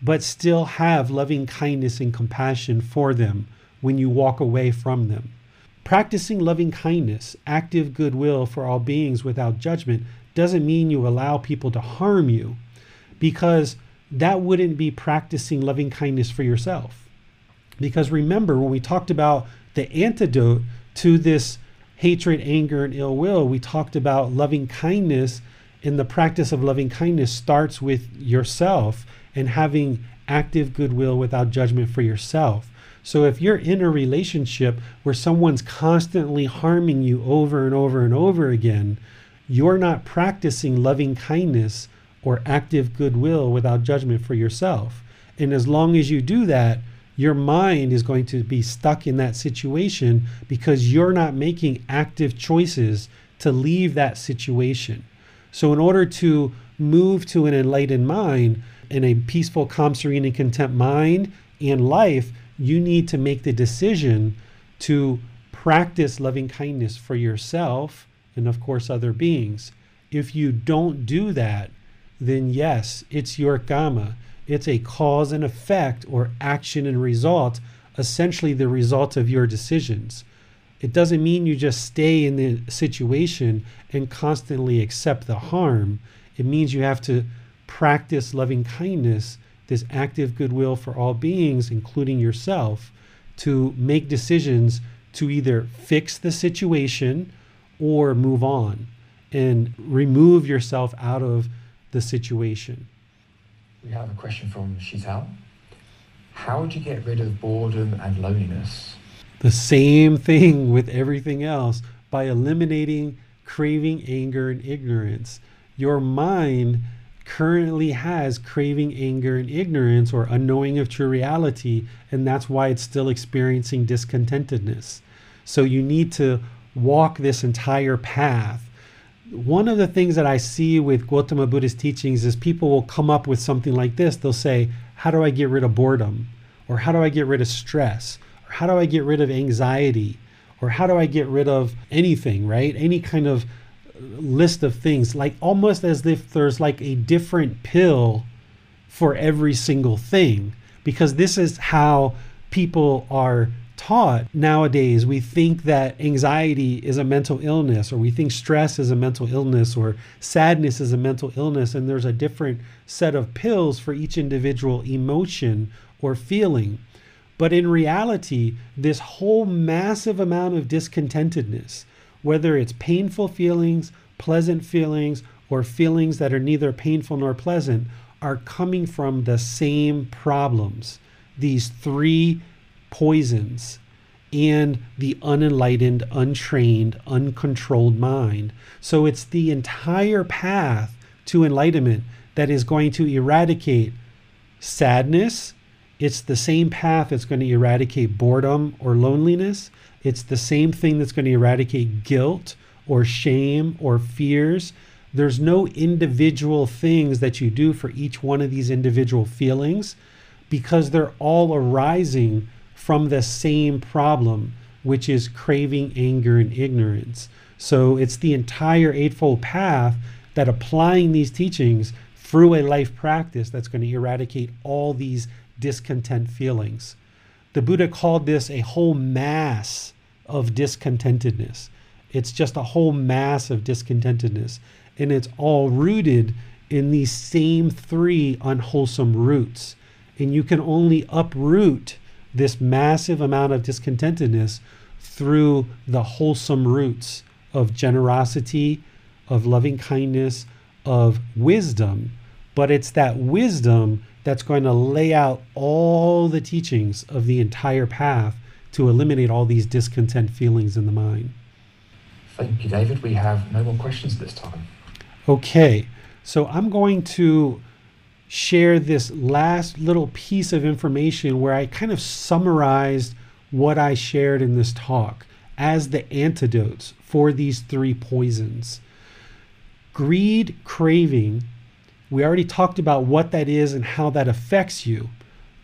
but still have loving kindness and compassion for them when you walk away from them. Practicing loving kindness, active goodwill for all beings without judgment, doesn't mean you allow people to harm you because that wouldn't be practicing loving kindness for yourself. Because remember, when we talked about the antidote to this hatred, anger, and ill will, we talked about loving kindness. And the practice of loving kindness starts with yourself and having active goodwill without judgment for yourself. So if you're in a relationship where someone's constantly harming you over and over and over again, you're not practicing loving kindness or active goodwill without judgment for yourself. And as long as you do that, your mind is going to be stuck in that situation because you're not making active choices to leave that situation. So, in order to move to an enlightened mind, in a peaceful, calm, serene, and content mind, in life, you need to make the decision to practice loving kindness for yourself and, of course, other beings. If you don't do that, then yes, it's your karma. It's a cause and effect or action and result, essentially the result of your decisions. It doesn't mean you just stay in the situation and constantly accept the harm. It means you have to practice loving kindness, this active goodwill for all beings, including yourself, to make decisions to either fix the situation or move on and remove yourself out of the situation. We have a question from Shital. How would you get rid of boredom and loneliness? The same thing with everything else by eliminating craving, anger, and ignorance. Your mind currently has craving, anger, and ignorance or unknowing of true reality, and that's why it's still experiencing discontentedness. So you need to walk this entire path. One of the things that I see with Gautama Buddha's teachings is people will come up with something like this. They'll say, How do I get rid of boredom? Or how do I get rid of stress? Or how do I get rid of anxiety? Or how do I get rid of anything, right? Any kind of uh, list of things, like almost as if there's like a different pill for every single thing, because this is how people are taught nowadays. We think that anxiety is a mental illness, or we think stress is a mental illness, or sadness is a mental illness, and there's a different set of pills for each individual emotion or feeling. But in reality, this whole massive amount of discontentedness, whether it's painful feelings, pleasant feelings, or feelings that are neither painful nor pleasant, are coming from the same problems. These three poisons and the unenlightened, untrained, uncontrolled mind. So it's the entire path to enlightenment that is going to eradicate sadness, it's the same path that's going to eradicate boredom or loneliness. It's the same thing that's going to eradicate guilt or shame or fears. There's no individual things that you do for each one of these individual feelings because they're all arising from the same problem, which is craving, anger, and ignorance. So it's the entire Eightfold Path that applying these teachings through a life practice that's going to eradicate all these discontent feelings. The Buddha called this a whole mass of discontentedness. It's just a whole mass of discontentedness. And it's all rooted in these same three unwholesome roots. And you can only uproot this massive amount of discontentedness through the wholesome roots of generosity, of loving kindness, of wisdom. But it's that wisdom that's going to lay out all the teachings of the entire path to eliminate all these discontent feelings in the mind. Thank you, David. We have no more questions this time. Okay, so I'm going to share this last little piece of information where I kind of summarized what I shared in this talk as the antidotes for these three poisons greed, craving, we already talked about what that is and how that affects you.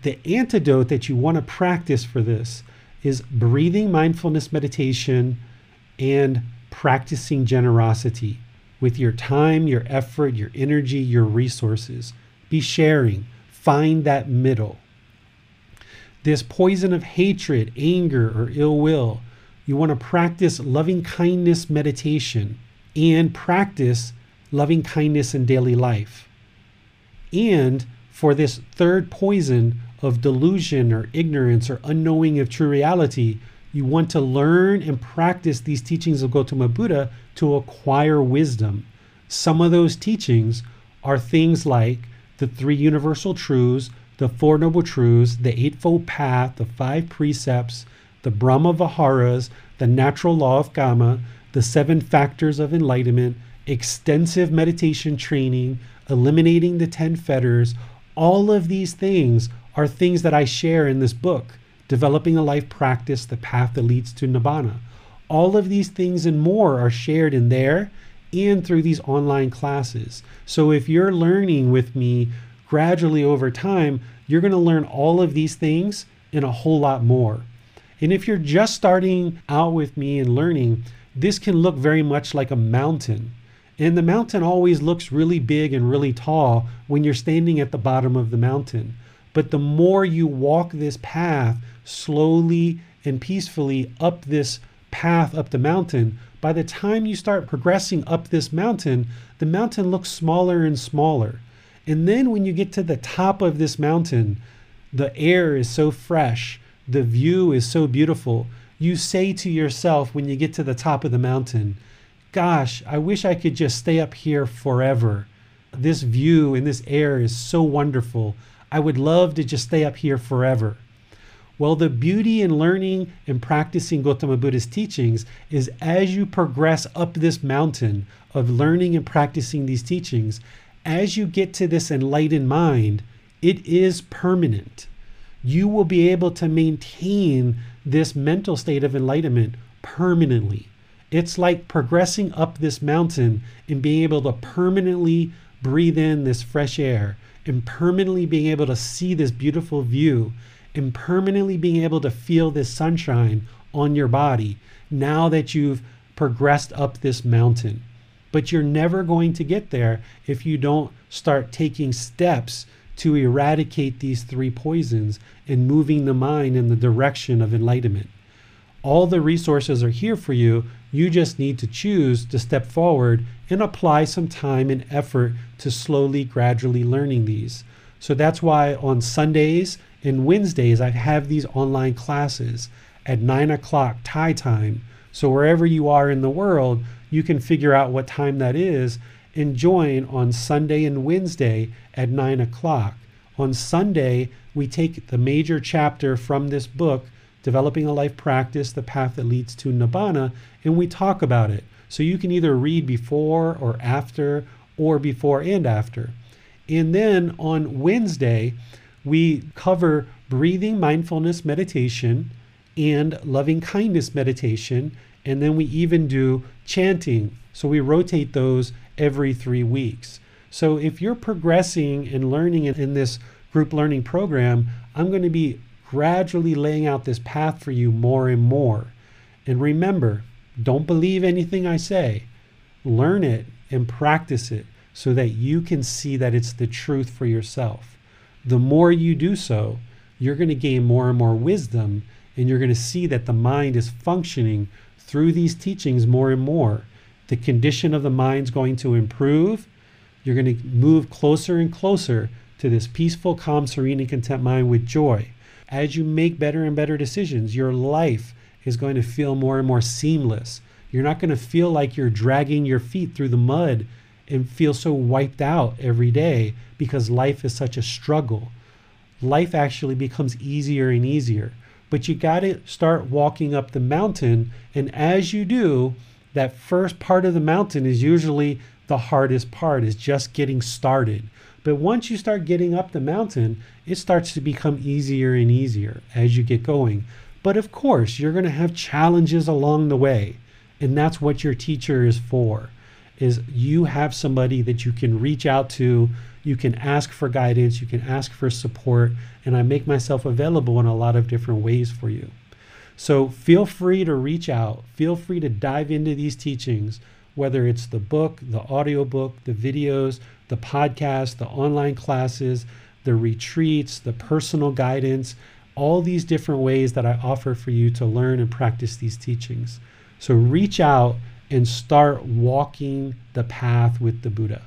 The antidote that you want to practice for this is breathing mindfulness meditation and practicing generosity with your time, your effort, your energy, your resources. Be sharing. Find that middle. This poison of hatred, anger, or ill will, you want to practice loving kindness meditation and practice loving kindness in daily life. And for this third poison of delusion or ignorance or unknowing of true reality, you want to learn and practice these teachings of Gautama Buddha to acquire wisdom. Some of those teachings are things like the three universal truths, the Four Noble Truths, the Eightfold Path, the five precepts, the Brahma Viharas, the natural law of Karma, the seven factors of enlightenment, extensive meditation training, eliminating the 10 fetters, all of these things are things that I share in this book, Developing a Life Practice, The Path That Leads to Nibbana. All of these things and more are shared in there and through these online classes. So if you're learning with me gradually over time, you're going to learn all of these things and a whole lot more. And if you're just starting out with me and learning, this can look very much like a mountain. And the mountain always looks really big and really tall when you're standing at the bottom of the mountain. But the more you walk this path slowly and peacefully up this path up the mountain, by the time you start progressing up this mountain, the mountain looks smaller and smaller. And then when you get to the top of this mountain, the air is so fresh, the view is so beautiful. You say to yourself when you get to the top of the mountain, Gosh, I wish I could just stay up here forever. This view and this air is so wonderful. I would love to just stay up here forever. Well, the beauty in learning and practicing Gautama Buddha's teachings is as you progress up this mountain of learning and practicing these teachings, as you get to this enlightened mind, it is permanent. You will be able to maintain this mental state of enlightenment permanently. It's like progressing up this mountain and being able to permanently breathe in this fresh air and permanently being able to see this beautiful view and permanently being able to feel this sunshine on your body now that you've progressed up this mountain. But you're never going to get there if you don't start taking steps to eradicate these three poisons and moving the mind in the direction of enlightenment. All the resources are here for you. You just need to choose to step forward and apply some time and effort to slowly, gradually learning these. So that's why on Sundays and Wednesdays, I have these online classes at 9 o'clock Thai time. So wherever you are in the world, you can figure out what time that is and join on Sunday and Wednesday at 9 o'clock. On Sunday, we take the major chapter from this book, Developing a Life Practice The Path That Leads to Nibbana, and we talk about it. So you can either read before or after, or before and after. And then on Wednesday, we cover breathing mindfulness meditation and loving kindness meditation. And then we even do chanting. So we rotate those every three weeks. So if you're progressing and learning in this group learning program, I'm going to be gradually laying out this path for you more and more. And remember, don't believe anything I say. Learn it and practice it so that you can see that it's the truth for yourself the more you do so, you're going to gain more and more wisdom, and you're going to see that the mind is functioning through these teachings more and more. The condition of the mind's going to improve. You're going to move closer and closer to this peaceful, calm, serene, and content mind with joy. As you make better and better decisions, your life is going to feel more and more seamless. You're not going to feel like you're dragging your feet through the mud and feel so wiped out every day because life is such a struggle. Life actually becomes easier and easier. But you got to start walking up the mountain. And as you do, that first part of the mountain is usually the hardest part, is just getting started. But once you start getting up the mountain, it starts to become easier and easier as you get going. But of course, you're going to have challenges along the way. And that's what your teacher is for is you have somebody that you can reach out to you can ask for guidance you can ask for support and i make myself available in a lot of different ways for you. So feel free to reach out. Feel free to dive into these teachings whether it's the book the audiobook the videos the podcast the online classes the retreats the personal guidance all these different ways that i offer for you to learn and practice these teachings. So reach out and start walking the path with the Buddha.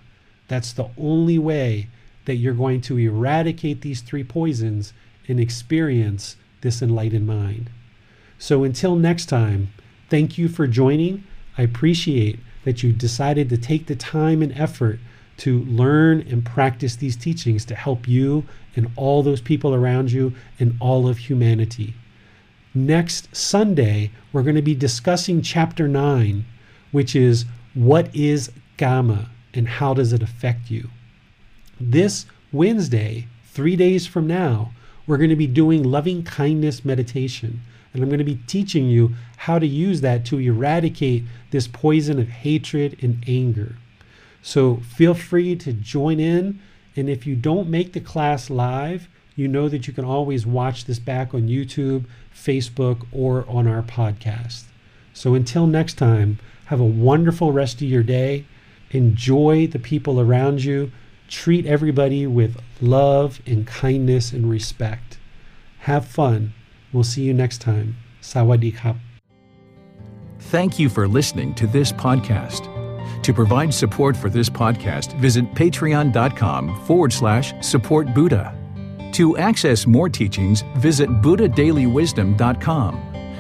That's the only way that you're going to eradicate these three poisons and experience this enlightened mind. So until next time, thank you for joining. I appreciate that you decided to take the time and effort to learn and practice these teachings to help you and all those people around you and all of humanity. Next Sunday, we're going to be discussing chapter 9 which is what is kamma and how does it affect you? This Wednesday, three days from now, we're going to be doing loving kindness meditation. And I'm going to be teaching you how to use that to eradicate this poison of hatred and anger. So feel free to join in. And if you don't make the class live, you know that you can always watch this back on YouTube, Facebook, or on our podcast. So until next time, have a wonderful rest of your day. Enjoy the people around you. Treat everybody with love and kindness and respect. Have fun. We'll see you next time. Sawadee khap. Thank you for listening to this podcast. To provide support for this podcast, visit patreon.com forward slash support Buddha. To access more teachings, visit buddhadailywisdom.com.